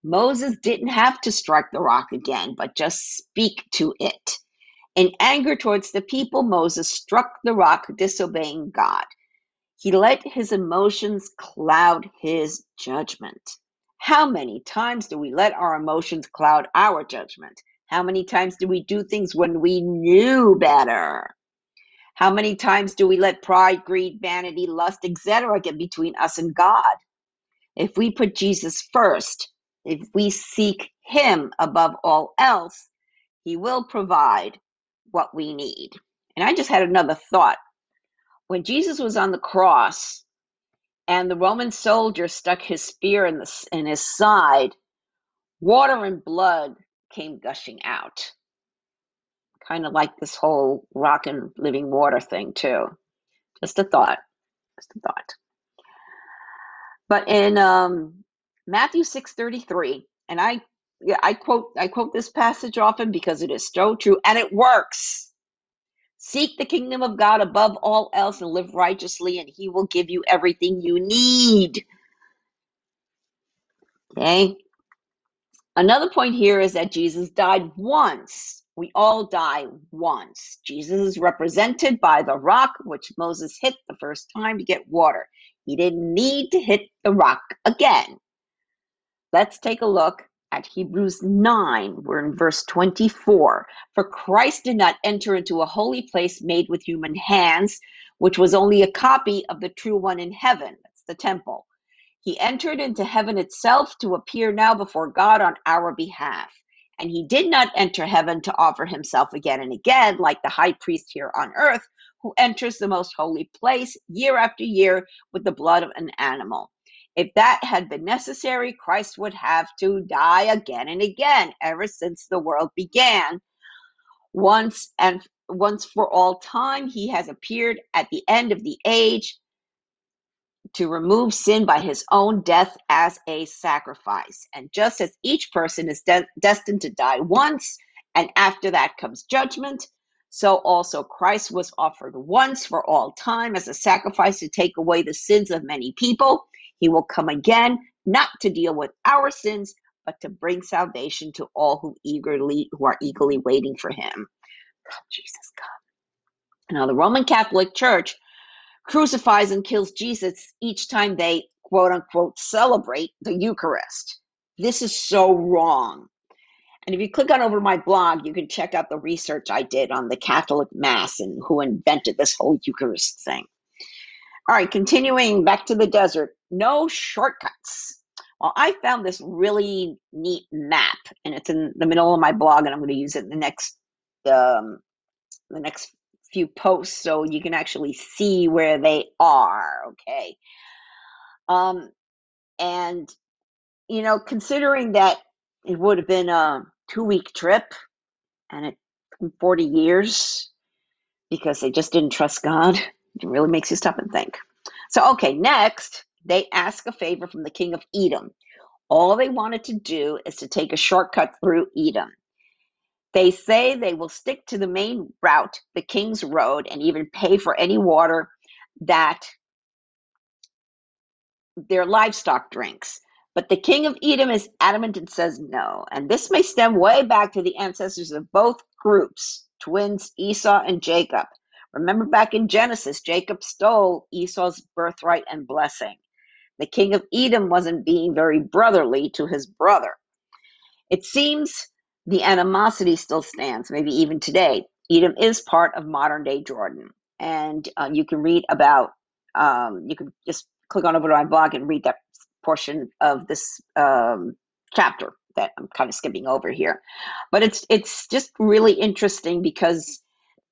[SPEAKER 1] Moses didn't have to strike the rock again, but just speak to it. In anger towards the people, Moses struck the rock, disobeying God. He let his emotions cloud his judgment. How many times do we let our emotions cloud our judgment? How many times do we do things when we knew better? How many times do we let pride, greed, vanity, lust, etc. get between us and God? If we put Jesus first, if we seek him above all else, he will provide what we need. And I just had another thought when Jesus was on the cross and the Roman soldier stuck his spear in, the, in his side, water and blood came gushing out. Kind of like this whole rock and living water thing, too. Just a thought. Just a thought. But in um, Matthew 6:33, and I yeah, I quote I quote this passage often because it is so true and it works. Seek the kingdom of God above all else and live righteously, and He will give you everything you need. Okay? Another point here is that Jesus died once We all die once. Jesus is represented by the rock which Moses hit the first time to get water. He didn't need to hit the rock again. Let's take a look at Hebrews 9. We're in verse 24. For Christ did not enter into a holy place made with human hands, which was only a copy of the true one in heaven. That's the temple. He entered into heaven itself to appear now before God on our behalf. And he did not enter heaven to offer himself again and again, like the high priest here on earth, who enters the most holy place year after year with the blood of an animal. If that had been necessary, Christ would have to die again and again ever since the world began. Once and once for all time, he has appeared at the end of the age to remove sin by his own death as a sacrifice. And just as each person is de- destined to die once, and after that comes judgment, so also Christ was offered once for all time as a sacrifice to take away the sins of many people. He will come again, not to deal with our sins, but to bring salvation to all who eagerly who are eagerly waiting for him. Oh, Jesus come. Now the Roman Catholic Church crucifies and kills Jesus each time they quote unquote celebrate the Eucharist. This is so wrong. And if you click on over my blog, you can check out the research I did on the Catholic Mass and who invented this whole Eucharist thing. All right, continuing back to the desert, no shortcuts. Well, I found this really neat map, and it's in the middle of my blog, and I'm going to use it in the next um, the next few posts so you can actually see where they are. Okay, um, and you know, considering that it would have been a two week trip, and it 40 years because they just didn't trust God. It really makes you stop and think. So, okay, next, they ask a favor from the king of Edom. All they wanted to do is to take a shortcut through Edom. They say they will stick to the main route, the king's road, and even pay for any water that their livestock drinks. But the king of Edom is adamant and says no. And this may stem way back to the ancestors of both groups, twins Esau and Jacob. Remember back in Genesis, Jacob stole Esau's birthright and blessing. The king of Edom wasn't being very brotherly to his brother. It seems the animosity still stands, maybe even today. Edom is part of modern day Jordan. And uh, you can read about, um, you can just click on over to my blog and read that portion of this um, chapter that I'm kind of skipping over here. But it's it's just really interesting because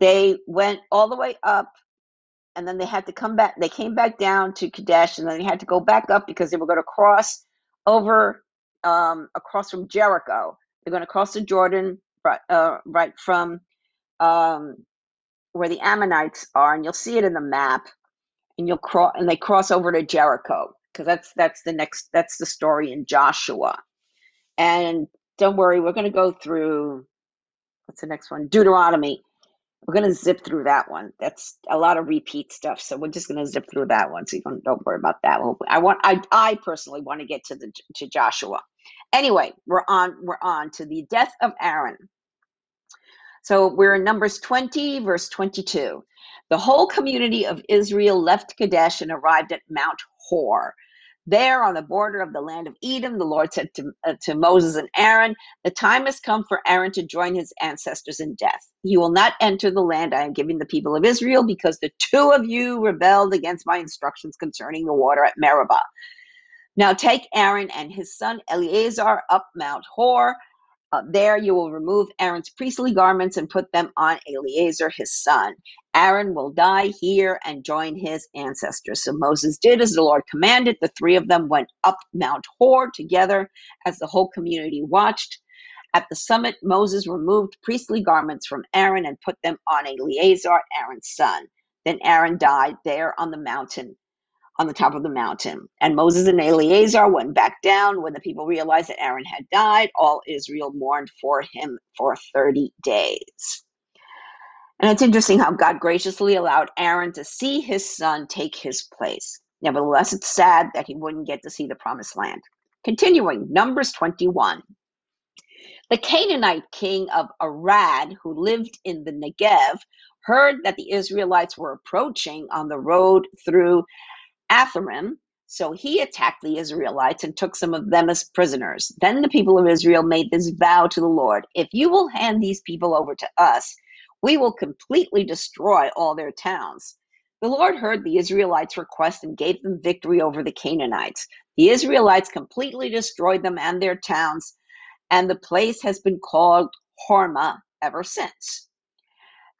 [SPEAKER 1] they went all the way up and then they had to come back. They came back down to Kadesh and then they had to go back up because they were going to cross over um, across from Jericho. They're going to cross the Jordan right, uh, right from um, where the Ammonites are, and you'll see it in the map. And you'll cross, and they cross over to Jericho because that's that's the next that's the story in Joshua. And don't worry, we're going to go through. What's the next one? Deuteronomy we're to zip through that one. That's a lot of repeat stuff, so we're just to zip through that one. So you don't, don't worry about that. I want I I personally want to get to the to Joshua. Anyway, we're on we're on to the death of Aaron. So we're in Numbers 20, verse 22. The whole community of Israel left Kadesh and arrived at Mount Hor. There, on the border of the land of Edom, the Lord said to, uh, to Moses and Aaron, The time has come for Aaron to join his ancestors in death. He will not enter the land I am giving the people of Israel because the two of you rebelled against my instructions concerning the water at Meribah. Now take Aaron and his son Eleazar up Mount Hor uh, there you will remove Aaron's priestly garments and put them on Eleazar his son. Aaron will die here and join his ancestors. So Moses did as the Lord commanded. The three of them went up Mount Hor together as the whole community watched. At the summit, Moses removed priestly garments from Aaron and put them on Eleazar, Aaron's son. Then Aaron died there on the mountain on the top of the mountain. And Moses and Eleazar went back down when the people realized that Aaron had died. All Israel mourned for him for 30 days. And it's interesting how God graciously allowed Aaron to see his son take his place. Nevertheless, it's sad that he wouldn't get to see the promised land. Continuing, Numbers 21. The Canaanite king of Arad, who lived in the Negev, heard that the Israelites were approaching on the road through Atharim. So he attacked the Israelites and took some of them as prisoners. Then the people of Israel made this vow to the Lord If you will hand these people over to us, we will completely destroy all their towns. The Lord heard the Israelites' request and gave them victory over the Canaanites. The Israelites completely destroyed them and their towns, and the place has been called Hormah ever since.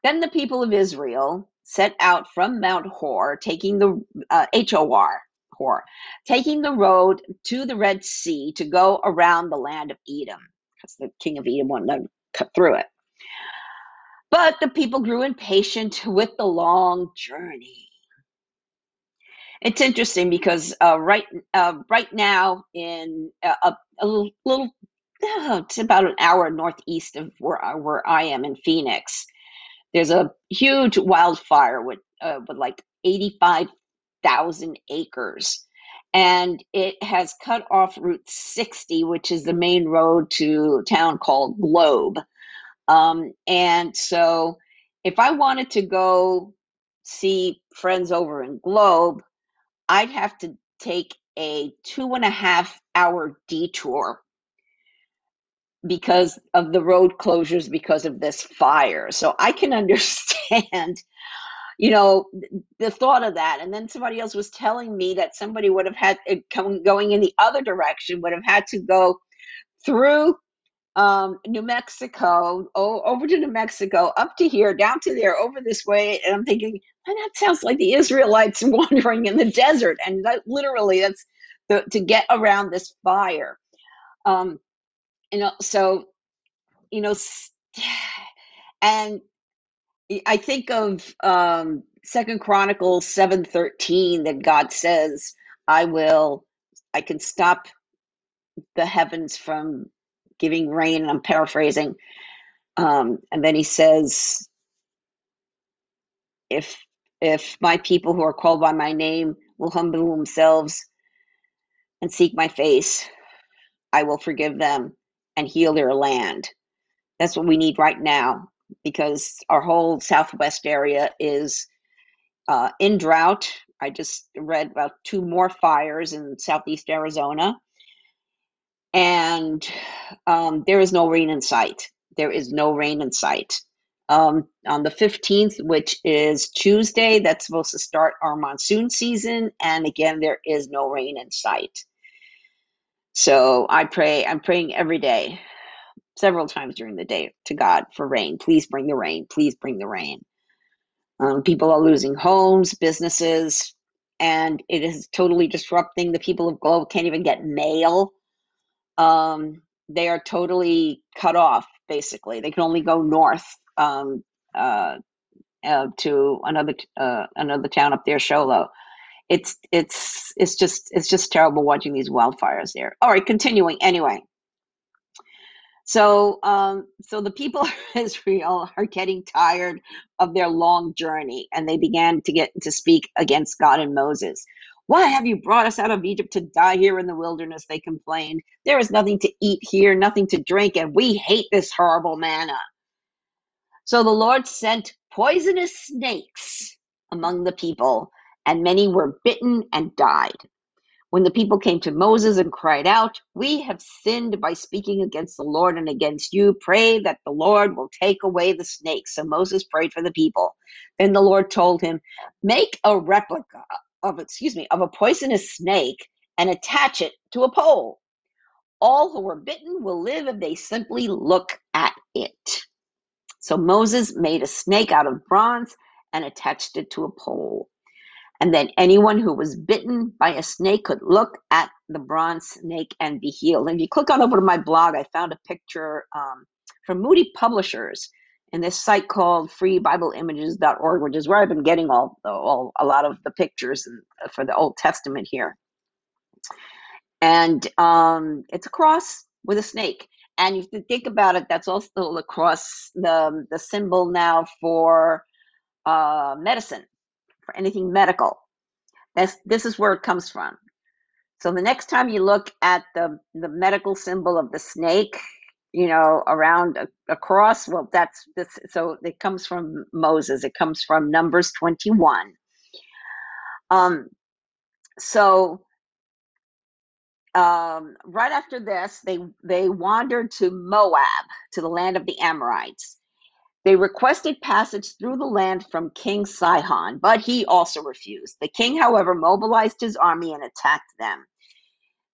[SPEAKER 1] Then the people of Israel set out from Mount Hor, taking the uh, H-O-R, Hor, taking the road to the Red Sea to go around the land of Edom, because the king of Edom wanted to cut through it. But the people grew impatient with the long journey. It's interesting because uh, right uh, right now in uh, a, a little, uh, it's about an hour northeast of where where I am in Phoenix. There's a huge wildfire with uh, with like 85,000 acres. And it has cut off Route 60, which is the main road to a town called Globe. Um, and so if I wanted to go see friends over in Globe, I'd have to take a two and a half hour detour because of the road closures because of this fire. So I can understand, you know, the thought of that. And then somebody else was telling me that somebody would have had it going in the other direction, would have had to go through um, New Mexico, oh, over to New Mexico, up to here, down to there, over this way. And I'm thinking, and that sounds like the Israelites wandering in the desert. And that literally, that's the, to get around this fire. Um, you know, so, you know, and I think of um, Second Chronicles seven thirteen that God says, "I will, I can stop the heavens from giving rain." And I'm paraphrasing, um, and then He says, "If if my people who are called by my name will humble themselves and seek my face, I will forgive them and heal their land." That's what we need right now because our whole southwest area is uh, in drought. I just read about two more fires in southeast Arizona, and um, there is no rain in sight. There is no rain in sight. Um, on the 15th, which is Tuesday, that's supposed to start our monsoon season, and again, there is no rain in sight. So I pray, I'm praying every day several times during the day to God for rain. Please bring the rain. Please bring the rain. Um, people are losing homes, businesses, and it is totally disrupting. The people of Globe can't even get mail. Um, they are totally cut off, basically. They can only go north um, uh, uh, to another uh, another town up there, Show Low. It's it's it's just it's just terrible watching these wildfires there. All right, continuing anyway. So, um, so the people of Israel are getting tired of their long journey, and they began to get to speak against God and Moses. Why have you brought us out of Egypt to die here in the wilderness? They complained. There is nothing to eat here, nothing to drink, and we hate this horrible manna. So the Lord sent poisonous snakes among the people, and many were bitten and died. When the people came to Moses and cried out, We have sinned by speaking against the Lord and against you. Pray that the Lord will take away the snakes. So Moses prayed for the people. Then the Lord told him, Make a replica of, excuse me, of a poisonous snake and attach it to a pole. All who are bitten will live if they simply look at it. So Moses made a snake out of bronze and attached it to a pole and then anyone who was bitten by a snake could look at the bronze snake and be healed. And if you click on over to my blog, I found a picture um, from Moody Publishers in this site called freebibleimages.org, which is where I've been getting all, all a lot of the pictures for the Old Testament here. And um, it's a cross with a snake. And if you think about it, that's also the cross, the, the symbol now for uh, medicine for anything medical. That's, this is where it comes from. So the next time you look at the, the medical symbol of the snake, you know, around a, a cross. Well, that's this. So it comes from Moses. It comes from Numbers 21. Um, so um, right after this, they they wandered to Moab, to the land of the Amorites. They requested passage through the land from King Sihon, but he also refused. The king, however, mobilized his army and attacked them.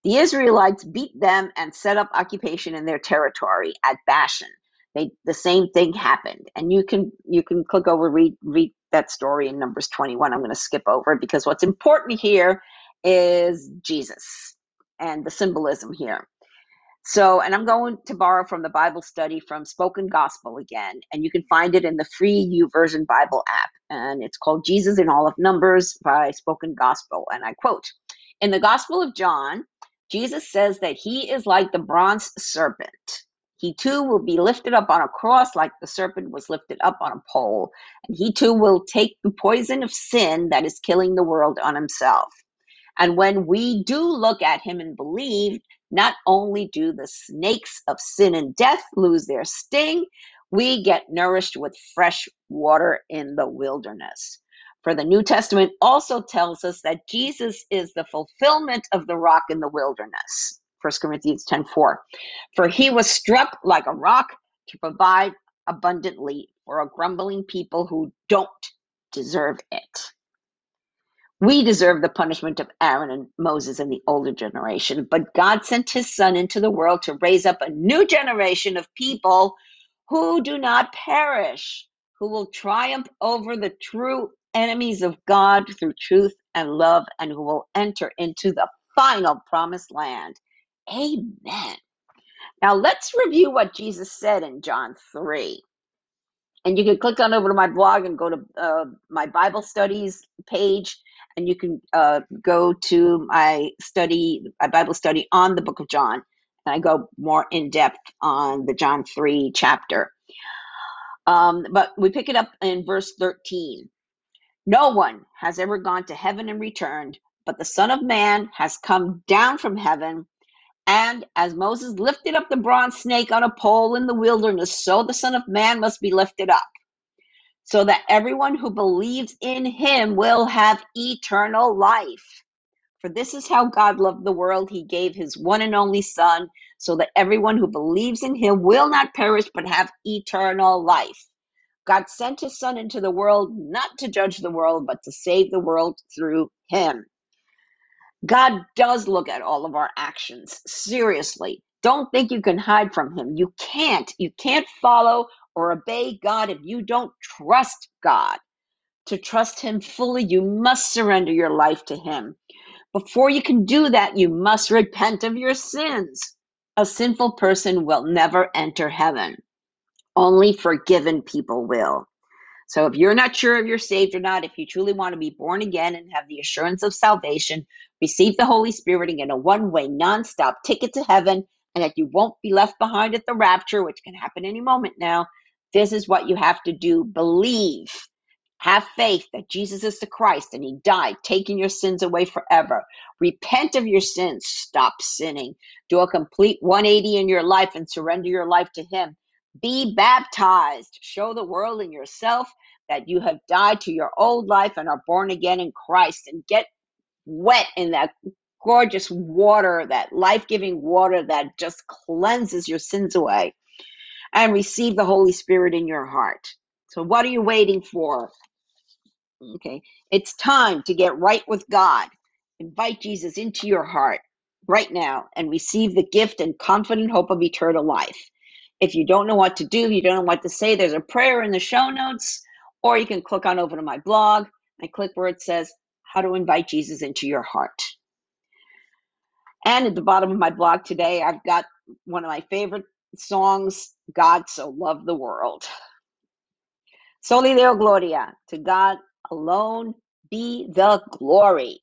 [SPEAKER 1] The Israelites beat them and set up occupation in their territory at Bashan. They, the same thing happened, and you can you can click over read read that story in Numbers 21. I'm going to skip over because what's important here is Jesus and the symbolism here. So, and I'm going to borrow from the Bible study from Spoken Gospel again, and you can find it in the free YouVersion Bible app. And it's called Jesus in All of Numbers by Spoken Gospel. And I quote In the Gospel of John, Jesus says that he is like the bronze serpent. He too will be lifted up on a cross like the serpent was lifted up on a pole. And he too will take the poison of sin that is killing the world on himself. And when we do look at him and believe, not only do the snakes of sin and death lose their sting, we get nourished with fresh water in the wilderness. For the New Testament also tells us that Jesus is the fulfillment of the rock in the wilderness. 1 Corinthians 10 4. For he was struck like a rock to provide abundantly for a grumbling people who don't deserve it. We deserve the punishment of Aaron and Moses and the older generation, but God sent his son into the world to raise up a new generation of people who do not perish, who will triumph over the true enemies of God through truth and love, and who will enter into the final promised land. Amen. Now let's review what Jesus said in John 3 and you can click on over to my blog and go to uh, my bible studies page. And you can uh, go to my study my bible study on the book of john. And i go more in depth on the john 3 chapter. Um, but we pick it up in verse 13 no one has ever gone to heaven and returned but the son of man has come down from heaven and as Moses lifted up the bronze snake on a pole in the wilderness, so the Son of Man must be lifted up, so that everyone who believes in him will have eternal life. For this is how God loved the world. He gave his one and only Son, so that everyone who believes in him will not perish but have eternal life. God sent his Son into the world not to judge the world, but to save the world through him. God does look at all of our actions seriously. Don't think you can hide from him. You can't. You can't follow or obey God if you don't trust God. To trust him fully, you must surrender your life to him. Before you can do that, you must repent of your sins. A sinful person will never enter heaven. Only forgiven people will. So if you're not sure if you're saved or not, if you truly want to be born again and have the assurance of salvation, receive the Holy Spirit and get a one way, non-stop ticket to heaven, and that you won't be left behind at the rapture, which can happen any moment now, this is what you have to do believe. Have faith that Jesus is the Christ and He died, taking your sins away forever. Repent of your sins. Stop sinning. Do a complete 180 in your life and surrender your life to Him. Be baptized. Show the world and yourself that you have died to your old life and are born again in Christ and get wet in that gorgeous water, that life giving water that just cleanses your sins away and receive the Holy Spirit in your heart. So, what are you waiting for? Okay, it's time to get right with God. Invite Jesus into your heart right now and receive the gift and confident hope of eternal life. If you don't know what to do, you don't know what to say, there's a prayer in the show notes, or you can click on over to my blog and click where it says how to invite Jesus into your heart. And at the bottom of my blog today, I've got one of my favorite songs, God So Loved the World. Soli Deo Gloria, to God alone be the glory.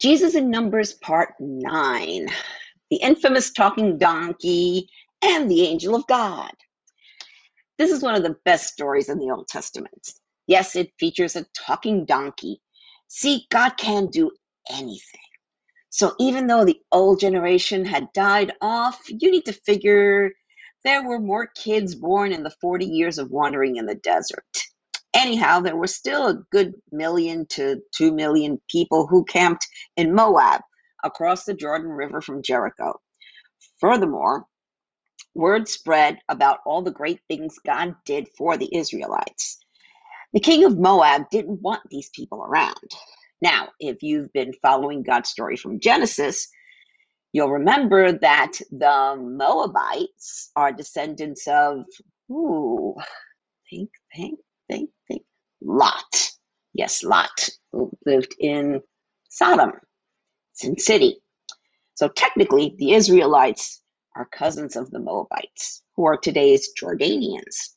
[SPEAKER 1] Jesus in Numbers, part 9 the infamous talking donkey, and the angel of God. This is one of the best stories in the Old Testament. Yes, it features a talking donkey. See, God can do anything. So even though the old generation had died off, you need to figure there were more kids born in the 40 years of wandering in the desert. Anyhow, there were still a good million to two million people who camped in Moab across the Jordan River from Jericho. Furthermore, word spread about all the great things God did for the Israelites. The king of Moab didn't want these people around. Now, if you've been following God's story from Genesis, you'll remember that the Moabites are descendants of, ooh, think, think, think, think, Lot. Yes, Lot, who lived in Sodom, Sin City. So technically, the Israelites are cousins of the Moabites, who are today's Jordanians.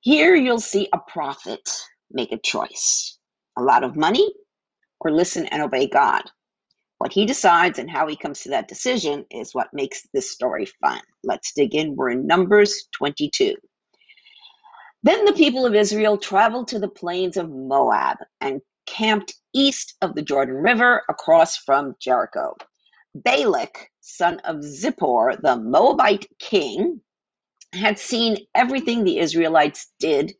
[SPEAKER 1] Here you'll see a prophet make a choice a lot of money or listen and obey God. What he decides and how he comes to that decision is what makes this story fun. Let's dig in. We're in Numbers 22. Then the people of Israel traveled to the plains of Moab and camped east of the Jordan River across from Jericho. Balak, son of Zippor, the Moabite king, had seen everything the Israelites did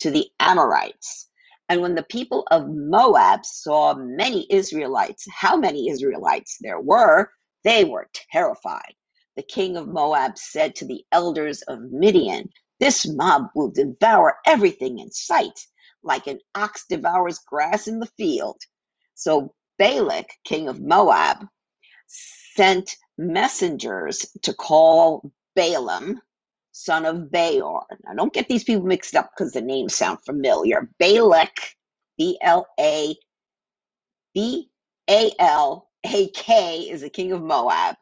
[SPEAKER 1] to the Amorites. And when the people of Moab saw many Israelites, how many Israelites there were, they were terrified. The king of Moab said to the elders of Midian, This mob will devour everything in sight, like an ox devours grass in the field. So Balak, king of Moab, sent messengers to call Balaam, son of Beor. Now, don't get these people mixed up because the names sound familiar. Balak, B L A B A L A K, is the king of Moab.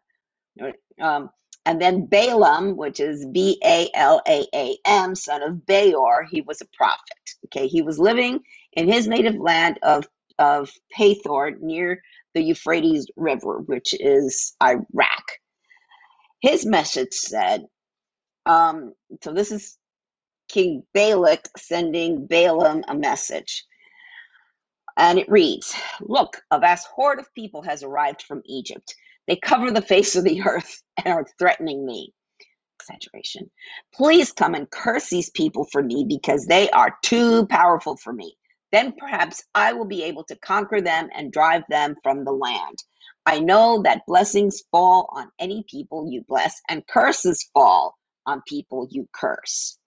[SPEAKER 1] Um, and then Balaam, which is B A L A A M, son of Beor, he was a prophet. Okay, he was living in his native land of, of Pethor near the Euphrates River, which is Iraq. His message said, um, so this is King Balak sending Balaam a message. And it reads Look, a vast horde of people has arrived from Egypt. They cover the face of the earth and are threatening me. Exaggeration. Please come and curse these people for me because they are too powerful for me. Then perhaps I will be able to conquer them and drive them from the land. I know that blessings fall on any people you bless, and curses fall on people you curse.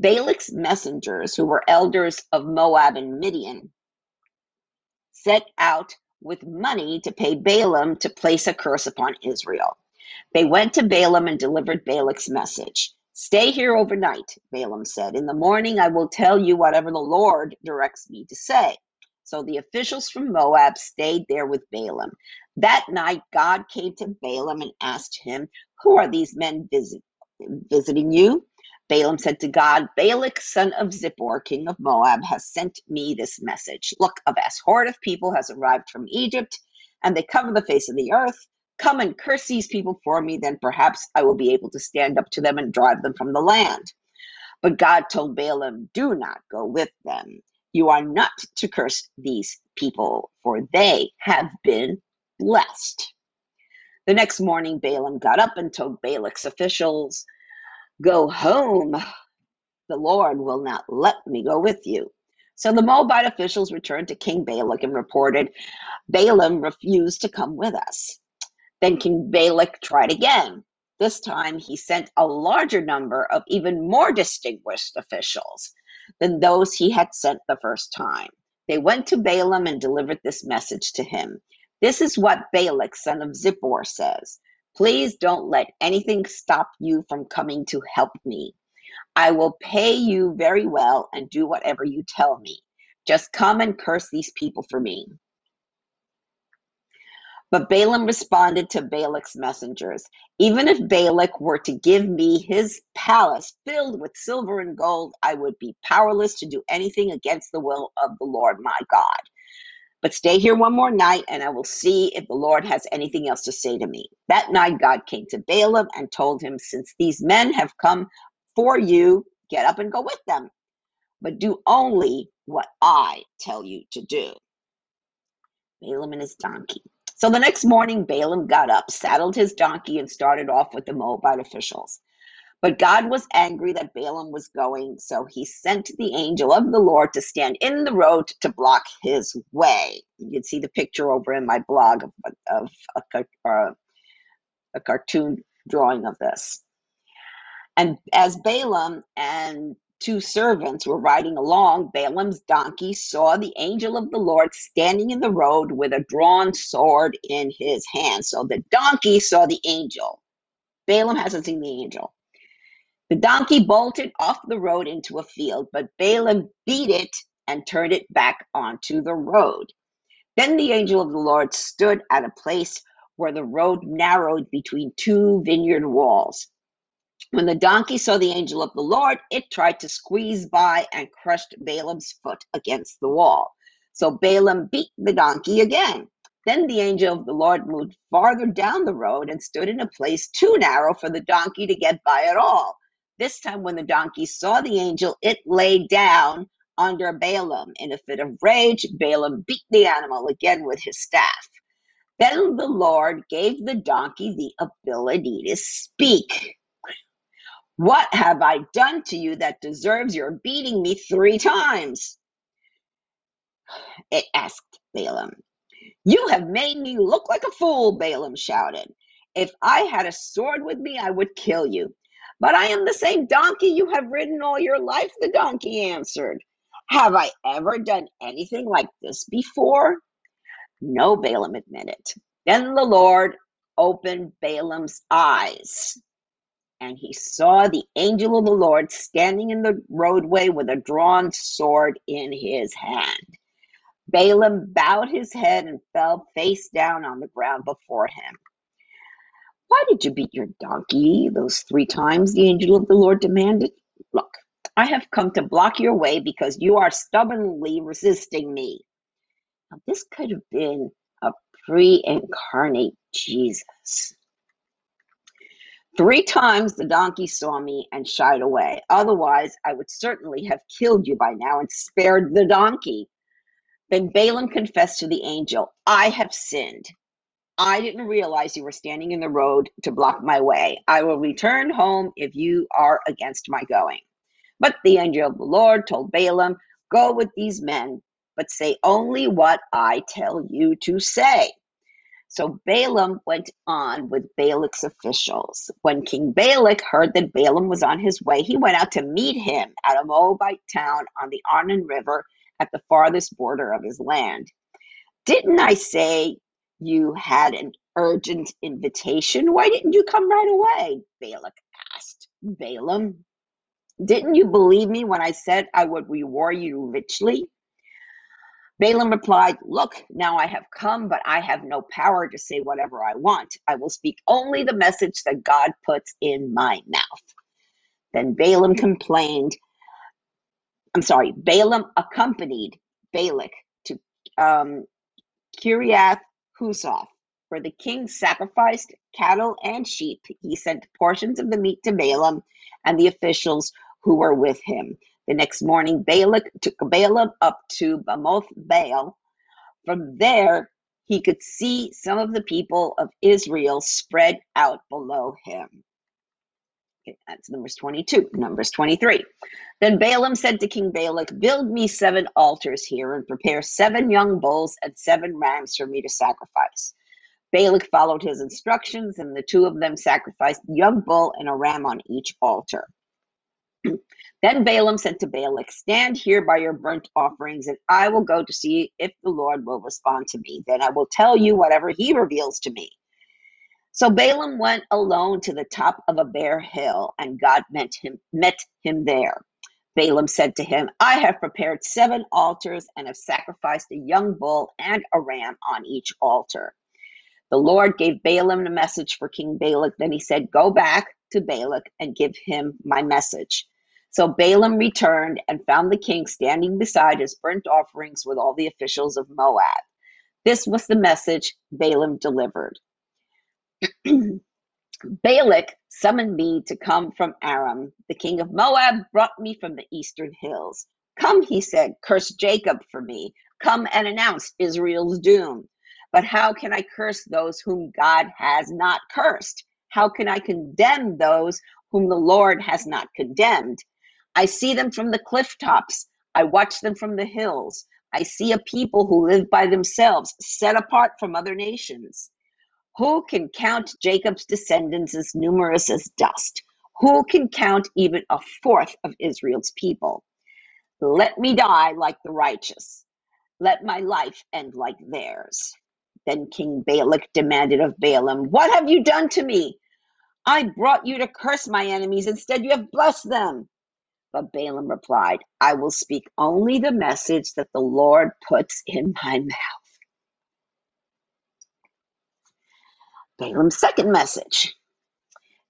[SPEAKER 1] Balak's messengers, who were elders of Moab and Midian, set out with money to pay Balaam to place a curse upon Israel. They went to Balaam and delivered Balak's message. Stay here overnight, Balaam said. In the morning I will tell you whatever the Lord directs me to say. So the officials from Moab stayed there with Balaam. That night God came to Balaam and asked him, Who are these men visit, visiting you? Balaam said to God, Balak, son of Zippor, king of Moab, has sent me this message. Look, a vast horde of people has arrived from Egypt, and they cover the face of the earth. Come and curse these people for me, then perhaps I will be able to stand up to them and drive them from the land. But God told Balaam, Do not go with them. You are not to curse these people, for they have been blessed. The next morning, Balaam got up and told Balak's officials, Go home. The Lord will not let me go with you. So the Moabite officials returned to King Balak and reported, Balaam refused to come with us. Then King Balak tried again. This time he sent a larger number of even more distinguished officials than those he had sent the first time. They went to Balaam and delivered this message to him. This is what Balak, son of Zippor, says Please don't let anything stop you from coming to help me. I will pay you very well and do whatever you tell me. Just come and curse these people for me. But Balaam responded to Balak's messengers Even if Balak were to give me his palace filled with silver and gold, I would be powerless to do anything against the will of the Lord my God. But stay here one more night, and I will see if the Lord has anything else to say to me. That night, God came to Balaam and told him, Since these men have come for you, get up and go with them, but do only what I tell you to do. Balaam and his donkey. So the next morning, Balaam got up, saddled his donkey, and started off with the Moabite officials. But God was angry that Balaam was going, so he sent the angel of the Lord to stand in the road to block his way. You can see the picture over in my blog of, of a, uh, a cartoon drawing of this. And as Balaam and two servants were riding along, Balaam's donkey saw the angel of the Lord standing in the road with a drawn sword in his hand. So the donkey saw the angel. Balaam hasn't seen the angel. The donkey bolted off the road into a field, but Balaam beat it and turned it back onto the road. Then the angel of the Lord stood at a place where the road narrowed between two vineyard walls. When the donkey saw the angel of the Lord, it tried to squeeze by and crushed Balaam's foot against the wall. So Balaam beat the donkey again. Then the angel of the Lord moved farther down the road and stood in a place too narrow for the donkey to get by at all. This time, when the donkey saw the angel, it lay down under Balaam. In a fit of rage, Balaam beat the animal again with his staff. Then the Lord gave the donkey the ability to speak. What have I done to you that deserves your beating me three times? It asked Balaam. You have made me look like a fool, Balaam shouted. If I had a sword with me, I would kill you. But I am the same donkey you have ridden all your life, the donkey answered. Have I ever done anything like this before? No, Balaam admitted. Then the Lord opened Balaam's eyes, and he saw the angel of the Lord standing in the roadway with a drawn sword in his hand. Balaam bowed his head and fell face down on the ground before him. Why did you beat your donkey those three times? The angel of the Lord demanded. Look, I have come to block your way because you are stubbornly resisting me. Now, this could have been a pre incarnate Jesus. Three times the donkey saw me and shied away. Otherwise, I would certainly have killed you by now and spared the donkey. Then Balaam confessed to the angel, I have sinned. I didn't realize you were standing in the road to block my way. I will return home if you are against my going. But the angel of the Lord told Balaam, Go with these men, but say only what I tell you to say. So Balaam went on with Balak's officials. When King Balak heard that Balaam was on his way, he went out to meet him at a Moabite town on the Arnon River at the farthest border of his land. Didn't I say you had an urgent invitation. Why didn't you come right away? Balak asked Balaam. Didn't you believe me when I said I would reward you richly? Balaam replied, Look, now I have come, but I have no power to say whatever I want. I will speak only the message that God puts in my mouth. Then Balaam complained, I'm sorry, Balaam accompanied Balak to um, Kiriath Huzoth, where the king sacrificed cattle and sheep, he sent portions of the meat to Balaam and the officials who were with him. The next morning, Balak took Balaam up to Bamoth Baal. From there, he could see some of the people of Israel spread out below him. Okay, that's Numbers 22. Numbers 23. Then Balaam said to King Balak, Build me seven altars here and prepare seven young bulls and seven rams for me to sacrifice. Balak followed his instructions, and the two of them sacrificed a young bull and a ram on each altar. Then Balaam said to Balak, Stand here by your burnt offerings, and I will go to see if the Lord will respond to me. Then I will tell you whatever he reveals to me. So Balaam went alone to the top of a bare hill, and God met him, met him there. Balaam said to him, I have prepared seven altars and have sacrificed a young bull and a ram on each altar. The Lord gave Balaam a message for King Balak. Then he said, Go back to Balak and give him my message. So Balaam returned and found the king standing beside his burnt offerings with all the officials of Moab. This was the message Balaam delivered. Balak summoned me to come from Aram. The king of Moab brought me from the eastern hills. Come, he said, curse Jacob for me. Come and announce Israel's doom. But how can I curse those whom God has not cursed? How can I condemn those whom the Lord has not condemned? I see them from the cliff tops. I watch them from the hills. I see a people who live by themselves, set apart from other nations. Who can count Jacob's descendants as numerous as dust? Who can count even a fourth of Israel's people? Let me die like the righteous. Let my life end like theirs. Then King Balak demanded of Balaam, What have you done to me? I brought you to curse my enemies. Instead, you have blessed them. But Balaam replied, I will speak only the message that the Lord puts in my mouth. Balaam's second message.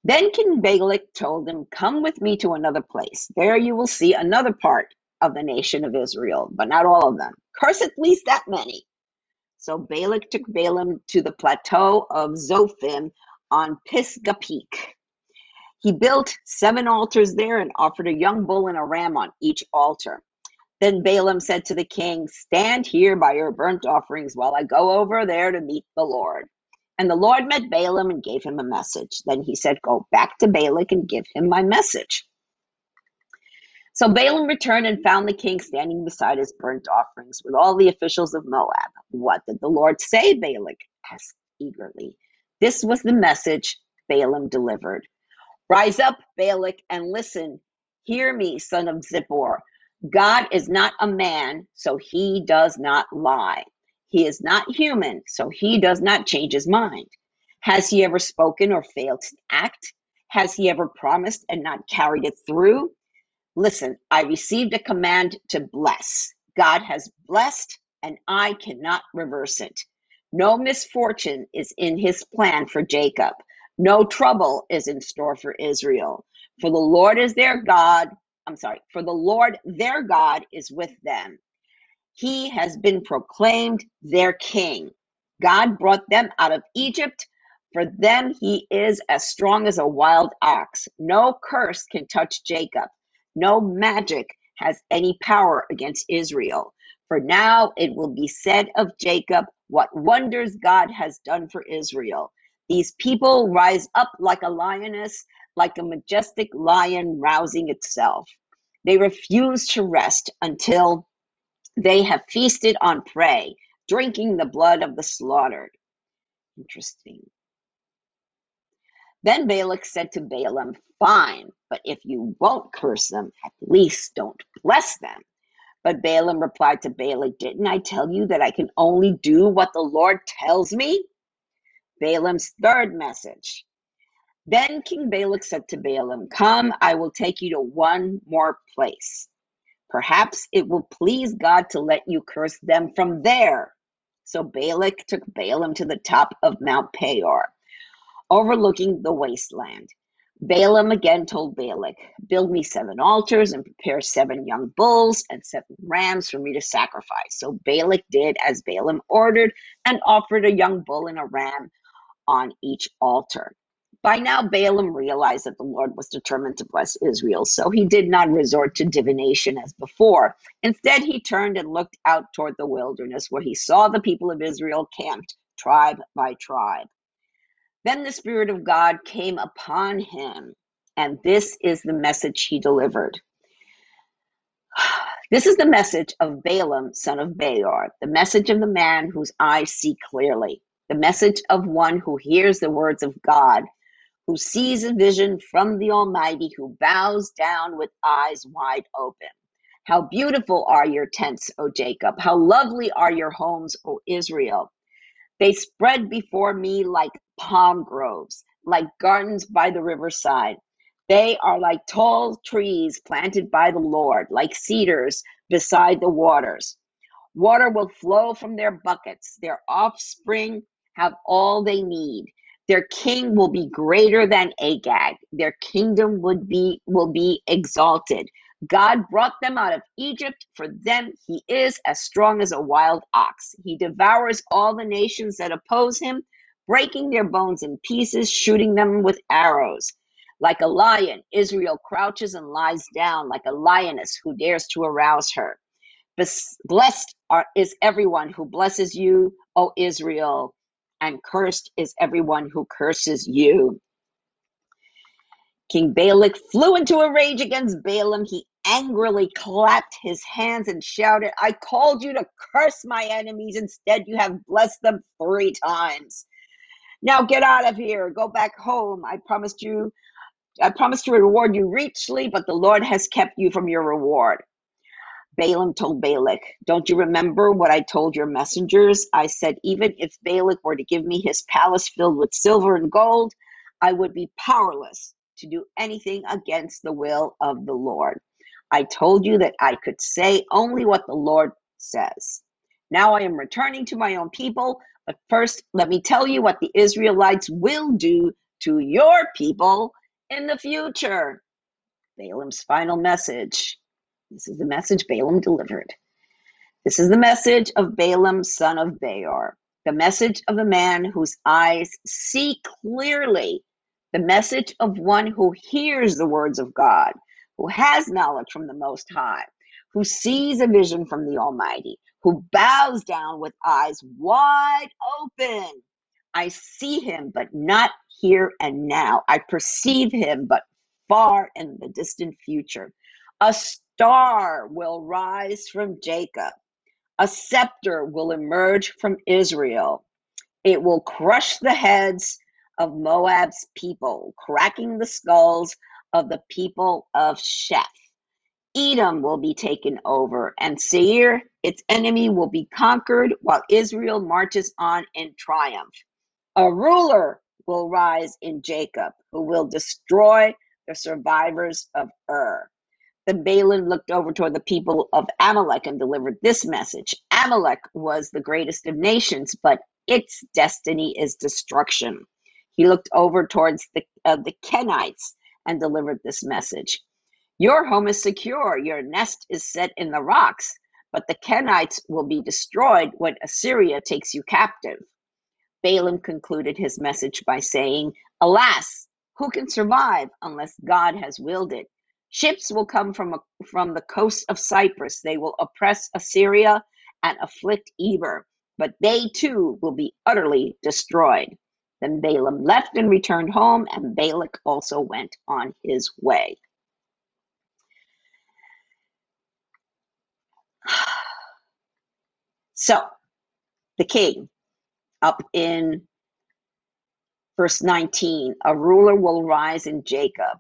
[SPEAKER 1] Then King Balak told him, Come with me to another place. There you will see another part of the nation of Israel, but not all of them. Curse at least that many. So Balak took Balaam to the plateau of Zophim on Pisgah Peak. He built seven altars there and offered a young bull and a ram on each altar. Then Balaam said to the king, Stand here by your burnt offerings while I go over there to meet the Lord. And the Lord met Balaam and gave him a message. Then he said, Go back to Balak and give him my message. So Balaam returned and found the king standing beside his burnt offerings with all the officials of Moab. What did the Lord say? Balak asked eagerly. This was the message Balaam delivered Rise up, Balak, and listen. Hear me, son of Zippor. God is not a man, so he does not lie. He is not human, so he does not change his mind. Has he ever spoken or failed to act? Has he ever promised and not carried it through? Listen, I received a command to bless. God has blessed, and I cannot reverse it. No misfortune is in his plan for Jacob. No trouble is in store for Israel. For the Lord is their God. I'm sorry, for the Lord their God is with them. He has been proclaimed their king. God brought them out of Egypt. For them, he is as strong as a wild ox. No curse can touch Jacob. No magic has any power against Israel. For now it will be said of Jacob, What wonders God has done for Israel. These people rise up like a lioness, like a majestic lion rousing itself. They refuse to rest until they have feasted on prey, drinking the blood of the slaughtered. Interesting. Then Balak said to Balaam, Fine, but if you won't curse them, at least don't bless them. But Balaam replied to Balak, Didn't I tell you that I can only do what the Lord tells me? Balaam's third message. Then King Balak said to Balaam, Come, I will take you to one more place. Perhaps it will please God to let you curse them from there. So Balak took Balaam to the top of Mount Peor overlooking the wasteland. Balaam again told Balak, Build me seven altars and prepare seven young bulls and seven rams for me to sacrifice. So Balak did as Balaam ordered and offered a young bull and a ram on each altar. By now, Balaam realized that the Lord was determined to bless Israel, so he did not resort to divination as before. Instead, he turned and looked out toward the wilderness, where he saw the people of Israel camped, tribe by tribe. Then the Spirit of God came upon him, and this is the message he delivered. This is the message of Balaam, son of Beor, the message of the man whose eyes see clearly, the message of one who hears the words of God, who sees a vision from the Almighty, who bows down with eyes wide open. How beautiful are your tents, O Jacob! How lovely are your homes, O Israel! They spread before me like palm groves, like gardens by the riverside. They are like tall trees planted by the Lord, like cedars beside the waters. Water will flow from their buckets. Their offspring have all they need. Their king will be greater than Agag. Their kingdom would be will be exalted. God brought them out of Egypt. For them, he is as strong as a wild ox. He devours all the nations that oppose him, breaking their bones in pieces, shooting them with arrows. Like a lion, Israel crouches and lies down, like a lioness who dares to arouse her. Blessed are, is everyone who blesses you, O Israel, and cursed is everyone who curses you. King Balak flew into a rage against Balaam. He angrily clapped his hands and shouted, I called you to curse my enemies. Instead, you have blessed them three times. Now get out of here. Go back home. I promised you, I promised to reward you richly, but the Lord has kept you from your reward. Balaam told Balak, Don't you remember what I told your messengers? I said, Even if Balak were to give me his palace filled with silver and gold, I would be powerless to do anything against the will of the Lord. I told you that I could say only what the Lord says. Now I am returning to my own people, but first let me tell you what the Israelites will do to your people in the future. Balaam's final message. This is the message Balaam delivered. This is the message of Balaam, son of Beor, the message of the man whose eyes see clearly, the message of one who hears the words of God who has knowledge from the Most High, who sees a vision from the Almighty, who bows down with eyes wide open. I see him, but not here and now. I perceive him, but far in the distant future. A star will rise from Jacob, a scepter will emerge from Israel. It will crush the heads of Moab's people, cracking the skulls of the people of Sheth. Edom will be taken over, and Seir, its enemy, will be conquered while Israel marches on in triumph. A ruler will rise in Jacob who will destroy the survivors of Ur. Then Balaam looked over toward the people of Amalek and delivered this message Amalek was the greatest of nations, but its destiny is destruction. He looked over towards the, uh, the Kenites and delivered this message. Your home is secure, your nest is set in the rocks, but the Kenites will be destroyed when Assyria takes you captive. Balaam concluded his message by saying, Alas, who can survive unless God has willed it? Ships will come from, a, from the coast of Cyprus. They will oppress Assyria and afflict Eber, but they too will be utterly destroyed. Then Balaam left and returned home, and Balak also went on his way. So, the king, up in verse 19, a ruler will rise in Jacob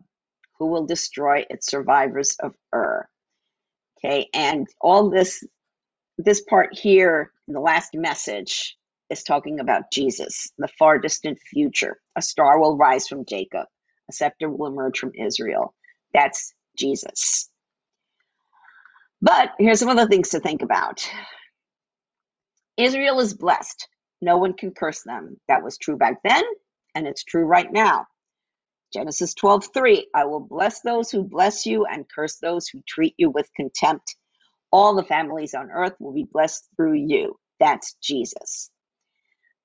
[SPEAKER 1] who will destroy its survivors of Ur. Okay, and all this this part here in the last message is talking about Jesus, the far distant future. A star will rise from Jacob, a scepter will emerge from Israel. That's Jesus. But here's some other things to think about Israel is blessed. No one can curse them. That was true back then, and it's true right now. Genesis 12, 3. I will bless those who bless you and curse those who treat you with contempt. All the families on earth will be blessed through you. That's Jesus.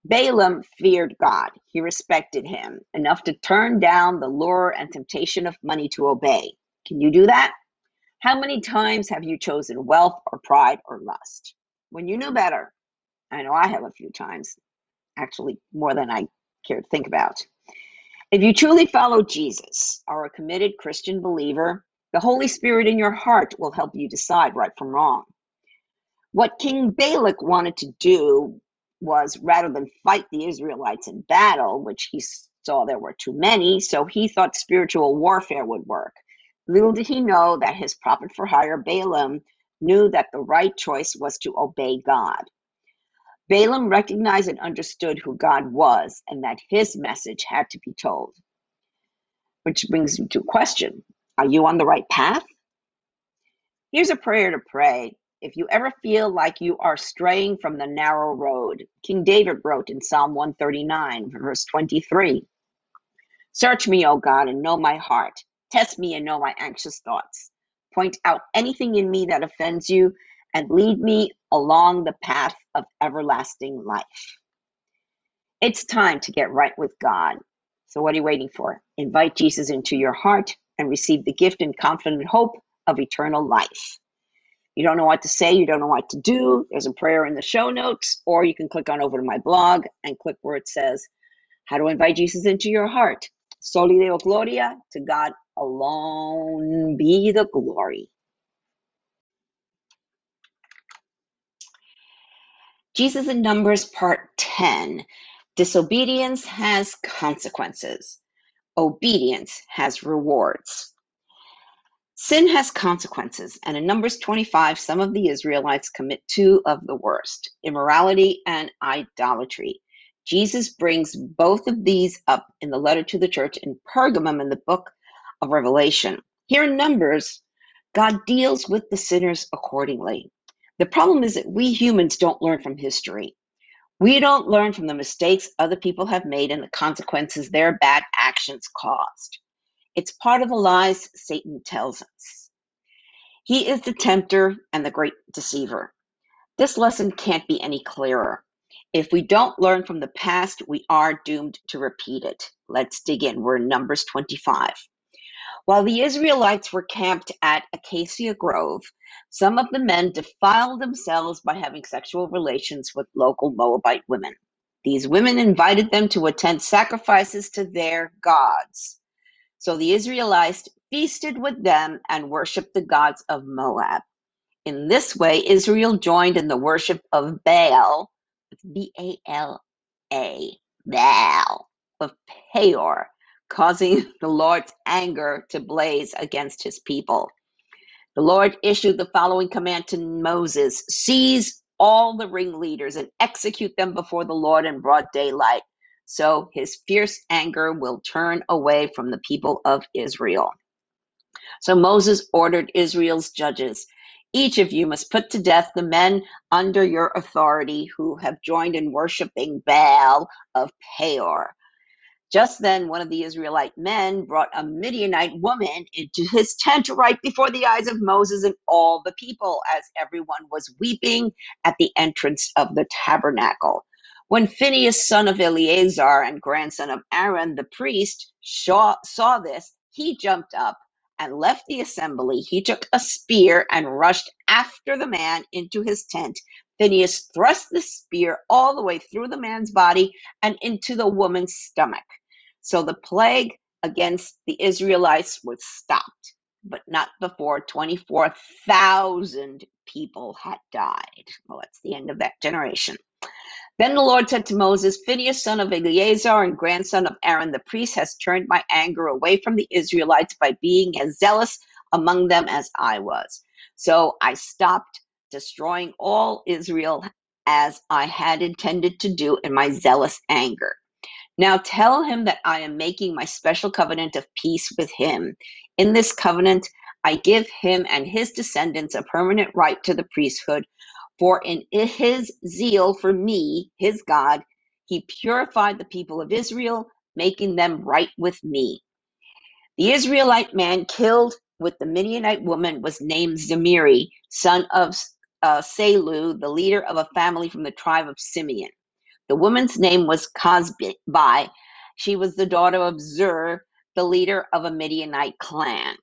[SPEAKER 1] Balaam feared God. He respected him enough to turn down the lure and temptation of money to obey. Can you do that? How many times have you chosen wealth or pride or lust? When you knew better, I know I have a few times, actually more than I care to think about. If you truly follow Jesus, are a committed Christian believer, the Holy Spirit in your heart will help you decide right from wrong. What King Balak wanted to do was rather than fight the Israelites in battle, which he saw there were too many, so he thought spiritual warfare would work. Little did he know that his prophet for hire, Balaam, knew that the right choice was to obey God. Balaam recognized and understood who God was and that his message had to be told. Which brings me to a question Are you on the right path? Here's a prayer to pray if you ever feel like you are straying from the narrow road, King David wrote in Psalm 139, verse 23 Search me, O God, and know my heart. Test me and know my anxious thoughts. Point out anything in me that offends you and lead me along the path of everlasting life. It's time to get right with God. So, what are you waiting for? Invite Jesus into your heart and receive the gift and confident hope of eternal life. You don't know what to say, you don't know what to do. There's a prayer in the show notes, or you can click on over to my blog and click where it says how to invite Jesus into your heart. Soli Deo Gloria, to God alone be the glory. Jesus in Numbers, part 10. Disobedience has consequences, obedience has rewards. Sin has consequences, and in Numbers 25, some of the Israelites commit two of the worst immorality and idolatry. Jesus brings both of these up in the letter to the church in Pergamum in the book of Revelation. Here in Numbers, God deals with the sinners accordingly. The problem is that we humans don't learn from history. We don't learn from the mistakes other people have made and the consequences their bad actions caused. It's part of the lies Satan tells us. He is the tempter and the great deceiver. This lesson can't be any clearer. If we don't learn from the past, we are doomed to repeat it. Let's dig in. We're in Numbers 25. While the Israelites were camped at Acacia Grove, some of the men defiled themselves by having sexual relations with local Moabite women. These women invited them to attend sacrifices to their gods. So the Israelites feasted with them and worshiped the gods of Moab. In this way, Israel joined in the worship of Baal, B A L A, Baal, of Peor, causing the Lord's anger to blaze against his people. The Lord issued the following command to Moses Seize all the ringleaders and execute them before the Lord in broad daylight. So his fierce anger will turn away from the people of Israel. So Moses ordered Israel's judges Each of you must put to death the men under your authority who have joined in worshiping Baal of Peor. Just then, one of the Israelite men brought a Midianite woman into his tent right before the eyes of Moses and all the people, as everyone was weeping at the entrance of the tabernacle. When Phinehas, son of Eleazar and grandson of Aaron the priest, saw, saw this, he jumped up and left the assembly. He took a spear and rushed after the man into his tent. Phinehas thrust the spear all the way through the man's body and into the woman's stomach. So the plague against the Israelites was stopped, but not before 24,000 people had died. Well, that's the end of that generation. Then the Lord said to Moses, Phinehas, son of Eleazar and grandson of Aaron the priest, has turned my anger away from the Israelites by being as zealous among them as I was. So I stopped destroying all Israel as I had intended to do in my zealous anger. Now tell him that I am making my special covenant of peace with him. In this covenant, I give him and his descendants a permanent right to the priesthood for in his zeal for me, his God, he purified the people of Israel, making them right with me. The Israelite man killed with the Midianite woman was named Zemiri, son of uh, the leader of a family from the tribe of Simeon. The woman's name was Cosbi. She was the daughter of Zur, the leader of a Midianite clan.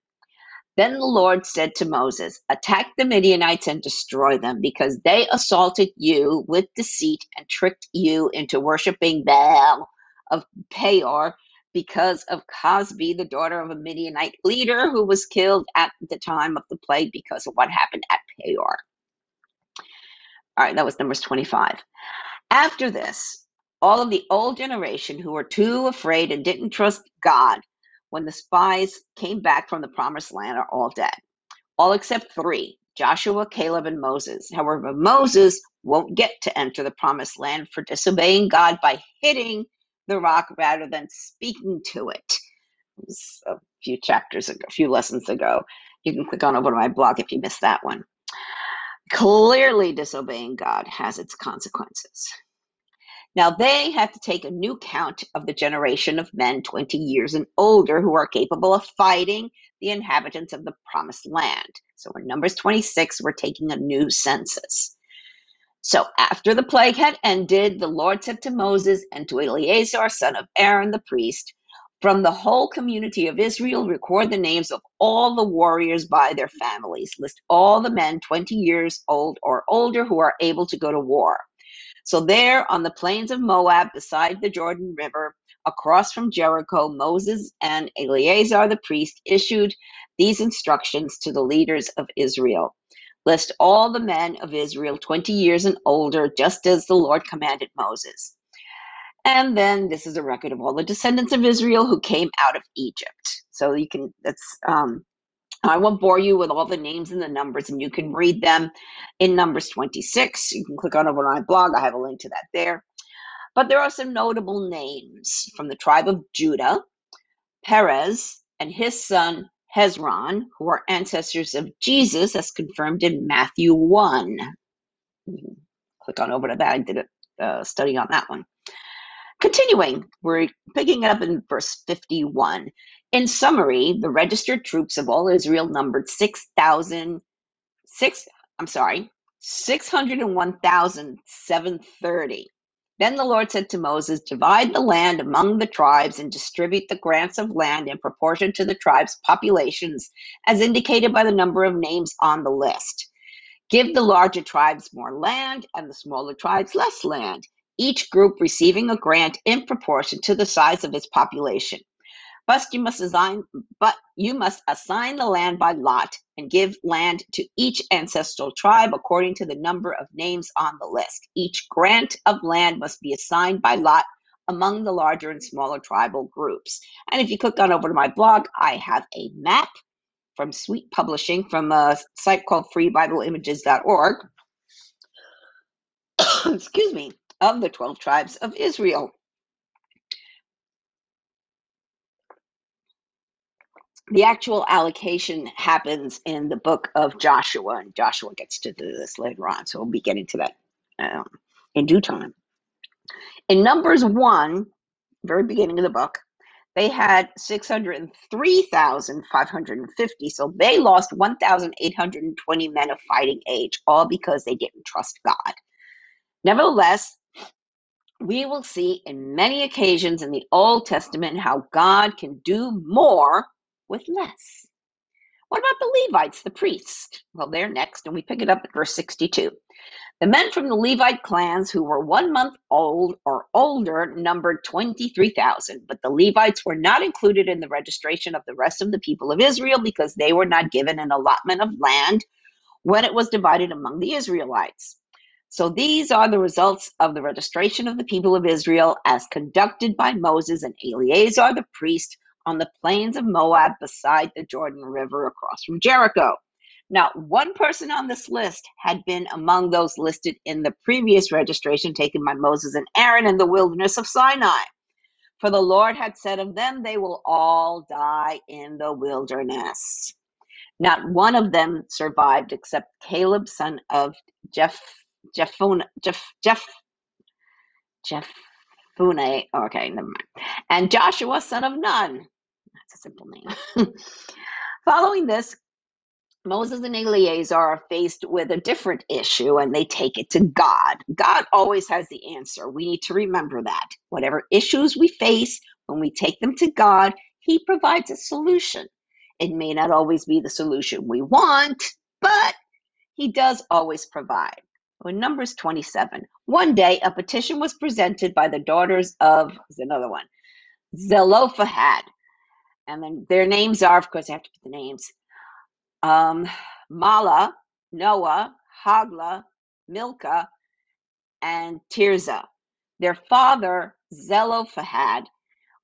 [SPEAKER 1] Then the Lord said to Moses, Attack the Midianites and destroy them, because they assaulted you with deceit and tricked you into worshiping Baal of Peor, because of Cosbi, the daughter of a Midianite leader who was killed at the time of the plague because of what happened at Peor. All right, that was Numbers 25. After this, all of the old generation who were too afraid and didn't trust God when the spies came back from the promised land are all dead. All except three Joshua, Caleb, and Moses. However, Moses won't get to enter the promised land for disobeying God by hitting the rock rather than speaking to it. it was a few chapters ago, a few lessons ago. You can click on over to my blog if you missed that one. Clearly, disobeying God has its consequences. Now they have to take a new count of the generation of men 20 years and older who are capable of fighting the inhabitants of the promised land. So in Numbers 26, we're taking a new census. So after the plague had ended, the Lord said to Moses and to Eleazar, son of Aaron the priest, From the whole community of Israel, record the names of all the warriors by their families. List all the men 20 years old or older who are able to go to war. So, there on the plains of Moab, beside the Jordan River, across from Jericho, Moses and Eleazar the priest issued these instructions to the leaders of Israel. List all the men of Israel 20 years and older, just as the Lord commanded Moses. And then this is a record of all the descendants of Israel who came out of Egypt. So you can, that's, um, I won't bore you with all the names and the numbers, and you can read them in Numbers 26. You can click on over on my blog. I have a link to that there. But there are some notable names from the tribe of Judah Perez and his son Hezron, who are ancestors of Jesus, as confirmed in Matthew 1. Click on over to that. I did a uh, study on that one. Continuing, we're picking it up in verse 51. In summary, the registered troops of all Israel numbered 6,000, six, I'm sorry, 601,730. Then the Lord said to Moses, Divide the land among the tribes and distribute the grants of land in proportion to the tribes' populations, as indicated by the number of names on the list. Give the larger tribes more land and the smaller tribes less land, each group receiving a grant in proportion to the size of its population. But you must assign, but you must assign the land by lot and give land to each ancestral tribe according to the number of names on the list. Each grant of land must be assigned by lot among the larger and smaller tribal groups. And if you click on over to my blog, I have a map from Sweet Publishing from a site called freebibleimages.org. Excuse me, of the 12 tribes of Israel. the actual allocation happens in the book of Joshua, and Joshua gets to do this later on, so we'll be getting to that um, in due time. In Numbers 1, very beginning of the book, they had 603,550, so they lost 1,820 men of fighting age, all because they didn't trust God. Nevertheless, we will see in many occasions in the Old Testament how God can do more with less. What about the Levites, the priests? Well, they're next, and we pick it up at verse 62. The men from the Levite clans who were one month old or older numbered 23,000, but the Levites were not included in the registration of the rest of the people of Israel because they were not given an allotment of land when it was divided among the Israelites. So these are the results of the registration of the people of Israel as conducted by Moses and Eleazar the priest on the plains of Moab beside the Jordan River across from Jericho. Now, one person on this list had been among those listed in the previous registration taken by Moses and Aaron in the wilderness of Sinai. For the Lord had said of them, they will all die in the wilderness. Not one of them survived except Caleb, son of Jeff, Jephunneh, Jeff, Jeff, Jeff, Jephunneh. Oh, okay, never mind. And Joshua, son of Nun That's a simple name. Following this, Moses and Eleazar are faced with a different issue and they take it to God. God always has the answer. We need to remember that. Whatever issues we face, when we take them to God, He provides a solution. It may not always be the solution we want, but He does always provide. In Numbers 27, one day a petition was presented by the daughters of, another one, Zelophehad, and then their names are, of course, I have to put the names. Um, Mahlah, Noah, Hagla, Milcah, and Tirzah. Their father, Zelophehad,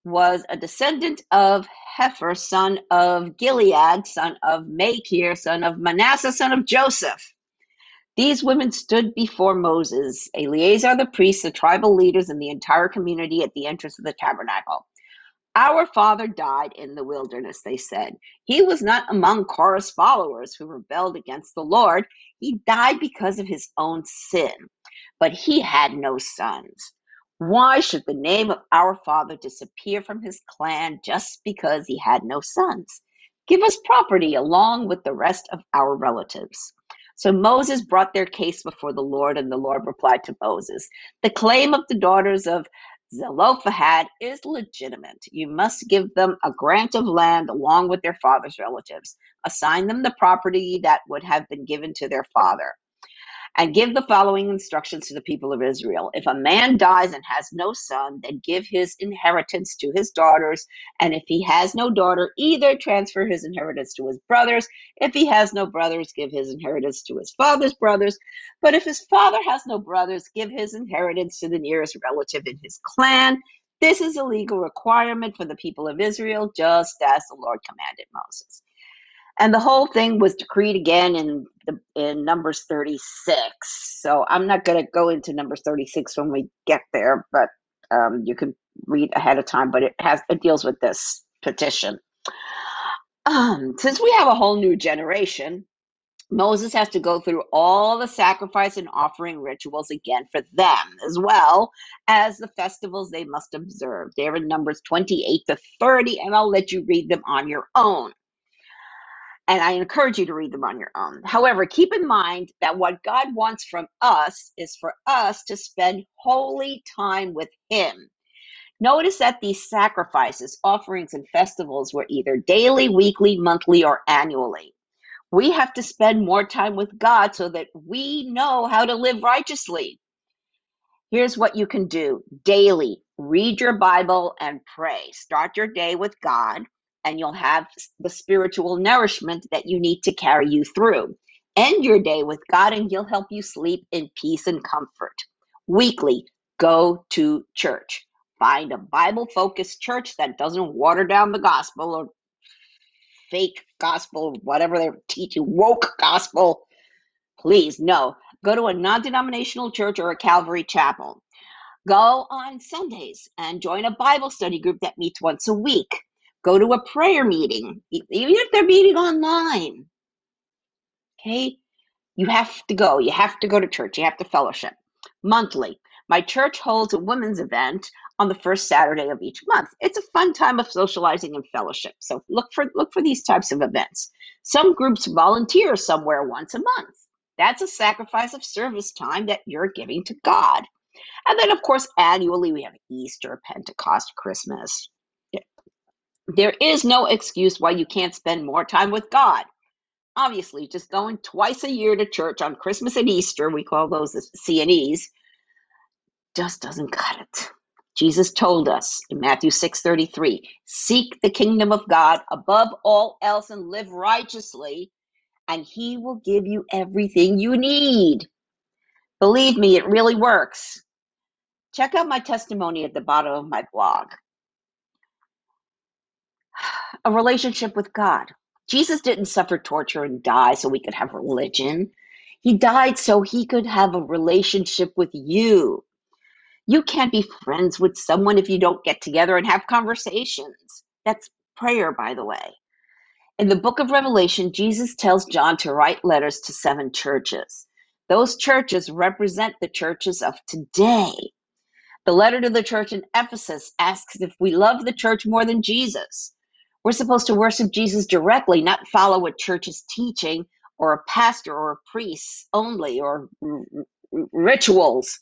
[SPEAKER 1] was a descendant of Hepher, son of Gilead, son of Machir, son of Manasseh, son of Joseph. These women stood before Moses, Eleazar the priest, the tribal leaders, and the entire community at the entrance of the tabernacle. Our father died in the wilderness, they said. He was not among Korah's followers who rebelled against the Lord. He died because of his own sin, but he had no sons. Why should the name of our father disappear from his clan just because he had no sons? Give us property along with the rest of our relatives. So Moses brought their case before the Lord, and the Lord replied to Moses The claim of the daughters of Zelophehad is legitimate. You must give them a grant of land along with their father's relatives. Assign them the property that would have been given to their father and give the following instructions to the people of Israel. If a man dies and has no son, then give his inheritance to his daughters. And if he has no daughter, either transfer his inheritance to his brothers. If he has no brothers, give his inheritance to his father's brothers. But if his father has no brothers, give his inheritance to the nearest relative in his clan. This is a legal requirement for the people of Israel, just as the Lord commanded Moses and the whole thing was decreed again in the in numbers 36 so i'm not going to go into numbers 36 when we get there but um, you can read ahead of time but it has it deals with this petition. Um, since we have a whole new generation moses has to go through all the sacrifice and offering rituals again for them as well as the festivals they must observe. They're in numbers 28 to 30 and i'll let you read them on your own and I encourage you to read them on your own. However, keep in mind that what God wants from us is for us to spend holy time with Him. Notice that these sacrifices, offerings, and festivals were either daily, weekly, monthly, or annually. We have to spend more time with God so that we know how to live righteously. Here's what you can do daily read your Bible and pray. Start your day with God and you'll have the spiritual nourishment that you need to carry you through. End your day with God, and He'll help you sleep in peace and comfort. Weekly, go to church. Find a Bible focused church that doesn't water down the gospel or fake gospel, whatever they're teaching, woke gospel. Please, no. Go to a non denominational church or a Calvary chapel. Go on Sundays and join a Bible study group that meets once a week. Go to a prayer meeting, even if they're meeting online. Okay? You have to go. You have to go to church. You have to fellowship. Monthly. My church holds a women's event on the first Saturday of each month. It's a fun time of socializing and fellowship. So look for look for these types of events. Some groups volunteer somewhere once a month. That's a sacrifice of service time that you're giving to God. And then of course annually we have Easter, Pentecost, Christmas. There is no excuse why you can't spend more time with God. Obviously, just going twice a year to church on Christmas and Easter, we call those the C and E's, just doesn't cut it. Jesus told us in Matthew 6:33, "Seek the kingdom of God above all else and live righteously, and he will give you everything you need." Believe me, it really works. Check out my testimony at the bottom of my blog a relationship with God. Jesus didn't suffer torture and die so we could have religion. He died so he could have a relationship with you. You can't be friends with someone if you don't get together and have conversations. That's prayer, by the way. In the book of Revelation, Jesus tells John to write letters to seven churches. Those churches represent the churches of today. The letter to the church in Ephesus asks if we love the church more than Jesus. We're supposed to worship Jesus directly, not follow a church's teaching or a pastor or a priest only or r- r- rituals.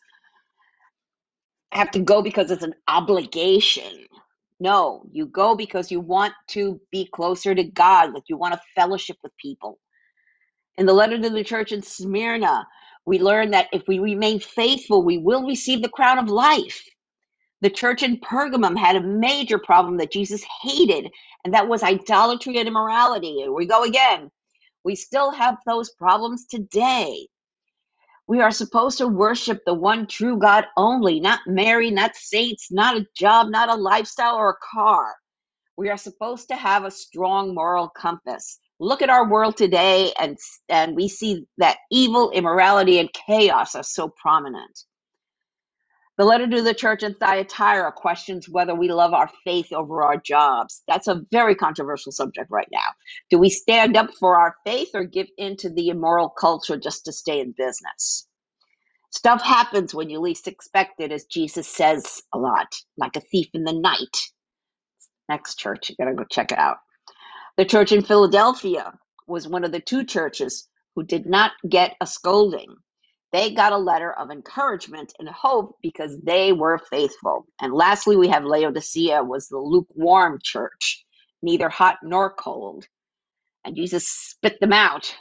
[SPEAKER 1] Have to go because it's an obligation. No, you go because you want to be closer to God, like you want to fellowship with people. In the letter to the church in Smyrna, we learn that if we remain faithful, we will receive the crown of life. The church in Pergamum had a major problem that Jesus hated, and that was idolatry and immorality. Here we go again. We still have those problems today. We are supposed to worship the one true God only, not Mary, not saints, not a job, not a lifestyle or a car. We are supposed to have a strong moral compass. Look at our world today, and, and we see that evil, immorality, and chaos are so prominent. The letter to the church in Thyatira questions whether we love our faith over our jobs. That's a very controversial subject right now. Do we stand up for our faith or give in to the immoral culture just to stay in business? Stuff happens when you least expect it, as Jesus says a lot, like a thief in the night. Next church, you gotta go check it out. The church in Philadelphia was one of the two churches who did not get a scolding. They got a letter of encouragement and hope because they were faithful. And lastly, we have Laodicea was the lukewarm church, neither hot nor cold. And Jesus spit them out.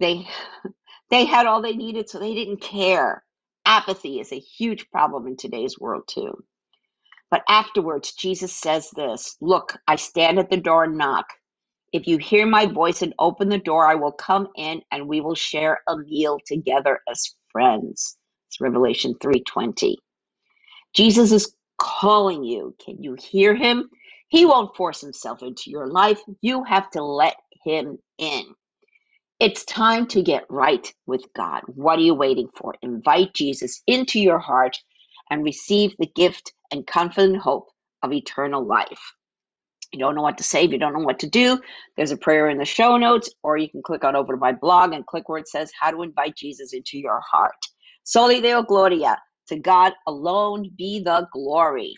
[SPEAKER 1] They they had all they needed, so they didn't care. Apathy is a huge problem in today's world too. But afterwards, Jesus says this Look, I stand at the door and knock. If you hear my voice and open the door, I will come in and we will share a meal together as friends. It's Revelation 3:20. Jesus is calling you. Can you hear him? He won't force himself into your life. You have to let him in. It's time to get right with God. What are you waiting for? Invite Jesus into your heart and receive the gift and confident hope of eternal life. You don't know what to if you don't know what to do, there's a prayer in the show notes, or you can click on over to my blog and click where it says how to invite Jesus into your heart. Soli Deo Gloria. To God alone be the glory.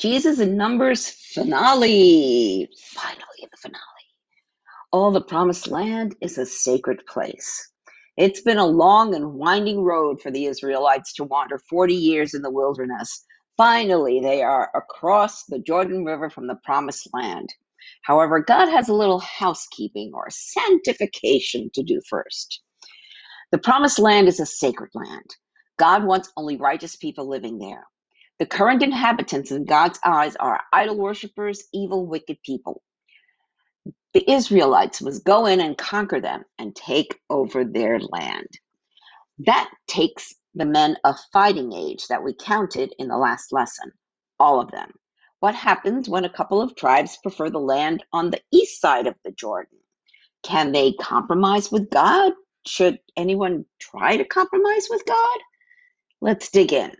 [SPEAKER 1] Jesus in Numbers finale. Finally, the finale. All the promised land is a sacred place. It's been a long and winding road for the Israelites to wander 40 years in the wilderness. Finally, they are across the Jordan River from the promised land. However, God has a little housekeeping or sanctification to do first. The promised land is a sacred land. God wants only righteous people living there. The current inhabitants in God's eyes are idol worshippers, evil, wicked people. The Israelites must go in and conquer them and take over their land. That takes the men of fighting age that we counted in the last lesson, all of them. What happens when a couple of tribes prefer the land on the east side of the Jordan? Can they compromise with God? Should anyone try to compromise with God? Let's dig in.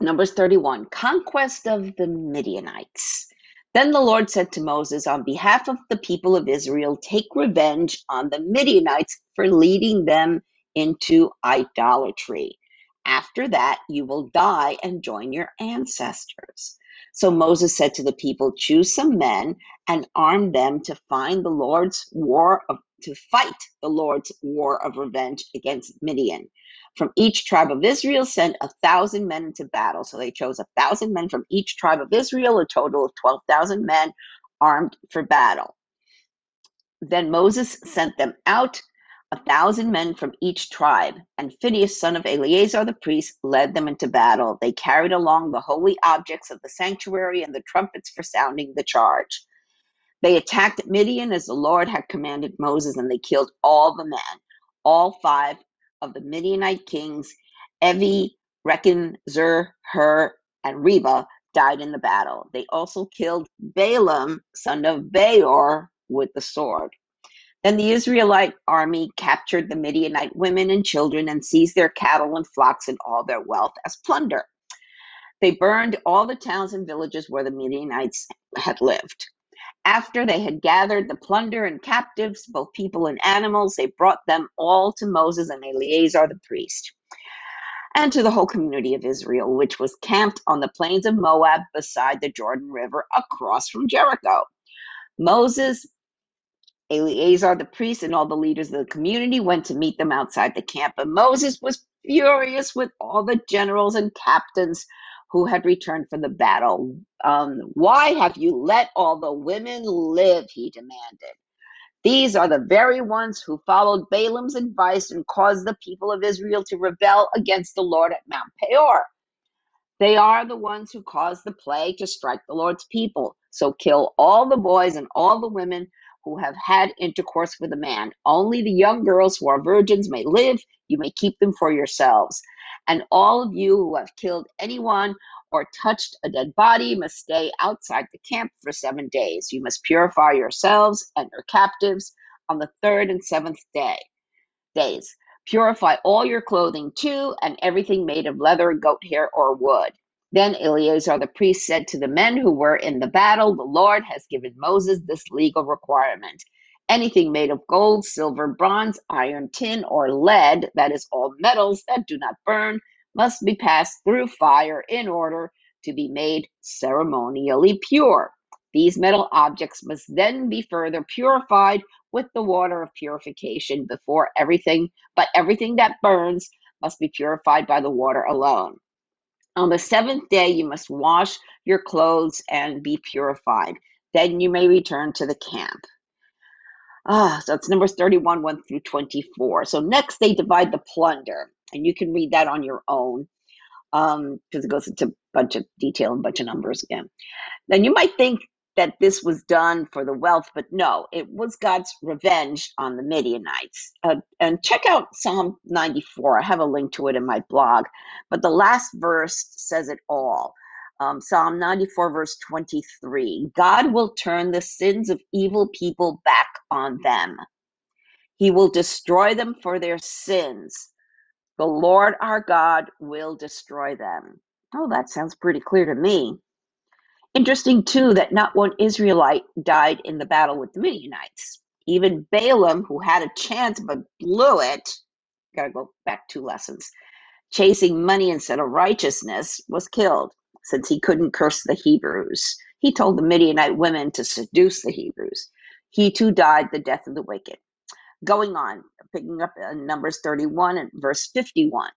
[SPEAKER 1] Numbers 31 Conquest of the Midianites. Then the Lord said to Moses, On behalf of the people of Israel, take revenge on the Midianites for leading them into idolatry. After that, you will die and join your ancestors. So Moses said to the people, Choose some men and arm them to find the Lord's war of, to fight the Lord's war of revenge against Midian. From each tribe of Israel, sent a thousand men into battle. So they chose a thousand men from each tribe of Israel, a total of 12,000 men armed for battle. Then Moses sent them out, a thousand men from each tribe, and Phinehas, son of Eleazar the priest, led them into battle. They carried along the holy objects of the sanctuary and the trumpets for sounding the charge. They attacked Midian as the Lord had commanded Moses, and they killed all the men, all five of the Midianite kings, Evi, Rekem, Zur, Hur, and Reba, died in the battle. They also killed Balaam, son of Beor, with the sword. Then the Israelite army captured the Midianite women and children and seized their cattle and flocks and all their wealth as plunder. They burned all the towns and villages where the Midianites had lived. After they had gathered the plunder and captives, both people and animals, they brought them all to Moses and Eleazar the priest, and to the whole community of Israel, which was camped on the plains of Moab beside the Jordan River across from Jericho. Moses, Eleazar the priest, and all the leaders of the community went to meet them outside the camp. And Moses was furious with all the generals and captains who had returned from the battle. Um, Why have you let all the women live? He demanded. These are the very ones who followed Balaam's advice and caused the people of Israel to rebel against the Lord at Mount Peor. They are the ones who caused the plague to strike the Lord's people. So kill all the boys and all the women who have had intercourse with a man. Only the young girls who are virgins may live. You may keep them for yourselves. And all of you who have killed anyone or touched a dead body must stay outside the camp for seven days. You must purify yourselves and your captives on the third and seventh day days. Purify all your clothing too, and everything made of leather, goat hair, or wood. Then Eleazar the priest said to the men who were in the battle, The Lord has given Moses this legal requirement. Anything made of gold, silver, bronze, iron, tin, or lead, that is, all metals that do not burn, must be passed through fire in order to be made ceremonially pure. These metal objects must then be further purified with the water of purification before everything, but everything that burns must be purified by the water alone. On the seventh day, you must wash your clothes and be purified. Then you may return to the camp. Ah, so it's Numbers 31, 1 through 24. So next, they divide the plunder, and you can read that on your own um, because it goes into a bunch of detail and a bunch of numbers again. Then you might think that this was done for the wealth, but no, it was God's revenge on the Midianites. Uh, and check out Psalm 94. I have a link to it in my blog, but the last verse says it all. Um, Psalm 94, verse 23 God will turn the sins of evil people back on them, He will destroy them for their sins. The Lord our God will destroy them. Oh, that sounds pretty clear to me. Interesting, too, that not one Israelite died in the battle with the Midianites. Even Balaam, who had a chance but blew it, gotta go back two lessons, chasing money instead of righteousness, was killed since he couldn't curse the Hebrews. He told the Midianite women to seduce the Hebrews. He too died the death of the wicked. Going on, picking up in Numbers 31 and verse 51.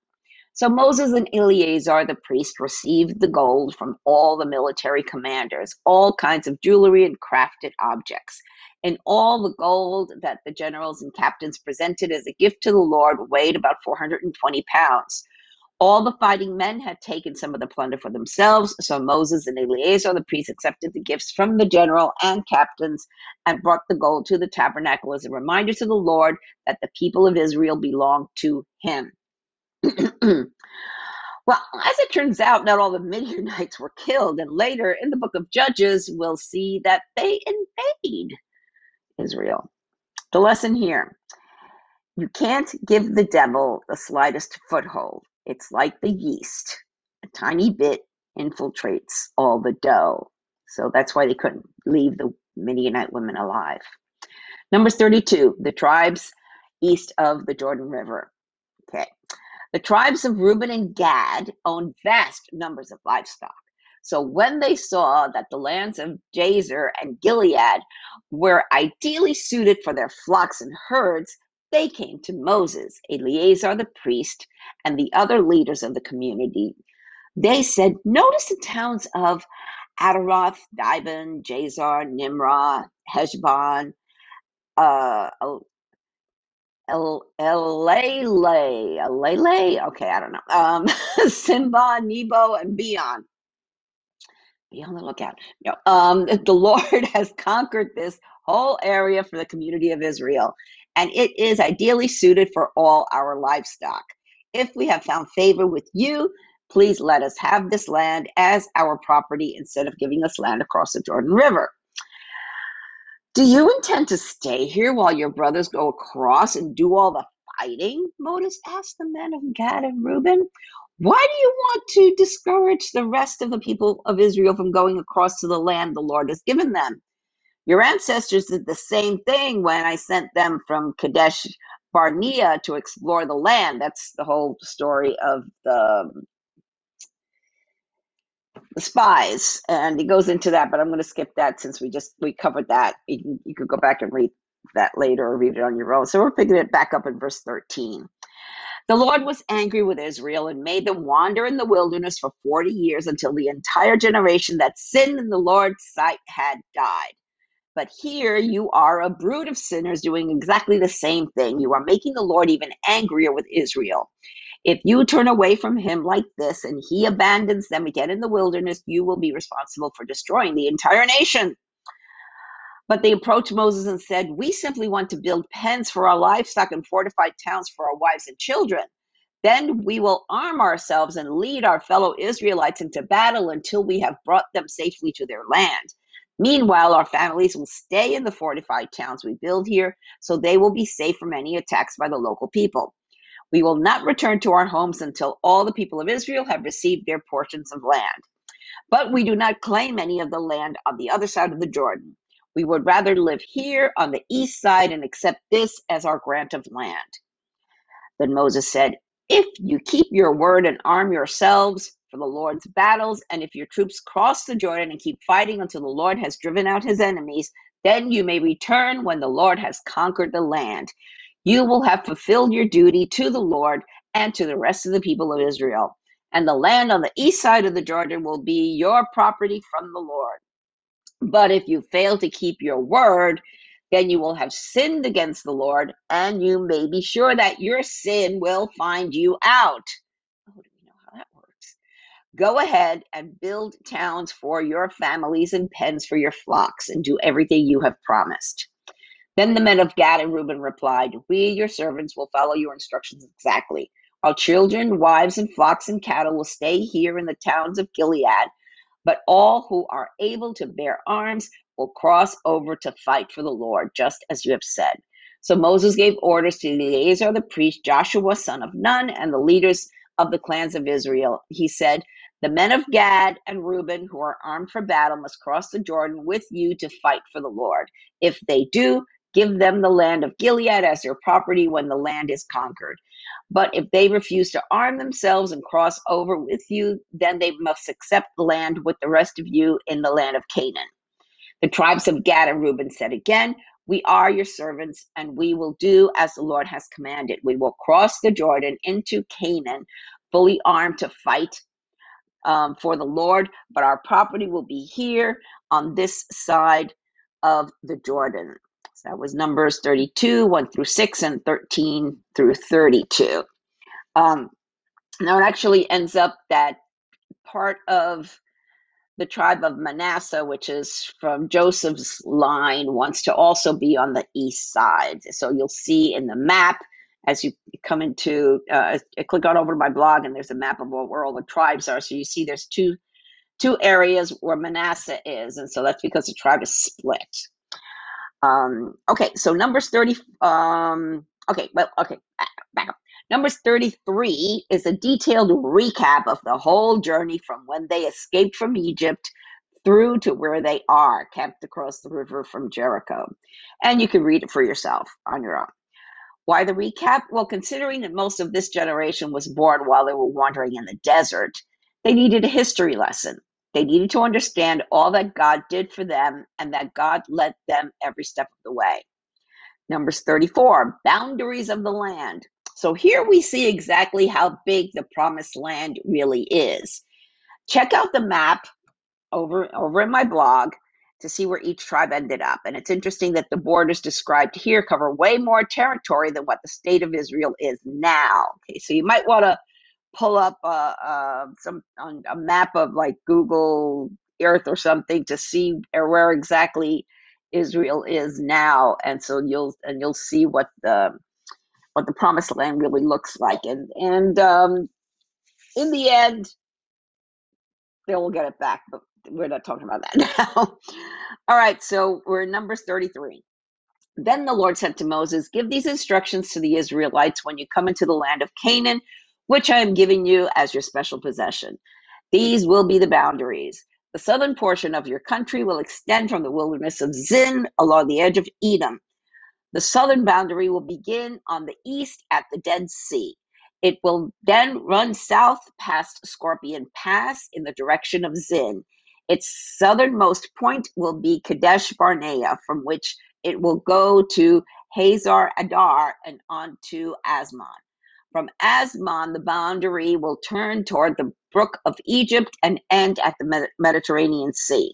[SPEAKER 1] So Moses and Eleazar the priest received the gold from all the military commanders, all kinds of jewelry and crafted objects. And all the gold that the generals and captains presented as a gift to the Lord weighed about 420 pounds. All the fighting men had taken some of the plunder for themselves, so Moses and Eleazar the priest accepted the gifts from the general and captains and brought the gold to the tabernacle as a reminder to the Lord that the people of Israel belonged to him. well, as it turns out, not all the Midianites were killed, and later in the book of Judges, we'll see that they invade Israel. The lesson here you can't give the devil the slightest foothold. It's like the yeast, a tiny bit infiltrates all the dough. So that's why they couldn't leave the Midianite women alive. Numbers 32, the tribes east of the Jordan River. Okay. The tribes of Reuben and Gad owned vast numbers of livestock. So when they saw that the lands of Jazer and Gilead were ideally suited for their flocks and herds, they came to Moses, Eleazar the priest, and the other leaders of the community. They said, Notice the towns of Ataroth, Dibon, Jazer, Nimrah, Heshbon, uh, El Elele, Elele. Okay, I don't know. Um, Simba, Nebo, and Beon. Be on the lookout. No, um, the Lord has conquered this whole area for the community of Israel, and it is ideally suited for all our livestock. If we have found favor with you, please let us have this land as our property instead of giving us land across the Jordan River. Do you intend to stay here while your brothers go across and do all the fighting? Moses asked the men of Gad and Reuben. Why do you want to discourage the rest of the people of Israel from going across to the land the Lord has given them? Your ancestors did the same thing when I sent them from Kadesh Barnea to explore the land. That's the whole story of the the spies, and he goes into that, but I'm going to skip that since we just we covered that. You, can, you could go back and read that later or read it on your own. So we're picking it back up in verse 13. The Lord was angry with Israel and made them wander in the wilderness for 40 years until the entire generation that sinned in the Lord's sight had died. But here you are a brood of sinners doing exactly the same thing. You are making the Lord even angrier with Israel. If you turn away from him like this and he abandons them again in the wilderness, you will be responsible for destroying the entire nation. But they approached Moses and said, We simply want to build pens for our livestock and fortified towns for our wives and children. Then we will arm ourselves and lead our fellow Israelites into battle until we have brought them safely to their land. Meanwhile, our families will stay in the fortified towns we build here, so they will be safe from any attacks by the local people. We will not return to our homes until all the people of Israel have received their portions of land. But we do not claim any of the land on the other side of the Jordan. We would rather live here on the east side and accept this as our grant of land. Then Moses said, If you keep your word and arm yourselves, for the Lord's battles. And if your troops cross the Jordan and keep fighting until the Lord has driven out his enemies, then you may return when the Lord has conquered the land. You will have fulfilled your duty to the Lord and to the rest of the people of Israel. And the land on the east side of the Jordan will be your property from the Lord. But if you fail to keep your word, then you will have sinned against the Lord, and you may be sure that your sin will find you out. Oh, do we know how that works? Go ahead and build towns for your families and pens for your flocks, and do everything you have promised. Then the men of Gad and Reuben replied, We, your servants, will follow your instructions exactly. Our children, wives, and flocks and cattle will stay here in the towns of Gilead but all who are able to bear arms will cross over to fight for the Lord, just as you have said. So Moses gave orders to Eleazar the priest, Joshua son of Nun, and the leaders of the clans of Israel. He said, The men of Gad and Reuben who are armed for battle must cross the Jordan with you to fight for the Lord. If they do, give them the land of Gilead as their property when the land is conquered. But if they refuse to arm themselves and cross over with you, then they must accept the land with the rest of you in the land of Canaan. The tribes of Gad and Reuben said again, We are your servants, and we will do as the Lord has commanded. We will cross the Jordan into Canaan, fully armed to fight um, for the Lord, but our property will be here on this side of the Jordan. So that was Numbers 32, 1 through 6, and 13 through 32. Um, now it actually ends up that part of the tribe of Manasseh, which is from Joseph's line, wants to also be on the east side. So you'll see in the map as you come into, uh, I click on over to my blog, and there's a map of where all the tribes are. So you see there's two two areas where Manasseh is, and so that's because the tribe is split. Um, okay, so Numbers 30. Um, okay, well, okay, back up. Numbers 33 is a detailed recap of the whole journey from when they escaped from Egypt through to where they are, camped across the river from Jericho. And you can read it for yourself on your own. Why the recap? Well, considering that most of this generation was born while they were wandering in the desert, they needed a history lesson. They needed to understand all that God did for them and that God led them every step of the way. Numbers 34, boundaries of the land. So here we see exactly how big the promised land really is. Check out the map over over in my blog to see where each tribe ended up. And it's interesting that the borders described here cover way more territory than what the state of Israel is now. Okay, so you might want to pull up a, a some on a map of like Google Earth or something to see where exactly Israel is now, and so you'll and you'll see what the what the promised land really looks like, and and um, in the end, they will get it back, but we're not talking about that now. All right, so we're in Numbers thirty three. Then the Lord said to Moses, Give these instructions to the Israelites when you come into the land of Canaan which I am giving you as your special possession. These will be the boundaries. The southern portion of your country will extend from the wilderness of Zin along the edge of Edom. The southern boundary will begin on the east at the Dead Sea. It will then run south past Scorpion Pass in the direction of Zin. Its southernmost point will be Kadesh Barnea, from which it will go to Hazar Adar and on to Azmon. From Azmon, the boundary will turn toward the Brook of Egypt and end at the Mediterranean Sea.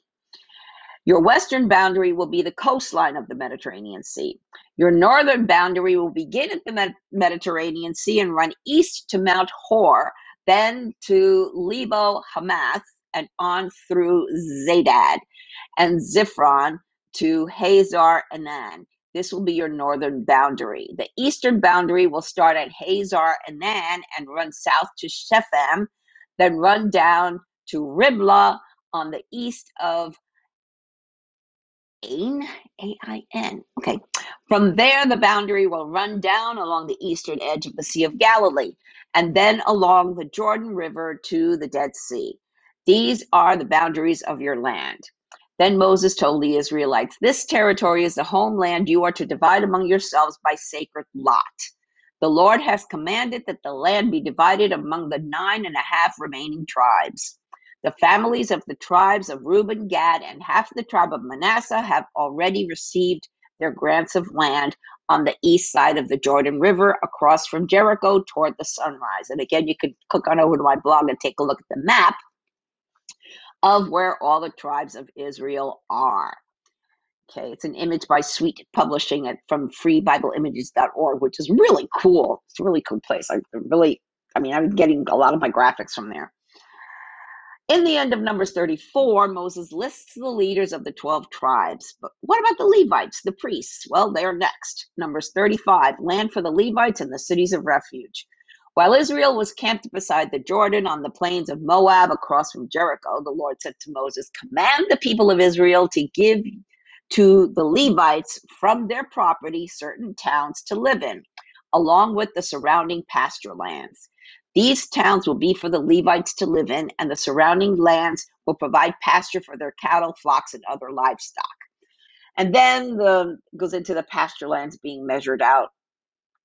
[SPEAKER 1] Your western boundary will be the coastline of the Mediterranean Sea. Your northern boundary will begin at the Mediterranean Sea and run east to Mount Hor, then to Lebo Hamath, and on through Zedad and Ziphron to Hazar Anan. This will be your northern boundary. The eastern boundary will start at Hazar Anan and run south to Shephem, then run down to Riblah on the east of Ain, A-I-N. Okay. From there, the boundary will run down along the eastern edge of the Sea of Galilee and then along the Jordan River to the Dead Sea. These are the boundaries of your land. Then Moses told the Israelites, This territory is the homeland you are to divide among yourselves by sacred lot. The Lord has commanded that the land be divided among the nine and a half remaining tribes. The families of the tribes of Reuben, Gad, and half the tribe of Manasseh have already received their grants of land on the east side of the Jordan River across from Jericho toward the sunrise. And again, you could click on over to my blog and take a look at the map of where all the tribes of Israel are. Okay, it's an image by Sweet Publishing it from freebibleimages.org, which is really cool. It's a really cool place. I really, I mean, I'm getting a lot of my graphics from there. In the end of Numbers 34, Moses lists the leaders of the 12 tribes. But what about the Levites, the priests? Well, they are next. Numbers 35, land for the Levites and the cities of refuge. While Israel was camped beside the Jordan on the plains of Moab across from Jericho, the Lord said to Moses, Command the people of Israel to give to the Levites from their property certain towns to live in, along with the surrounding pasture lands. These towns will be for the Levites to live in, and the surrounding lands will provide pasture for their cattle, flocks, and other livestock. And then the goes into the pasture lands being measured out,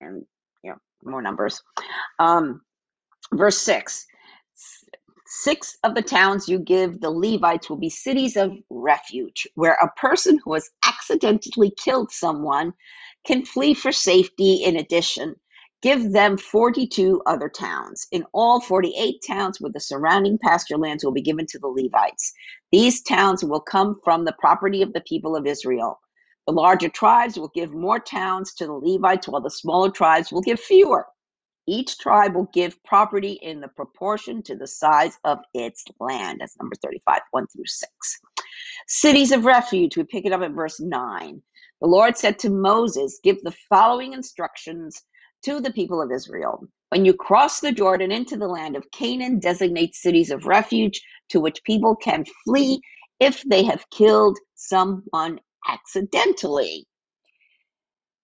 [SPEAKER 1] and more numbers. Um, verse six: Six of the towns you give the Levites will be cities of refuge, where a person who has accidentally killed someone can flee for safety. In addition, give them 42 other towns. In all, 48 towns with the surrounding pasture lands will be given to the Levites. These towns will come from the property of the people of Israel. The larger tribes will give more towns to the Levites, while the smaller tribes will give fewer. Each tribe will give property in the proportion to the size of its land. That's number 35, 1 through 6. Cities of refuge, we pick it up at verse 9. The Lord said to Moses, Give the following instructions to the people of Israel. When you cross the Jordan into the land of Canaan, designate cities of refuge to which people can flee if they have killed someone accidentally.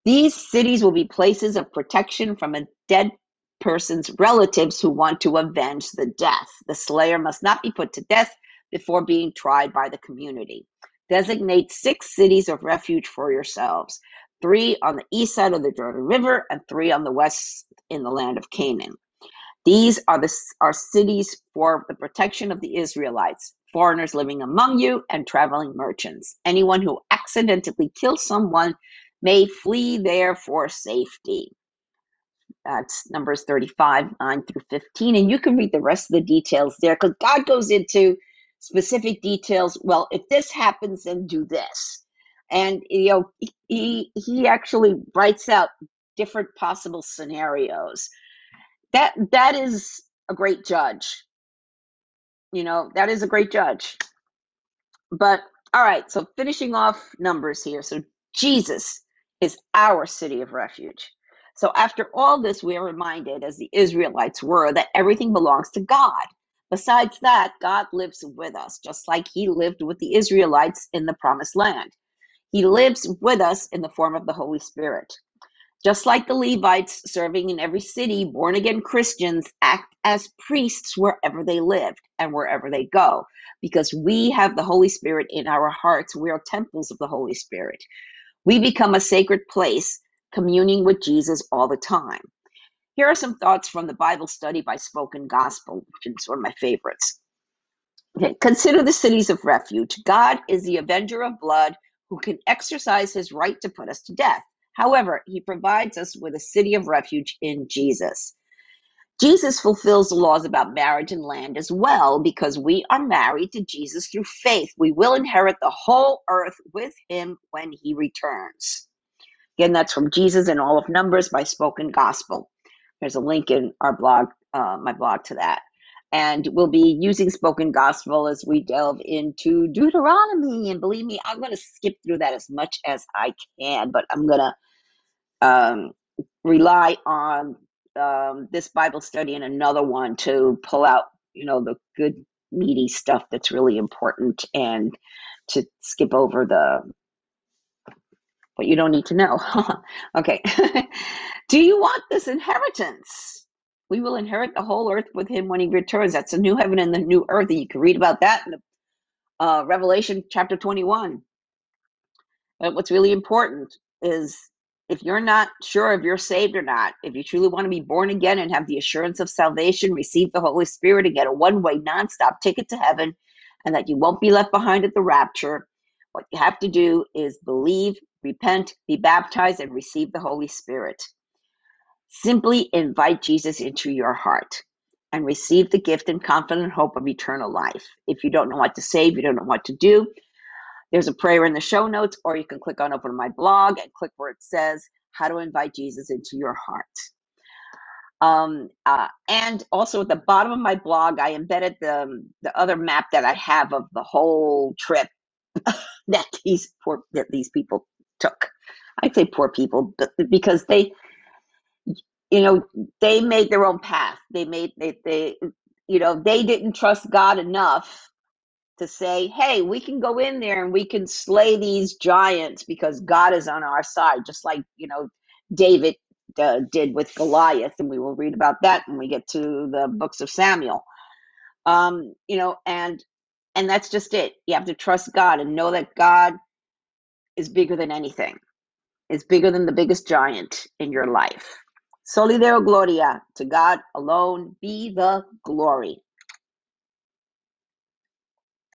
[SPEAKER 1] These cities will be places of protection from a dead person's relatives who want to avenge the death. The slayer must not be put to death before being tried by the community. Designate six cities of refuge for yourselves three on the east side of the Jordan River and three on the west in the land of Canaan. These are the are cities for the protection of the Israelites, foreigners living among you, and traveling merchants. Anyone who accidentally kills someone may flee there for safety. That's Numbers 35, 9 through 15. And you can read the rest of the details there because God goes into specific details. Well, if this happens, then do this. And, you know, he, he actually writes out different possible scenarios. That That is a great judge. You know, that is a great judge. But, all right, so finishing off Numbers here. So, Jesus is our city of refuge. So after all this, we are reminded, as the Israelites were, that everything belongs to God. Besides that, God lives with us, just like he lived with the Israelites in the promised land. He lives with us in the form of the Holy Spirit. Just like the Levites serving in every city, born again Christians act as priests wherever they live and wherever they go, because we have the Holy Spirit in our hearts. We are temples of the Holy Spirit. We become a sacred place communing with Jesus all the time. Here are some thoughts from the Bible study by Spoken Gospel, which is one of my favorites. Okay, consider the cities of refuge. God is the avenger of blood who can exercise his right to put us to death. However, he provides us with a city of refuge in Jesus. Jesus fulfills the laws about marriage and land as well because we are married to Jesus through faith. We will inherit the whole earth with him when he returns. Again, that's from Jesus in All of Numbers by Spoken Gospel. There's a link in our blog, uh, my blog to that. And we'll be using Spoken Gospel as we delve into Deuteronomy. And believe me, I'm going to skip through that as much as I can, but I'm going to um, rely on um, this Bible study and another one to pull out, you know, the good meaty stuff that's really important and to skip over the what you don't need to know. okay. Do you want this inheritance? We will inherit the whole earth with him when he returns. That's the new heaven and the new earth. And you can read about that in the, uh, Revelation chapter 21. But what's really important is if you're not sure if you're saved or not, if you truly want to be born again and have the assurance of salvation, receive the Holy Spirit and get a one way, nonstop ticket to heaven, and that you won't be left behind at the rapture, what you have to do is believe, repent, be baptized, and receive the Holy Spirit. Simply invite Jesus into your heart and receive the gift and confident hope of eternal life. If you don't know what to say, if you don't know what to do, there's a prayer in the show notes, or you can click on over to my blog and click where it says how to invite Jesus into your heart. Um, uh, and also at the bottom of my blog, I embedded the the other map that I have of the whole trip that these poor that these people took. I say poor people, but because they, you know, they made their own path. They made they they you know they didn't trust God enough to say, hey, we can go in there and we can slay these giants because God is on our side, just like, you know, David uh, did with Goliath. And we will read about that when we get to the books of Samuel. Um, you know, and and that's just it. You have to trust God and know that God is bigger than anything. Is bigger than the biggest giant in your life. Soli Deo Gloria. To God alone be the glory.